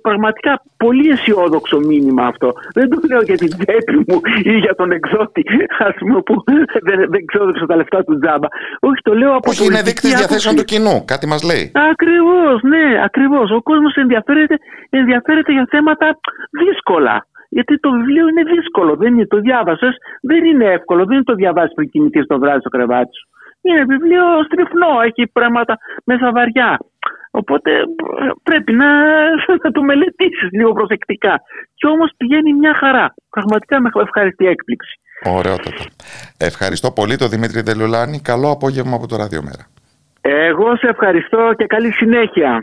πραγματικά πολύ αισιόδοξο μήνυμα αυτό. Δεν το λέω για την τσέπη μου ή για τον εκδότη, ας πούμε, που δεν, δεν ξόδεψε τα λεφτά του τζάμπα. Όχι, το λέω από Όχι, είναι δείκτη διαθέσεων του κοινού. Κάτι μας λέει. Ακριβώς, ναι, ακριβώς. Ο κόσμος ενδιαφέρεται, ενδιαφέρεται για θέματα δύσκολα. Γιατί το βιβλίο είναι δύσκολο. Δεν είναι, το διάβασες, δεν είναι εύκολο. Δεν είναι το διαβάσεις πριν κοιμηθείς το βράδυ στο κρεβάτι σου. Είναι βιβλίο στριφνό, έχει πράγματα μέσα βαριά. Οπότε πρέπει να, να το μελετήσεις λίγο προσεκτικά. Και όμως πηγαίνει μια χαρά. Πραγματικά με ευχαριστή έκπληξη. Ωραιότατα. Ευχαριστώ πολύ τον Δημήτρη Δελουλάνη. Καλό απόγευμα από το Ραδιομέρα. Εγώ σε ευχαριστώ και καλή συνέχεια.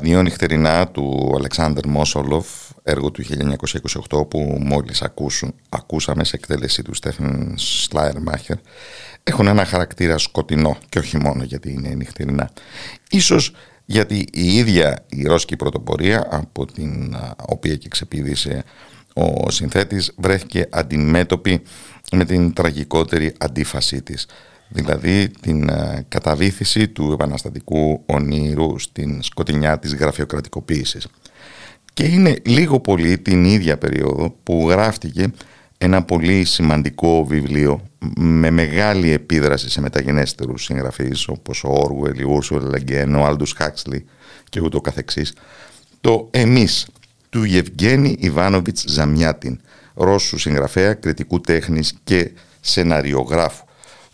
Δύο νυχτερινά του Αλεξάνδρ Μόσολοφ, έργο του 1928 που μόλις ακούσουν, ακούσαμε σε εκτέλεση του Στέφεν Σλάιρμάχερ, έχουν ένα χαρακτήρα σκοτεινό και όχι μόνο γιατί είναι νυχτερινά. Ίσως γιατί η ίδια η Ρώσικη πρωτοπορία από την οποία και ξεπίδησε ο συνθέτης βρέθηκε αντιμέτωπη με την τραγικότερη αντίφασή της δηλαδή την ε, καταβήθηση του επαναστατικού ονείρου στην σκοτεινιά της γραφειοκρατικοποίησης. Και είναι λίγο πολύ την ίδια περίοδο που γράφτηκε ένα πολύ σημαντικό βιβλίο με μεγάλη επίδραση σε μεταγενέστερους συγγραφείς όπως ο Όργουελ, η Ούρσουλ Λε Γκεν, ο Άλντους Χάξλι και ούτω καθεξής το «Εμείς» του Γεβγένι Ιβάνοβιτς Ζαμιάτιν Ρώσου συγγραφέα, κριτικού τέχνης και σεναριογράφου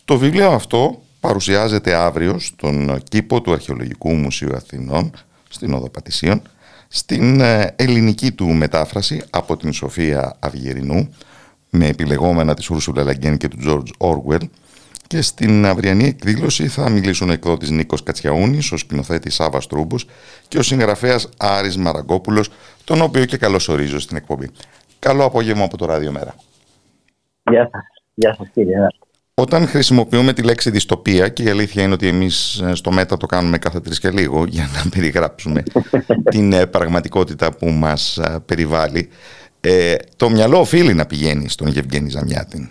το βιβλίο αυτό παρουσιάζεται αύριο στον κήπο του Αρχαιολογικού Μουσείου Αθηνών στην Οδό Πατησίων στην ε, ελληνική του μετάφραση από την Σοφία Αυγερινού με επιλεγόμενα της Ούρσουλα Λαγκέν και του George Orwell και στην αυριανή εκδήλωση θα μιλήσουν ο εκδότης Νίκος Κατσιαούνης, ο σκηνοθέτης Σάβα Τρούμπος και ο συγγραφέας Άρης Μαραγκόπουλος, τον οποίο και καλωσορίζω στην εκπομπή. Καλό απόγευμα από το Ράδιο Μέρα. Γεια σας. Γεια σας κύριε όταν χρησιμοποιούμε τη λέξη δυστοπία και η αλήθεια είναι ότι εμείς ε, στο ΜΕΤΑ το κάνουμε κάθε τρεις και λίγο για να περιγράψουμε την ε, πραγματικότητα που μας ε, περιβάλλει το μυαλό οφείλει να πηγαίνει στον Γευγένη Ζαμιάτιν.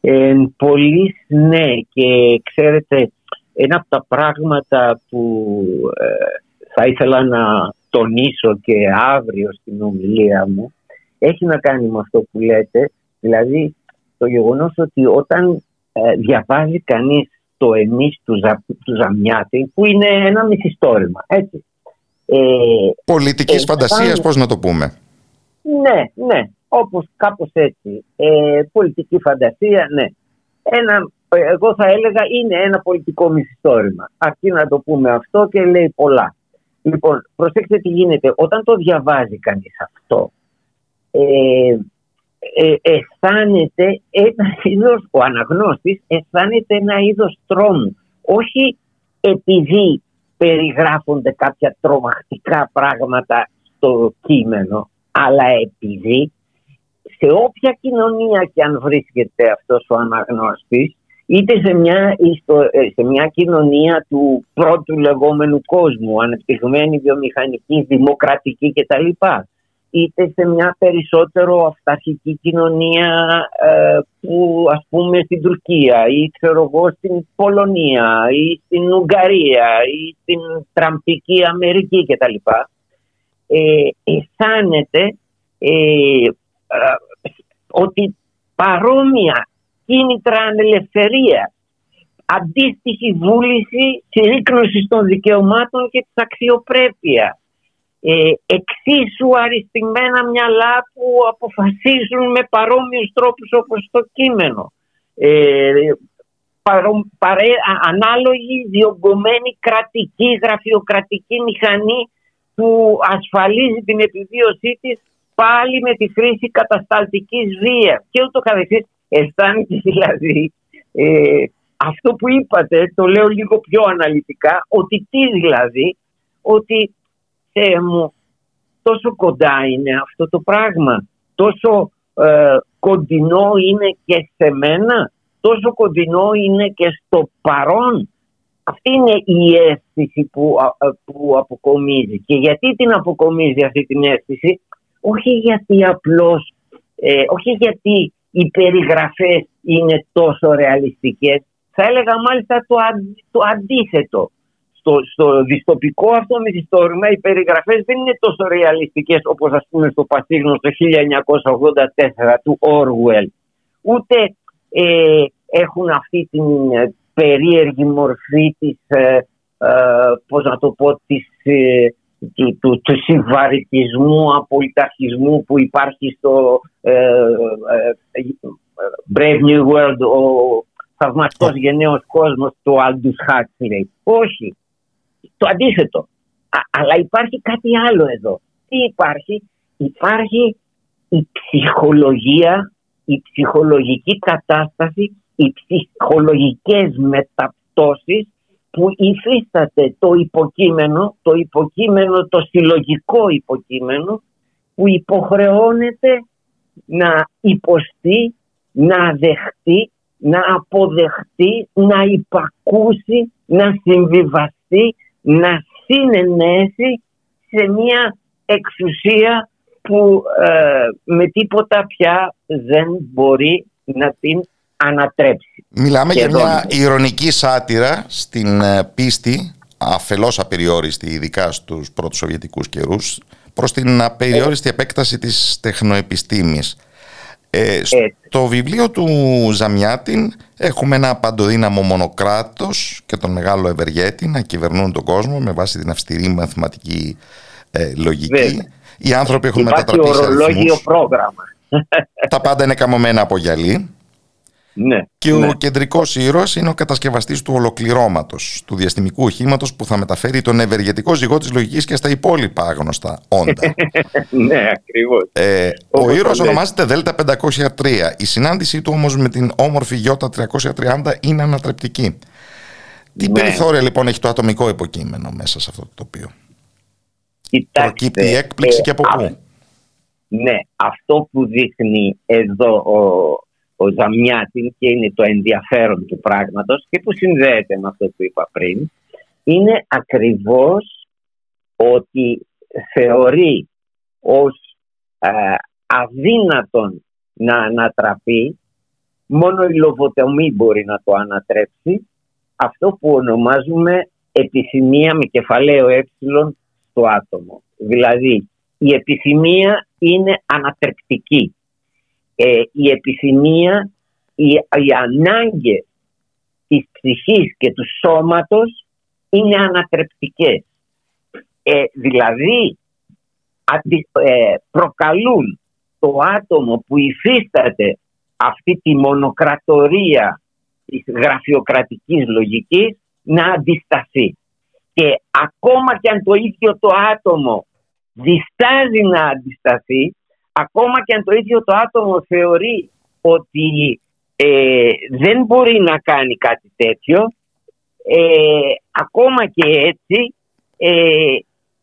Ε, πολύ ναι και ξέρετε ένα από τα πράγματα που θα ήθελα να τονίσω και αύριο στην ομιλία μου έχει να κάνει με αυτό που λέτε δηλαδή το γεγονός ότι όταν ε, διαβάζει κανείς το εμείς του, Ζα, του Ζαμιάτη που είναι ένα μυθιστόρημα, έτσι. Ε, Πολιτικής ε, φαντασίας, πώς να το πούμε. Ναι, ναι, όπως κάπως έτσι. Ε, πολιτική φαντασία, ναι. Ένα, εγώ θα έλεγα είναι ένα πολιτικό μυθιστόρημα. Αρκεί να το πούμε αυτό και λέει πολλά. Λοιπόν, προσέξτε τι γίνεται. Όταν το διαβάζει κανείς αυτό, ε, ε, αισθάνεται ένα είδος, ο αναγνώστης αισθάνεται ένα είδος τρόμου. Όχι επειδή περιγράφονται κάποια τρομακτικά πράγματα στο κείμενο, αλλά επειδή σε όποια κοινωνία και αν βρίσκεται αυτός ο αναγνώστης, είτε σε μια, ε, σε μια κοινωνία του πρώτου λεγόμενου κόσμου, ανεπτυγμένη βιομηχανική, δημοκρατική κτλ είτε σε μια περισσότερο αυταρχική κοινωνία ε, που ας πούμε στην Τουρκία ή ξέρω εγώ στην Πολωνία ή στην Ουγγαρία ή στην Τραμπική Αμερική κτλ. Ε, αισθάνεται ε, ε, ότι παρόμοια κίνητρα ανελευθερία αντίστοιχη βούληση συρρήκνωσης των δικαιωμάτων και της αξιοπρέπειας ε, εξίσου αριστημένα μυαλά που αποφασίζουν με παρόμοιους τρόπους όπως το κείμενο. Ε, παρέ, ανάλογη διωγγωμένη κρατική γραφειοκρατική μηχανή που ασφαλίζει την επιβίωσή της πάλι με τη χρήση κατασταλτικής βίας και ούτω καθεξής. Αισθάνεται δηλαδή ε, αυτό που είπατε, το λέω λίγο πιο αναλυτικά, ότι τι δηλαδή, ότι Θεέ μου, τόσο κοντά είναι αυτό το πράγμα, τόσο ε, κοντινό είναι και σε μένα, τόσο κοντινό είναι και στο παρόν; Αυτή είναι η αίσθηση που, που αποκομίζει. Και γιατί την αποκομίζει αυτή την αίσθηση, όχι γιατί απλώς, ε, όχι γιατί οι περιγραφές είναι τόσο ρεαλιστικές, θα έλεγα μάλιστα το, το αντίθετο στο, στο διστοπικό αυτό μυθιστόρημα οι περιγραφές δεν είναι τόσο ρεαλιστικές όπως ας πούμε στο πασίγνωστο 1984 του Orwell. Ούτε ε, έχουν αυτή την ε, περίεργη μορφή της, ε, ε, πώς να το πω, της, του, του, του συμβαρικισμού, απολυταρχισμού που υπάρχει στο Brave New World, ο θαυμαστός γενναίος κόσμος του Aldous Huxley. Όχι το αντίθετο. αλλά υπάρχει κάτι άλλο εδώ. Τι υπάρχει; Υπάρχει η ψυχολογία, η ψυχολογική κατάσταση, οι ψυχολογικές μεταπτώσεις που υφίσταται το υποκείμενο, το υποκείμενο, το συλλογικό υποκείμενο που υποχρεώνεται να υποστεί, να δεχτεί, να αποδεχτεί, να υπακούσει, να συμβιβαστεί, να συνενέσει σε μια εξουσία που ε, με τίποτα πια δεν μπορεί να την ανατρέψει. Μιλάμε για μια ηρωνική σάτυρα στην ε, πίστη, αφελώς απεριόριστη ειδικά στους πρώτους σοβιετικούς καιρούς, προς την απεριόριστη επέκταση της τεχνοεπιστήμης. Ε, στο βιβλίο του Ζαμιάτιν έχουμε ένα παντοδύναμο μονοκράτος και τον μεγάλο ευεργέτη να κυβερνούν τον κόσμο με βάση την αυστηρή μαθηματική ε, λογική. Οι άνθρωποι έχουν μετατραπεί σε αριθμούς. πρόγραμμα. Τα πάντα είναι καμωμένα από γυαλί. Ναι, και ναι. ο κεντρικός ήρωας είναι ο κατασκευαστής του ολοκληρώματος, του διαστημικού οχήματος που θα μεταφέρει τον ευεργετικό ζυγό της λογικής και στα υπόλοιπα άγνωστα όντα. ναι, ακριβώς. Ε, ο ήρωας ονομάζεται Δέλτα 503. Η συνάντησή του όμως με την όμορφη Γιώτα 330 είναι ανατρεπτική. Τι Ναι. περιθώρια λοιπόν έχει το ατομικό υποκείμενο μέσα σε αυτό το τοπίο; Κοιτάξτε, Προκύπτει η έκπληξη ε, και από α- πού; Ναι, αυτό που δείχνει εδώ ο, ο Ζαμιάτιν και είναι το ενδιαφέρον του πράγματος και που συνδέεται με αυτό που είπα πριν είναι ακριβώς ότι θεωρεί ως ε, αδύνατον να ανατραπεί μόνο η λογοτομή μπορεί να το ανατρέψει αυτό που ονομάζουμε επιθυμία με κεφαλαίο ε στο άτομο. Δηλαδή η επιθυμία είναι ανατρεπτική. Ε, η επιθυμία, οι, οι ανάγκες της ψυχής και του σώματος είναι ανατρεπτικές. Ε, δηλαδή αντι- ε, προκαλούν το άτομο που υφίσταται αυτή τη μονοκρατορία της γραφειοκρατικής λογικής να αντισταθεί. Και ακόμα και αν το ίδιο το άτομο διστάζει να αντισταθεί, ακόμα και αν το ίδιο το άτομο θεωρεί ότι ε, δεν μπορεί να κάνει κάτι τέτοιο, ε, ακόμα και έτσι ε,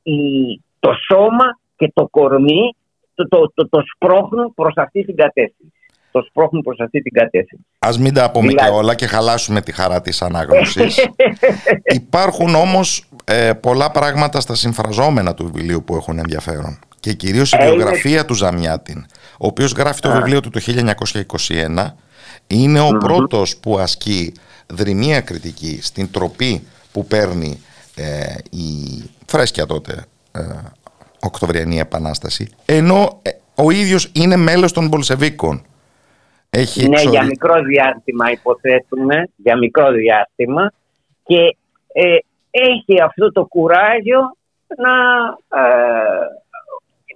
η- το σώμα και το κορμί το, το, το, το σπρώχνουν προς αυτή την κατεύθυνση. Το σπρώχνουν προς αυτή την κατεύθυνση. Α μην τα πούμε Δηλαδή- και όλα και χαλάσουμε τη χαρά της ανάγνωση. Υπάρχουν όμως ε, πολλά πράγματα στα συμφραζόμενα του βιβλίου που έχουν ενδιαφέρον. Και κυρίως η Ε, είναι- βιογραφία του Ζαμιάτιν, ο οποίος γράφει το βιβλίο του το 1921, είναι ο πρώτος που ασκεί δρυμία κριτική στην τροπή που παίρνει ε, η φρέσκια τότε ε, Οκτωβριανή Επανάσταση, ενώ ε, ο ίδιος είναι μέλος των Πολσεβίκων. Έχει ναι, εξορι- για μικρό διάστημα υποθέτουμε, για μικρό διάστημα. Και ε, έχει αυτό το κουράγιο να, ε,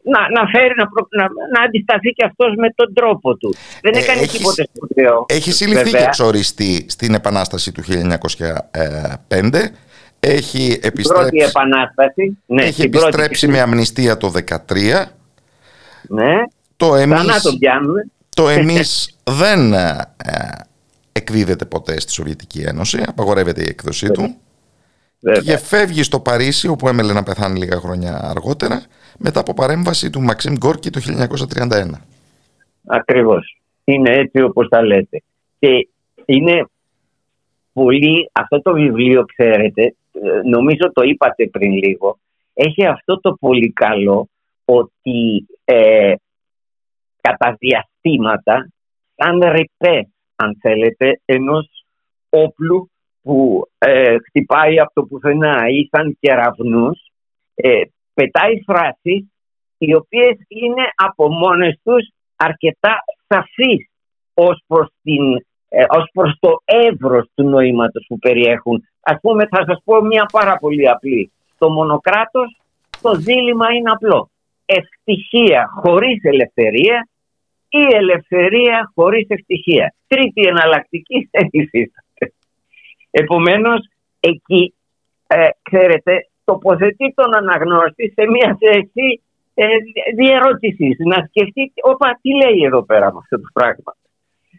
να, να φέρει, να, προ- να, να αντισταθεί και αυτός με τον τρόπο του. Δεν Ε, έκανε έχεις- τίποτε σπουδαίο. Έχεις συλληφθεί βέβαια. και εξοριστεί στην Επανάσταση του 1905. Έχει Την πρώτη επιστρέψει, επανάσταση. Ναι, έχει την πρώτη- επιστρέψει με αμνηστία το 13. Ναι, Το ξανά εμείς, τον πιάνουμε. το εμείς δεν ε, εκδίδεται ποτέ στη Σοβιετική Ένωση. Απαγορεύεται η έκδοσή του. Βέβαια. Και φεύγει στο Παρίσι όπου έμελε να πεθάνει λίγα χρόνια αργότερα μετά από παρέμβαση του Μαξίμ Γκόρκι το 1931. Ακριβώς. Είναι έτσι όπως τα λέτε. Και είναι πολύ, αυτό το βιβλίο ξέρετε, ε, νομίζω το είπατε πριν λίγο, έχει αυτό το πολύ καλό ότι ε, κατά διαστήματα, σαν ρηπές αν θέλετε, ενός όπλου που ε, χτυπάει από το πουθενά ή σαν κεραυνούς, ε, πετάει φράσεις οι οποίες είναι από μόνες τους αρκετά σαφείς ως προς, την, ε, ως προς το εύρος του νοήματος που περιέχουν. Ας πούμε θα σας πω μια πάρα πολύ απλή. Στο μονοκράτος το δίλημα είναι απλό. Ευτυχία χωρίς ελευθερία ή ελευθερία χωρίς ευτυχία. Τρίτη εναλλακτική δεν υφίσταται. Επομένως εκεί ε, ξέρετε τοποθετεί τον αναγνώστη σε μια θέση ε, διερώτησης, να σκεφτεί όπα τι λέει εδώ πέρα με αυτό το πράγμα.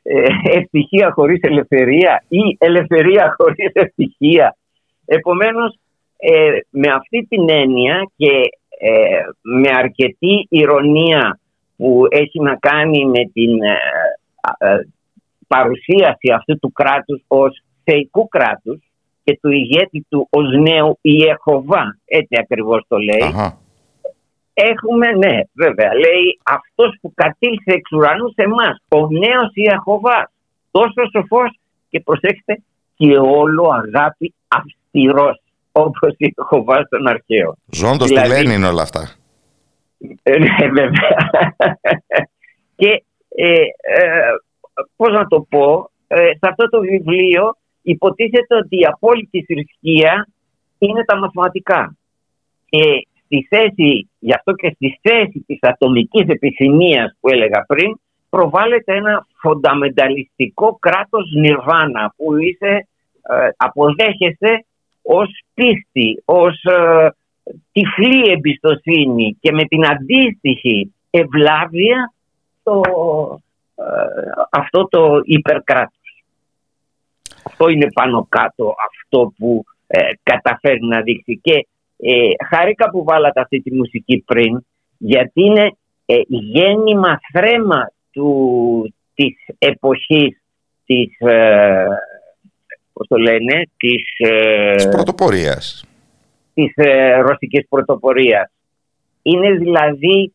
Ε, ευτυχία χωρίς ελευθερία ή ελευθερία χωρίς ευτυχία. Επομένως, ε, με αυτή την έννοια και ε, με αρκετή ηρωνία που έχει να κάνει με την ε, παρουσίαση αυτού του κράτους ως θεϊκού κράτους και του ηγέτη του ως νέου Ιεχωβά, έτσι ακριβώς το λέει. Έχουμε, ναι, βέβαια, λέει αυτός που κατήλθε εξ ουρανού σε εμάς, ο νέος Ιεχωβάς, τόσο σοφός και προσέξτε και όλο αγάπη αυστηρός, όπως η Ιεχωβάς στον αρχαίο. Ζώντος δηλαδή, τη Λένιν όλα αυτά. Ε, ναι, βέβαια. και ε, ε, πώς να το πω, ε, σε αυτό το βιβλίο υποτίθεται ότι η απόλυτη θρησκεία είναι τα μαθηματικά. Και στη θέση, γι' αυτό και στη θέση της ατομικής επιθυμίας που έλεγα πριν, προβάλλεται ένα φονταμενταλιστικό κράτος νιρβάνα που είσαι, ε, αποδέχεσαι ως πίστη, ως ε, τυφλή εμπιστοσύνη και με την αντίστοιχη ευλάβεια το, ε, αυτό το υπερκράτος. Αυτό είναι πάνω κάτω αυτό που ε, καταφέρει να δείξει και ε, χάρηκα που βάλατε αυτή τη μουσική πριν γιατί είναι ε, γέννημα θρέμα του, της εποχής της, ε, πώς το λένε, της, ε, της πρωτοπορίας. Της ε, ρωσικής πρωτοπορίας. Είναι δηλαδή,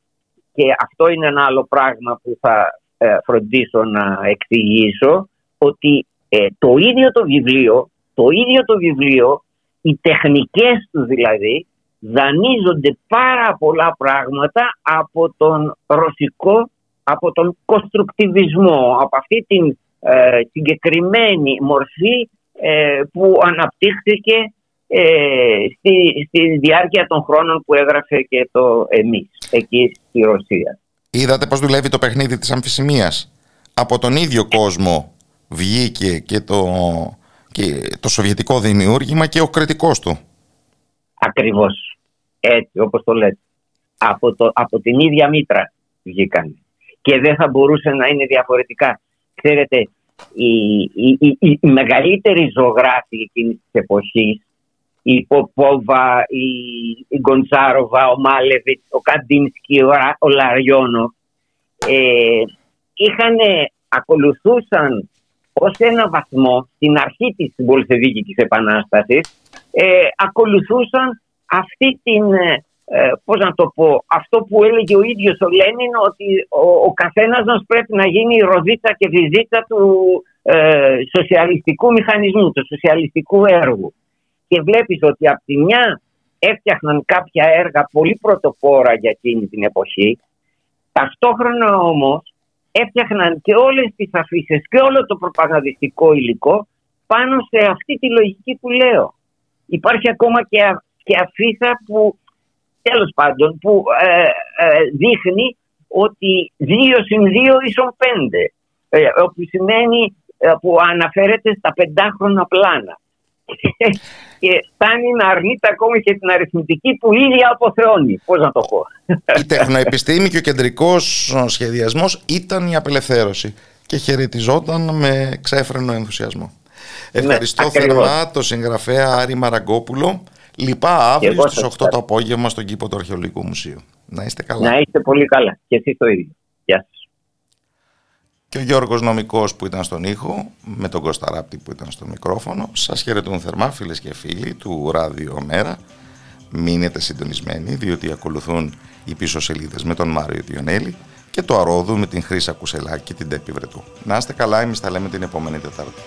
και αυτό είναι ένα άλλο πράγμα που θα ε, φροντίσω να εξηγήσω ότι ε, το ίδιο το βιβλίο, το ίδιο το βιβλίο, οι τεχνικές του δηλαδή, δανείζονται πάρα πολλά πράγματα από τον ρωσικό, από τον κοστρουκτιβισμό, από αυτή την ε, συγκεκριμένη μορφή που αναπτύχθηκε στη, στη διάρκεια των χρόνων που έγραφε και το εμείς εκεί στη Ρωσία. Είδατε πώς δουλεύει το παιχνίδι της αμφισημίας; Από τον ίδιο κόσμο βγήκε και το, και το σοβιετικό δημιούργημα και ο κριτικός του. Ακριβώς. Έτσι όπως το λέτε. Από, το, από την ίδια μήτρα βγήκαν. Και δεν θα μπορούσε να είναι διαφορετικά. Ξέρετε, οι, οι, οι, οι μεγαλύτεροι ζωγράφοι εκείνης της εποχής η Ποπόβα, η, η Γκοντσάροβα, ο Μάλεβιτς, ο Καντίνσκι, ο, ο Λαριόνο ε, είχαν, ακολουθούσαν ως ένα βαθμό στην αρχή της Βολσεβίκης Επανάστασης ε, ακολουθούσαν αυτή την, ε, πώς να το πω, αυτό που έλεγε ο ίδιος ο Λένιν ότι ο, ο καθένας μας πρέπει να γίνει η ροδίτσα και βυζίτσα του ε, σοσιαλιστικού μηχανισμού, του σοσιαλιστικού έργου. Και βλέπεις ότι από τη μια έφτιαχναν κάποια έργα πολύ πρωτοπόρα για εκείνη την εποχή. Ταυτόχρονα όμως έφτιαχναν και όλες τις αφήσεις και όλο το προπαγανδιστικό υλικό πάνω σε αυτή τη λογική που λέω. Υπάρχει ακόμα και, α, και αφίσα που τέλος πάντων που ε, ε, δείχνει ότι 2 συν 2 ίσον 5 ε, όπου σημαίνει ε, που αναφέρεται στα πεντάχρονα πλάνα και φτάνει να αρνείται ακόμα και την αριθμητική που ίδια αποθεώνει. Πώς να το πω. Η τεχνοεπιστήμη και ο κεντρικός σχεδιασμός ήταν η απελευθέρωση και χαιρετιζόταν με ξέφρενο ενθουσιασμό. Ναι, Ευχαριστώ ναι, θερμά το συγγραφέα Άρη Μαραγκόπουλο. Λοιπά αύριο στις 8 το απόγευμα στον κήπο του Αρχαιολογικού Μουσείου. Να είστε καλά. Να είστε πολύ καλά. Και εσείς το ίδιο. Γεια σας και ο Γιώργος Νομικός που ήταν στον ήχο, με τον Κώστα Ράπτη που ήταν στο μικρόφωνο. Σας χαιρετούν θερμά φίλες και φίλοι του Ράδιο Μέρα. Μείνετε συντονισμένοι διότι ακολουθούν οι πίσω σελίδες με τον Μάριο Διονέλη και το Αρόδου με την Χρύσα Κουσελάκη και την Τέπη Βρετού. Να είστε καλά, εμείς τα λέμε την επόμενη Τετάρτη.